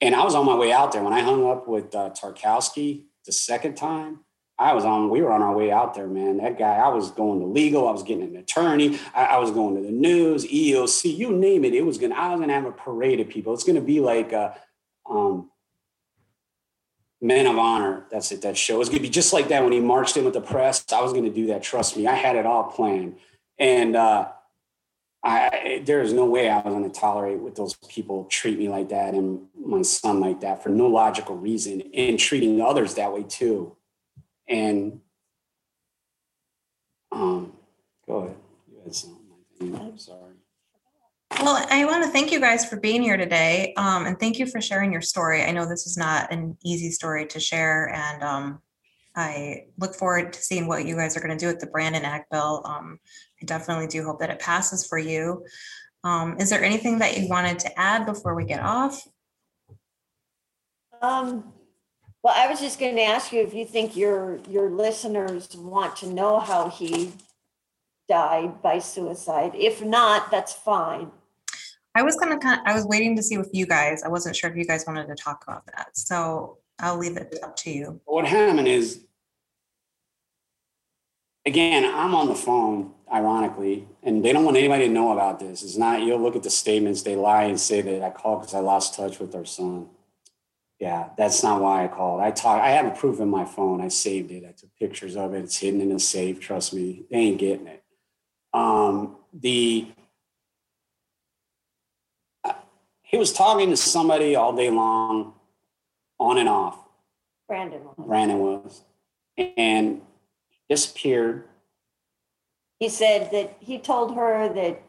And I was on my way out there when I hung up with uh, Tarkowski the second time. I was on, we were on our way out there, man. That guy, I was going to legal, I was getting an attorney, I, I was going to the news, EOC, you name it. It was gonna, I was gonna have a parade of people. It's gonna be like a um, Men of Honor. That's it, that show. It's gonna be just like that when he marched in with the press. I was gonna do that, trust me. I had it all planned. And uh, I, there is no way I was going to tolerate with those people treat me like that and my son like that for no logical reason and treating others that way too. And um, go ahead. You had something. I'm sorry. Well, I want to thank you guys for being here today, um, and thank you for sharing your story. I know this is not an easy story to share, and um, I look forward to seeing what you guys are going to do with the Brandon Act bill. Um, I definitely do hope that it passes for you. Um, is there anything that you wanted to add before we get off? Um, well, I was just going to ask you if you think your your listeners want to know how he died by suicide. If not, that's fine. I was gonna kind of, I was waiting to see with you guys. I wasn't sure if you guys wanted to talk about that. So I'll leave it up to you. What happened is, again, I'm on the phone, ironically, and they don't want anybody to know about this. It's not, you'll look at the statements, they lie and say that I called because I lost touch with our son. Yeah, that's not why I called. I talk. I have a proof in my phone. I saved it. I took pictures of it. It's hidden in a safe. Trust me, they ain't getting it. Um, the uh, he was talking to somebody all day long, on and off. Brandon. Brandon was, and disappeared. he said that he told her that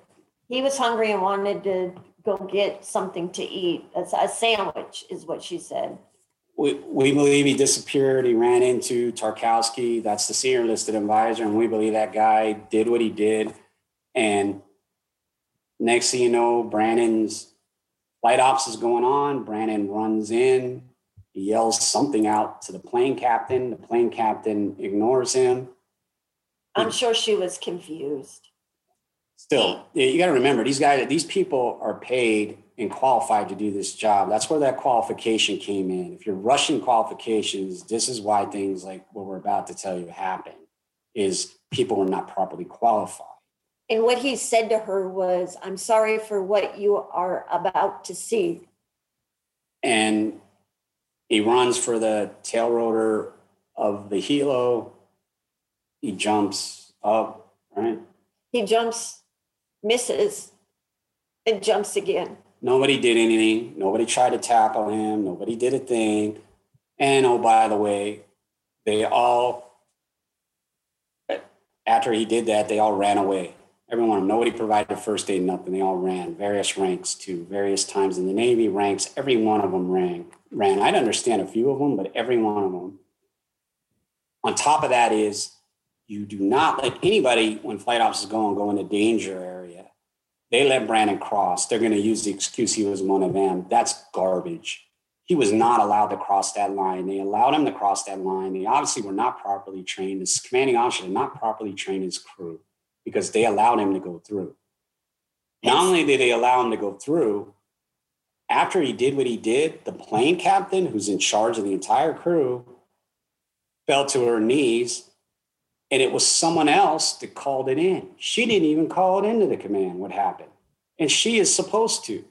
he was hungry and wanted to go get something to eat. A, sandwich is what she said. We, we believe he disappeared. He ran into Tarkowski. That's the senior listed advisor. And we believe that guy did what he did. And next thing you know, Brandon's flight ops is going on. Brandon runs in. He yells something out to the plane captain. The plane captain ignores him. I'm sure she was confused. Still, you got to remember these guys, these people are paid and qualified to do this job. That's where that qualification came in. If you're rushing qualifications, this is why things like what we're about to tell you happen is people were not properly qualified. And what he said to her was, I'm sorry for what you are about to see. And he runs for the tail rotor of the helo. He jumps up, right? He jumps, misses, and jumps again. Nobody did anything. Nobody tried to tackle him. Nobody did a thing. And oh, by the way, they all, after he did that, they all ran away. Everyone, nobody provided first aid, nothing. They all ran various ranks to various times in the Navy ranks. Every one of them ran. Ran. I'd understand a few of them, but every one of them. On top of that is you do not let anybody when flight officers go and go in a danger area. They let Brandon cross. They're going to use the excuse he was one of them. That's garbage. He was not allowed to cross that line. They allowed him to cross that line. They obviously were not properly trained. His commanding officer did not properly train his crew because they allowed him to go through. Not only did they allow him to go through, after he did what he did, the plane captain, who's in charge of the entire crew, fell to her knees, and it was someone else that called it in. She didn't even call it into the command what happened, and she is supposed to.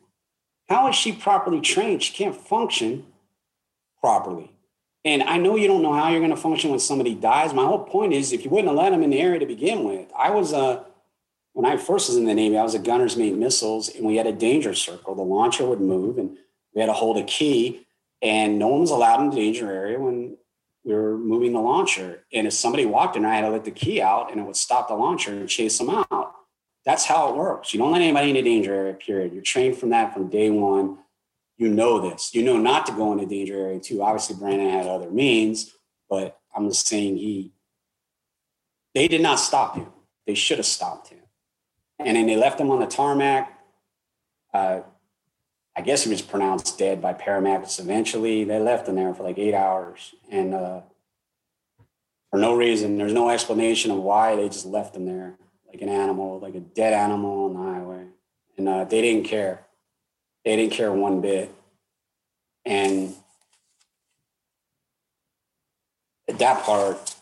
How is she properly trained? She can't function properly. And I know you don't know how you're going to function when somebody dies. My whole point is if you wouldn't have let them in the area to begin with, I was a, when I first was in the Navy, I was a gunner's mate missiles and we had a danger circle. The launcher would move and we had to hold a key and no one was allowed in the danger area when we were moving the launcher. And if somebody walked in, I had to let the key out and it would stop the launcher and chase them out. That's how it works. You don't let anybody in the danger area, period. You're trained from that from day one you know this. You know not to go in danger area too. Obviously, Brandon had other means, but I'm just saying he. They did not stop him. They should have stopped him, and then they left him on the tarmac. Uh, I guess he was pronounced dead by paramedics. Eventually, they left him there for like eight hours, and uh, for no reason, there's no explanation of why they just left him there like an animal, like a dead animal on the highway, and uh, they didn't care they didn't care one bit. And that part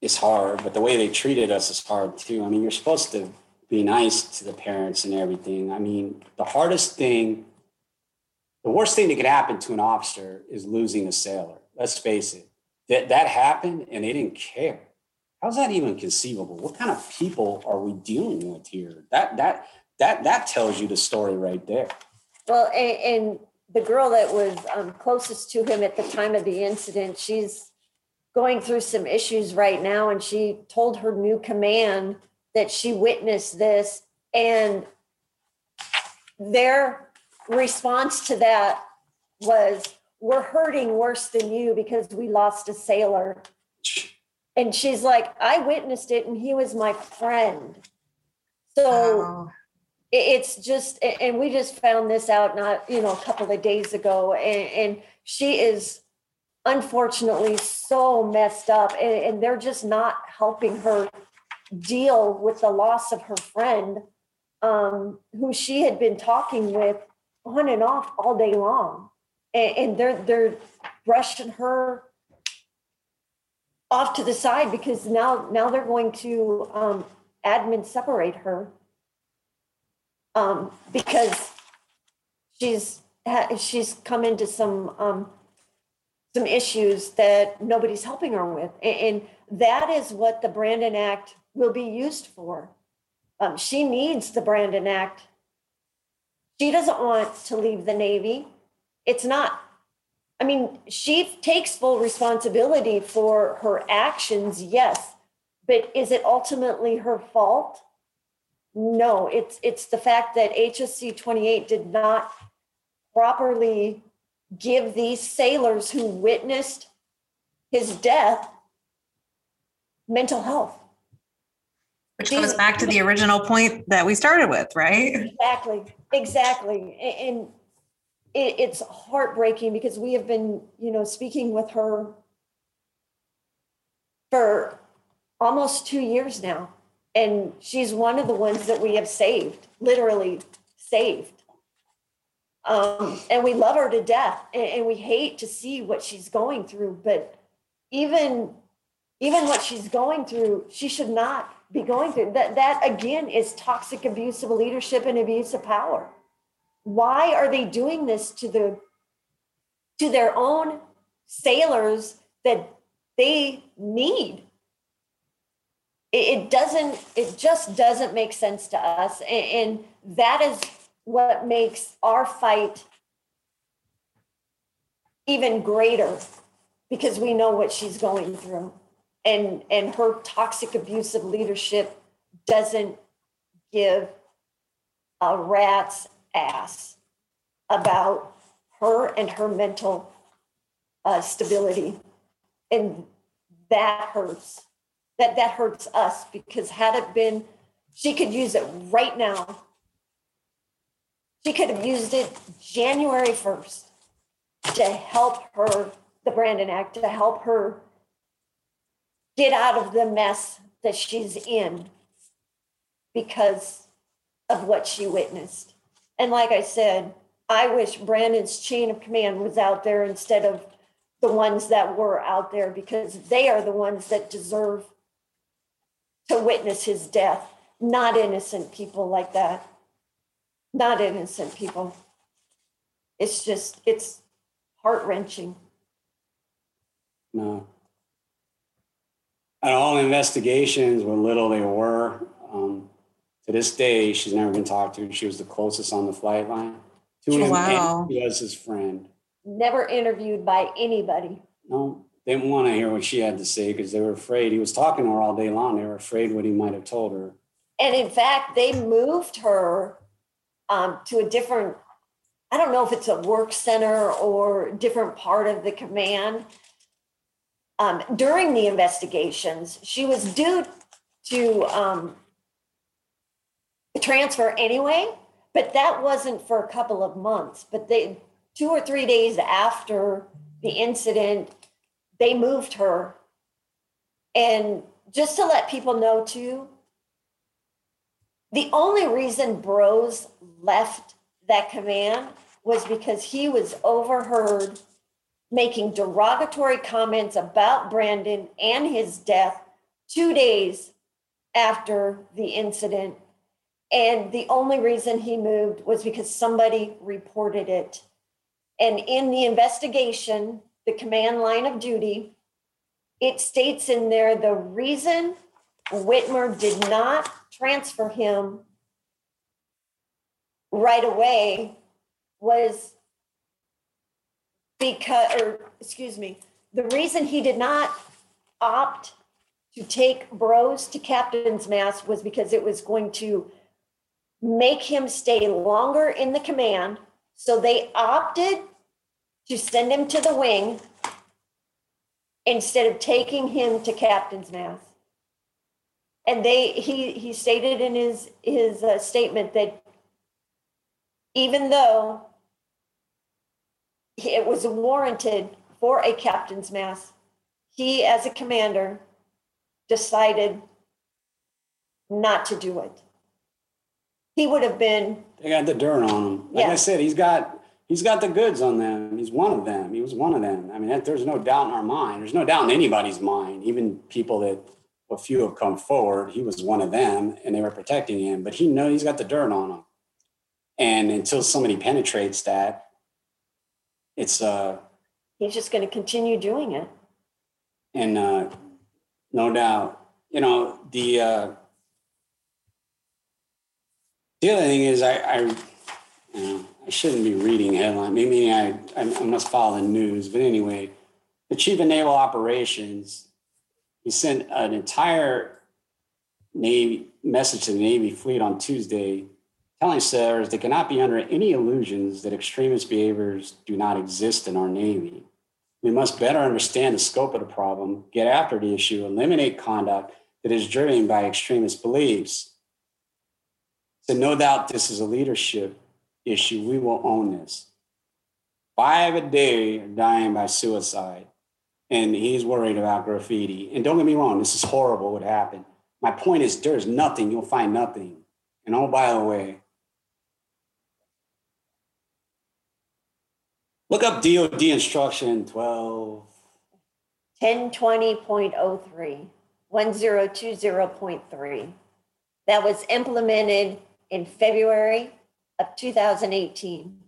is hard, but the way they treated us is hard too. I mean, you're supposed to be nice to the parents and everything. I mean, the hardest thing, the worst thing that could happen to an officer is losing a sailor. Let's face it. That that happened and they didn't care. How's that even conceivable? What kind of people are we dealing with here? That that that that tells you the story right there. Well, and, and the girl that was um, closest to him at the time of the incident, she's going through some issues right now, and she told her new command that she witnessed this, and their response to that was, "We're hurting worse than you because we lost a sailor." And she's like, "I witnessed it, and he was my friend." So. Oh it's just and we just found this out not you know a couple of days ago and, and she is unfortunately so messed up and, and, they're just not helping her deal with the loss of her friend um, who she had been talking with on and off all day long. And, and they're they're brushing her off to the side because now now they're going to um, admin separate her um, because she's she's come into some um, some issues that nobody's helping her with, and, that is what the Brandon Act will be used for. Um, she needs the Brandon Act. She doesn't want to leave the Navy. It's not. I mean, she takes full responsibility for her actions, yes, But is it ultimately her fault? No, it's, it's the fact that HSC 28 did not properly give these sailors who witnessed his death mental health. Which goes back to the original point that we started with, right? Exactly, exactly. And it, it's heartbreaking because we have been, you know, speaking with her for almost two years now. And she's one of the ones that we have saved, literally saved. Um, and we love her to death and, and we hate to see what she's going through, but even even what she's going through, she should not be going through. That that again is toxic abuse of leadership and abuse of power. Why are they doing this to the to their own sailors that they need? It, doesn't, it just doesn't make sense to us. And, and that is what makes our fight even greater because we know what she's going through and and her toxic abusive leadership doesn't give a rat's ass about her and her mental uh, stability and that hurts that that hurts us because had it been she could use it right now she could have used it january 1st to help her the brandon act to help her get out of the mess that she's in because of what she witnessed. And like I said, I wish Brandon's chain of command was out there instead of the ones that were out there because they are the ones that deserve to witness his death, not innocent people like that. Not innocent people. It's just, it's heart wrenching. No. And all investigations, what little they were, um, to this day, she's never been talked to. She was the closest on the flight line to him. Wow. And he was his friend. Never interviewed by anybody. No, didn't want to hear what she had to say because they were afraid. He was talking to her all day long. They were afraid what he might have told her. And in fact, they moved her um, to a different, I don't know if it's a work center or different part of the command. Um, during the investigations, she was due to um, transfer anyway, but that wasn't for a couple of months. But they, two or three days after the incident, they moved her. And just to let people know too, the only reason Bros left that command was because he was overheard making derogatory comments about Brandon and his death two days after the incident. And the only reason he moved was because somebody reported it. And in the investigation, the command line of duty, it states in there the reason Whitmer did not transfer him right away was because, or excuse me, the reason he did not opt to take Bros to captain's mast was because it was going to make him stay longer in the command. So they opted to send him to the wing instead of taking him to captain's mast. And they, he, he stated in his, his uh, statement that even though it was warranted for a captain's mast, he, as a commander, decided not to do it. He would have been, They got the dirt on him. Like I said, he's got he's got the goods on them. He's one of them. He was one of them. I mean, that, there's no doubt in our mind. There's no doubt in anybody's mind. Even people that a few have come forward, he was one of them, and they were protecting him. But he know he's got the dirt on him. And until somebody penetrates that, it's uh he's just going to continue doing it. and uh, no doubt, you know the uh, the other thing is I, I you know I shouldn't be reading headline. Maybe I, I must follow the news, but anyway, the chief of naval operations He sent an entire Navy message to the Navy fleet on Tuesday telling sailors they cannot be under any illusions that extremist behaviors do not exist in our Navy. We must better understand the scope of the problem, get after the issue, eliminate conduct that is driven by extremist beliefs. So, no doubt this is a leadership issue. We will own this. Five a day dying by suicide, and he's worried about graffiti. And don't get me wrong, this is horrible what happened. My point is, there's nothing, you'll find nothing. And oh, by the way, look up DOD instruction 12. 1020.03, 1020.3. That was implemented in February of 2018.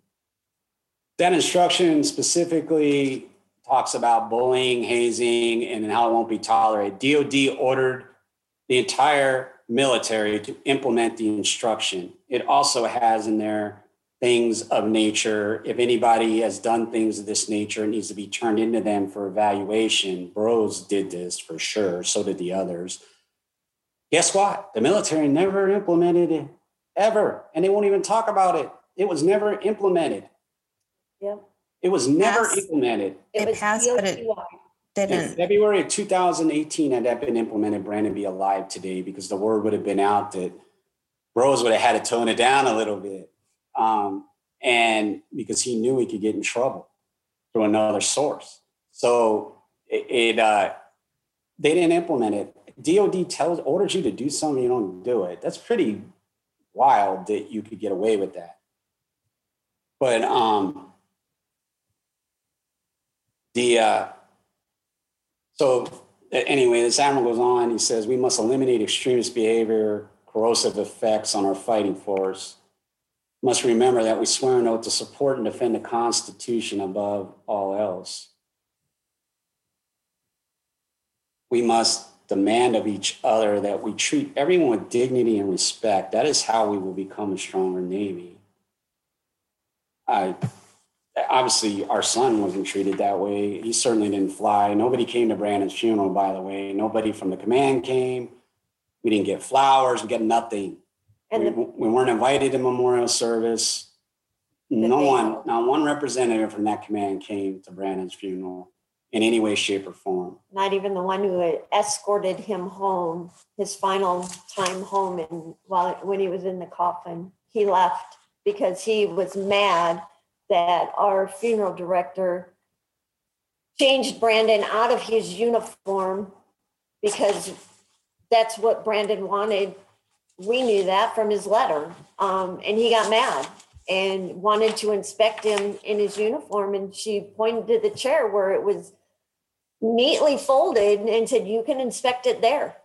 That instruction specifically talks about bullying, hazing, and how it won't be tolerated. DOD ordered the entire military to implement the instruction. It also has in there things of nature. If anybody has done things of this nature, it needs to be turned into them for evaluation. Bros did this for sure. So did the others. Guess what? The military never implemented it ever, and they won't even talk about it. It was never implemented. Yep. It was never Yes. implemented. It was passed, but it DOD-wide. In didn't. February of 2018, had that been implemented, Brandon be alive today because the word would have been out that Rose would have had to tone it down a little bit. Um, and because he knew he could get in trouble through another source. So it, it uh, they didn't implement it. DOD tells orders you to do something, you don't do it. That's pretty wild that you could get away with that. But um, the uh, so anyway, this admiral goes on. He says we must eliminate extremist behavior, corrosive effects on our fighting force. Must remember that we swear an oath to support and defend the Constitution above all else. We must demand of each other that we treat everyone with dignity and respect. That is how we will become a stronger Navy. I obviously our son wasn't treated that way. He certainly didn't fly. Nobody came to Brandon's funeral, by the way. Nobody from the command came. We didn't get flowers. We got nothing. And we, the, we weren't invited to memorial service. No one, not one representative from that command came to Brandon's funeral in any way, shape, or form. not even the one who escorted him home, his final time home, and while when he was in the coffin, he left because he was mad that our funeral director changed Brandon out of his uniform because that's what Brandon wanted. We knew that from his letter, um, and he got mad and wanted to inspect him in his uniform. And she pointed to the chair where it was neatly folded and said, You can inspect it there.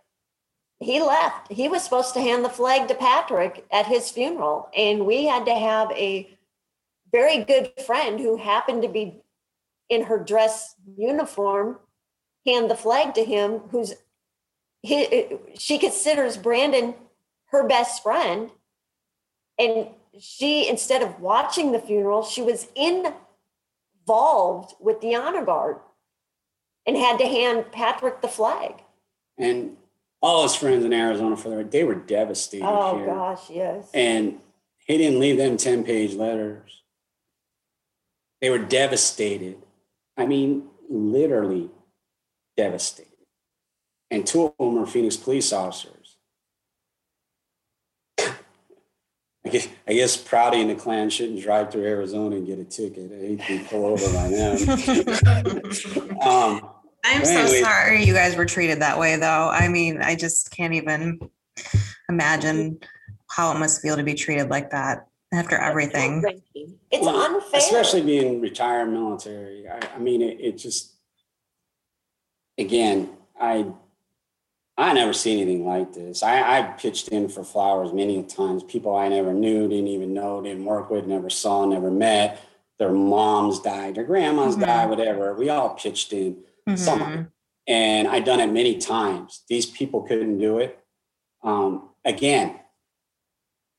He left. He was supposed to hand the flag to Patrick at his funeral. And we had to have a very good friend who happened to be in her dress uniform hand the flag to him, who's he, she considers Brandon her best friend. And she, instead of watching the funeral, she was involved with the honor guard and had to hand Patrick the flag. And all his friends in Arizona for their, they were devastated Oh here. gosh, yes. And he didn't leave them 10 page letters. They were devastated. I mean, literally devastated. And two of them were Phoenix police officers. I guess, I guess Prouty and the clan shouldn't drive through Arizona and get a ticket. I hate to be pulled over by them. um, I'm so Anyway. sorry you guys were treated that way, though. I mean, I just can't even imagine how it must feel to be treated like that after everything. It's Well, unfair. Especially being retired military. I, I mean, it, it just, again, I, I never seen anything like this. I, I pitched in for flowers many times. People I never knew, didn't even know, didn't work with, never saw, never met. Their moms died, their grandmas Mhm. died, whatever. We all pitched in Mhm. it. And I've done it many times. These people couldn't do it. Um, again,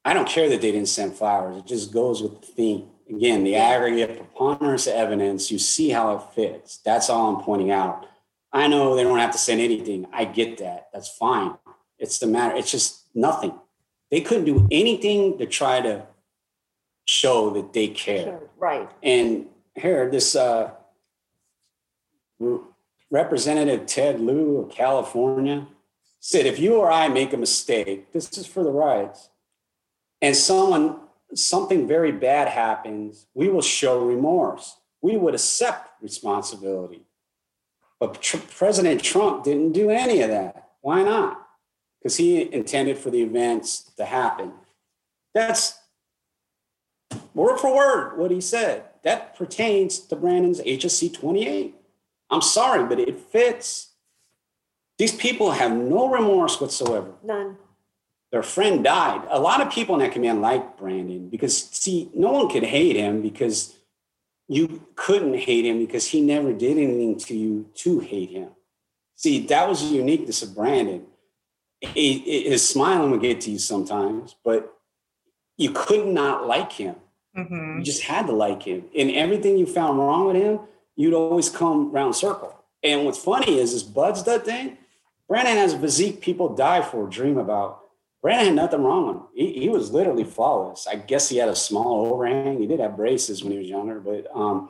I don't care that they didn't send flowers. It just goes with the theme. Again, the aggregate preponderance of evidence, you see how it fits. That's all I'm pointing out. I know they don't have to send anything. I get that. That's fine. It's the matter. It's just nothing. They couldn't do anything to try to show that they care. Sure, Right. And here, this uh, Representative Ted Lieu of California said, if you or I make a mistake, this is for the rights, and someone, something very bad happens, we will show remorse. We would accept responsibility. But tr- President Trump didn't do any of that. Why not? Because he intended for the events to happen. That's word for word what he said. That pertains to Brandon's HSC 28. I'm sorry, but it fits. These people have no remorse whatsoever. None. Their friend died. A lot of people in that command like Brandon because, see, no one could hate him because you couldn't hate him because he never did anything to you to hate him. See, that was the uniqueness of Brandon. He- he- His smiling would get to you sometimes, but you could not like him. Mhm. You just had to like him. And everything you found wrong with him, you'd always come round circle. And what's funny is this BUD/S that thing. Brandon has a physique people die for, dream about. Brandon had nothing wrong with him. He, he was literally flawless. I guess he had a small overhang. He did have braces when he was younger, but um,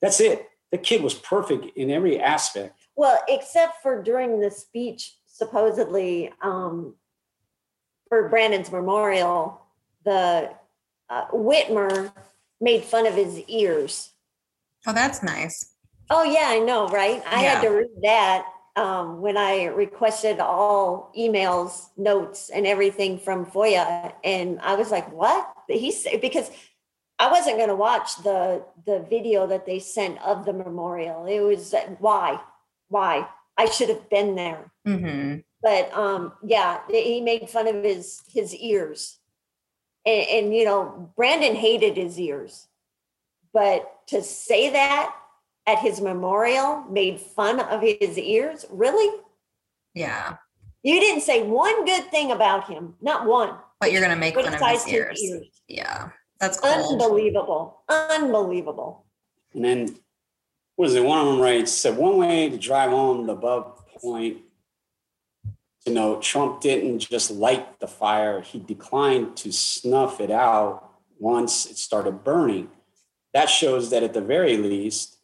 that's it. The kid was perfect in every aspect. Well, except for during the speech, supposedly um, for Brandon's memorial, the uh, Whitmer made fun of his ears. Oh, that's nice. Oh yeah, I know, right? I had to read that um, when I requested all emails, notes, and everything from FOIA, and I was like, "What?" He said because I wasn't going to watch the the video that they sent of the memorial. It was why, why I should have been there. hmm But um, yeah, he made fun of his his ears, and, and you know, Brandon hated his ears, but to say that at his memorial made fun of his ears, really? Yeah. You didn't say one good thing about him, not one. But you're going to make fun of Criticized his ears. Yeah. That's cold. Unbelievable, unbelievable. And then, what is it? One of them writes, said one way to drive home the above point to know Trump didn't just light the fire, he declined to snuff it out once it started burning. That shows that at the very least,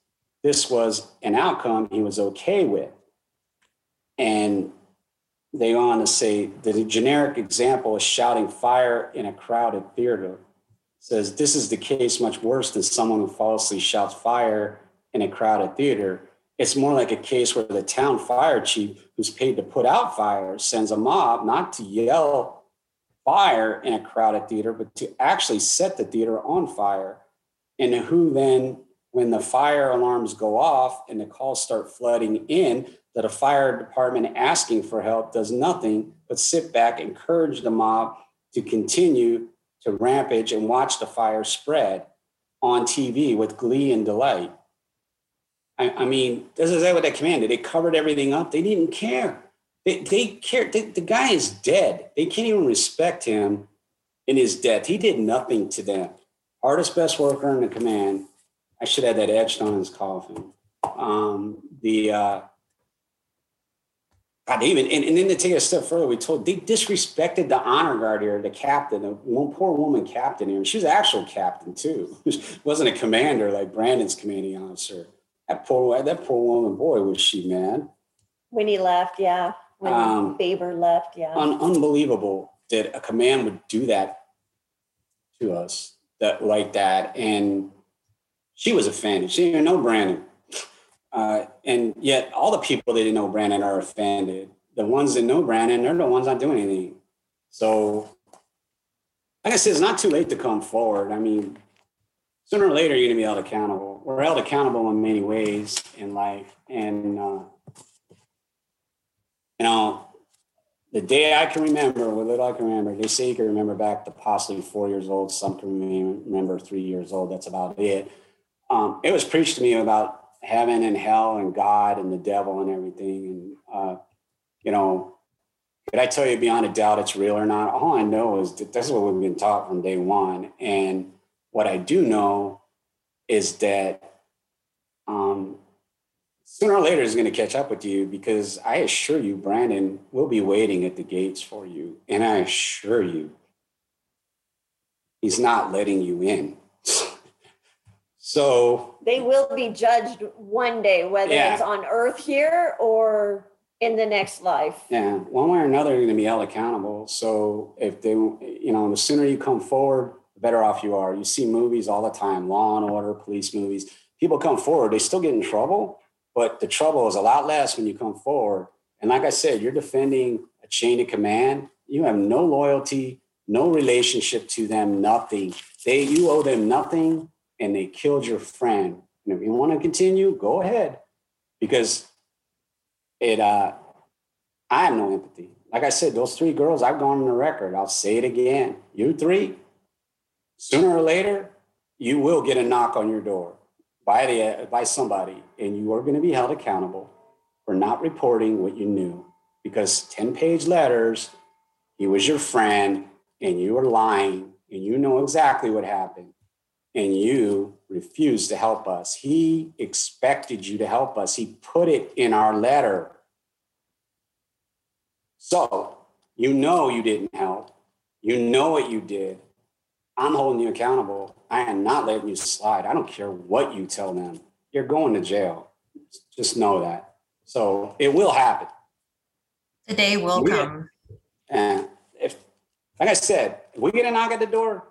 this was an outcome he was okay with. And they go on to say a generic example is shouting fire in a crowded theater says this is the case much worse than someone who falsely shouts fire in a crowded theater. It's more like a case where the town fire chief, who's paid to put out fires, sends a mob not to yell fire in a crowded theater, but to actually set the theater on fire. And who then, when the fire alarms go off and the calls start flooding in, that a fire department asking for help does nothing but sit back, encourage the mob to continue to rampage and watch the fire spread on TV with glee and delight. I, I mean, this is what they commanded. They covered everything up. They didn't care. They, they cared. They, the guy is dead. They can't even respect him in his death. He did nothing to them. Hardest, best worker in the command. I should have that etched on his coffin. Um, the uh, God, even and, and then to take it a step further, we told they disrespected the honor guard here, the captain, the one poor woman captain here. She was actual captain too. She wasn't a commander like Brandon's commanding officer. That poor that poor woman, boy, was she mad. When he left, yeah. When Um, Faber left, yeah. Un- unbelievable that a command would do that to us that like that. And she was offended. She didn't know Brandon. Uh, and yet all the people that didn't know Brandon are offended. The ones that know Brandon, they're the ones not doing anything. So like I said, it's not too late to come forward. I mean, sooner or later you're gonna be held accountable. We're held accountable in many ways in life. And uh, you know, the day I can remember, what little I can remember, they say you can remember back to possibly four years old. Some can remember three years old. That's about it. Um, it was preached to me about heaven and hell and God and the devil and everything. And, uh, you know, could I tell you beyond a doubt it's real or not? All I know is that this is what we've been taught from day one. And what I do know is that um, sooner or later is going to catch up with you because I assure you, Brandon will be waiting at the gates for you. And I assure you, he's not letting you in. so They will be judged one day, whether Yeah. it's on earth here or in the next life. Yeah, one way or another, you're going to be held accountable. So if they, you know, the sooner you come forward, the better off you are. You see movies all the time, Law and Order, police movies. People come forward, they still get in trouble, but the trouble is a lot less when you come forward. And like I said, you're defending a chain of command. You have no loyalty, no relationship to them, nothing. They, you owe them nothing, and they killed your friend. And if you want to continue, go ahead, because it uh I have no empathy. Like I said, those three girls, I've gone on the record. I'll say it again. You three, sooner or later, you will get a knock on your door by the by somebody, and you are going to be held accountable for not reporting what you knew. Because 10-page letters, he was your friend, and you were lying, and you know exactly what happened. And you refused to help us. He expected you to help us. He put it in our letter. So you know you didn't help. You know what you did. I'm holding you accountable. I am not letting you slide. I don't care what you tell them. You're going to jail. Just know that. So it will happen. The day will We- come. And if, like I said, if we get a knock at the door,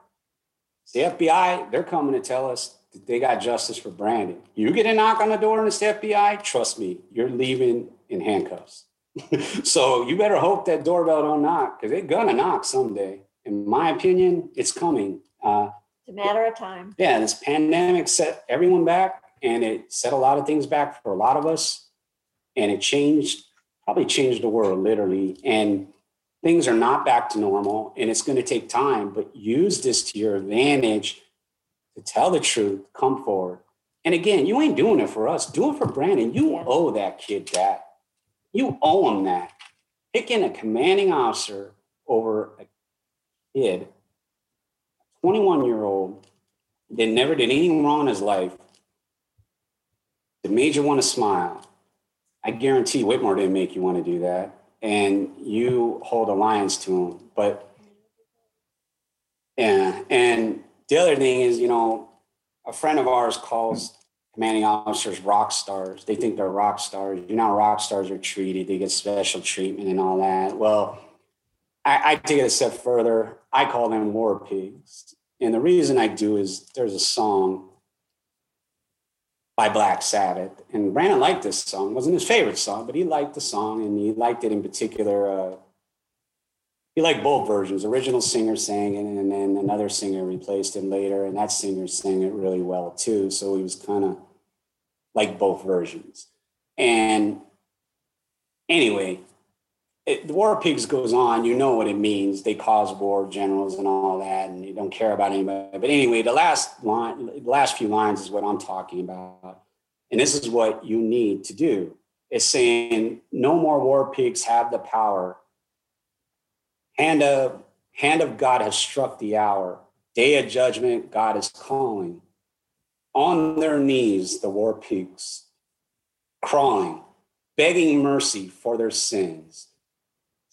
it's the FBI, they're coming to tell us that they got justice for Brandon. You get a knock on the door and it's the FBI, trust me, you're leaving in handcuffs. so you better hope that doorbell don't knock because they're gonna knock someday. In my opinion, it's coming. Uh, It's a matter of time. yeah, this pandemic set everyone back and it set a lot of things back for a lot of us. And it changed, probably changed the world literally. And things are not back to normal and it's going to take time, but use this to your advantage to tell the truth, come forward. And again, you ain't doing it for us, do it for Brandon. You Yeah. owe that kid that. You owe him that. Picking a commanding officer over a kid, 21 year old that never did anything wrong in his life, that made you want to smile. I guarantee Whitmer didn't make you want to do that. And you hold alliance to him. But yeah, and the other thing is, you know, a friend of ours calls commanding officers rock stars. They think they're rock stars. You know, rock stars are treated, they get special treatment and all that. Well, I, I take it a step further. I call them war pigs. And the reason I do is there's a song by Black Sabbath. And Brandon liked this song. It wasn't his favorite song, but he liked the song and he liked it in particular. Uh, he liked both versions. Original singer sang it, and then another singer replaced him later, and that singer sang it really well too. So he was kind of like both versions. And anyway, it, the War Pigs goes on. You know what it means. They cause war, generals, and all that, and you don't care about anybody. But anyway, the last line, the last few lines is what I'm talking about, and this is what you need to do. It's saying no more war pigs have the power. Hand of hand of God has struck the hour. Day of judgment, God is calling. On their knees, the war pigs crawling, begging mercy for their sins.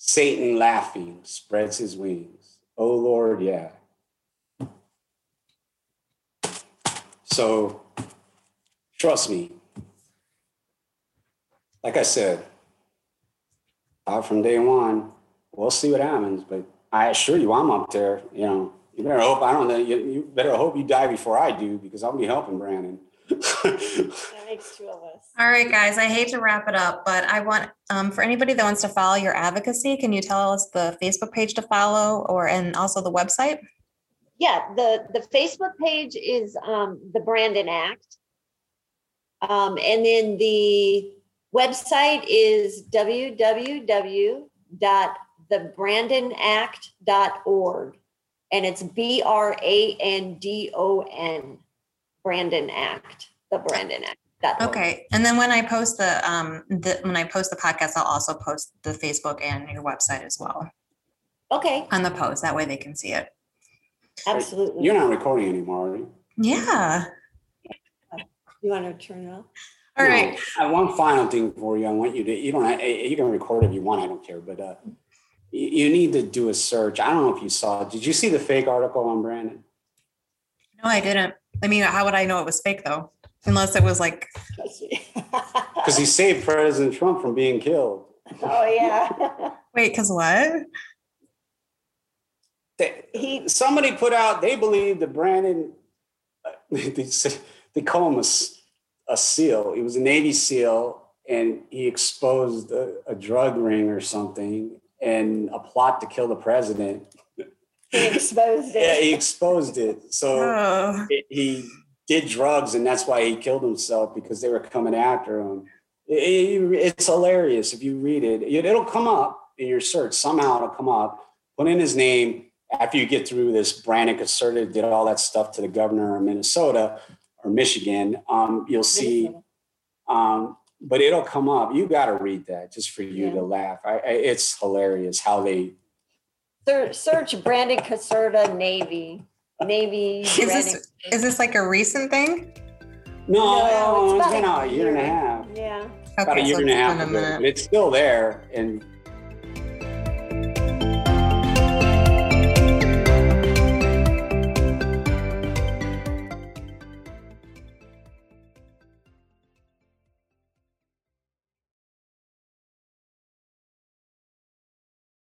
Satan laughing spreads his wings. Oh Lord, yeah. So trust me. Like I said, out from day one, we'll see what happens. But I assure you, I'm up there. You know, you better hope I don't know. You, you better hope you die before I do because I'll be helping Brandon. That makes two of us. All right, guys, I hate to wrap it up, but I want, um, for anybody that wants to follow your advocacy, can you tell us the Facebook page to follow or, and also the website? Yeah, the, the Facebook page is um, the Brandon Act. Um, and then the website is www.thebrandonact.org. And it's B R A N D O N, Brandon Act, the Brandon Act. Okay, and then when I post the, um, the, when I post the podcast, I'll also post the Facebook and your website as well Okay, on the post. That way they can see it. absolutely. You're not recording anymore, are you? Yeah. You want to turn it off? All No, right. I one final thing for you. I want you to. You don't. You can record if you want. I don't care. But uh, you, you need to do a search. I don't know if you saw. Did you see the fake article on Brandon? No, I didn't. I mean, how would I know it was fake though? Unless it was like, Because he saved President Trump from being killed. oh yeah. wait, because what? They, he somebody put out. They believe that Brandon. They, say- they call him a, a seal. He was a Navy SEAL, and he exposed a, a drug ring or something, and a plot to kill the president. He exposed it. Yeah, he exposed it. So. Oh, it- he did drugs and that's why he killed himself because they were coming after him. It- it- it's hilarious if you read it. It- It'll come up in your search. Somehow it'll come up. Put in his name after you get through this. Brandon Caserta did all that stuff to the governor of Minnesota or Michigan. Um, you'll see. Um, but it'll come up. You got to read that just for you Yeah. to laugh. I, I, it's hilarious how they. Ser- Search Brandon Caserta Navy. Navy. Is Brandon this- is this like a recent thing? No, No, it's it's about been a out a year and a half. Yeah. about a year so and a it's half a ago, it's still there. And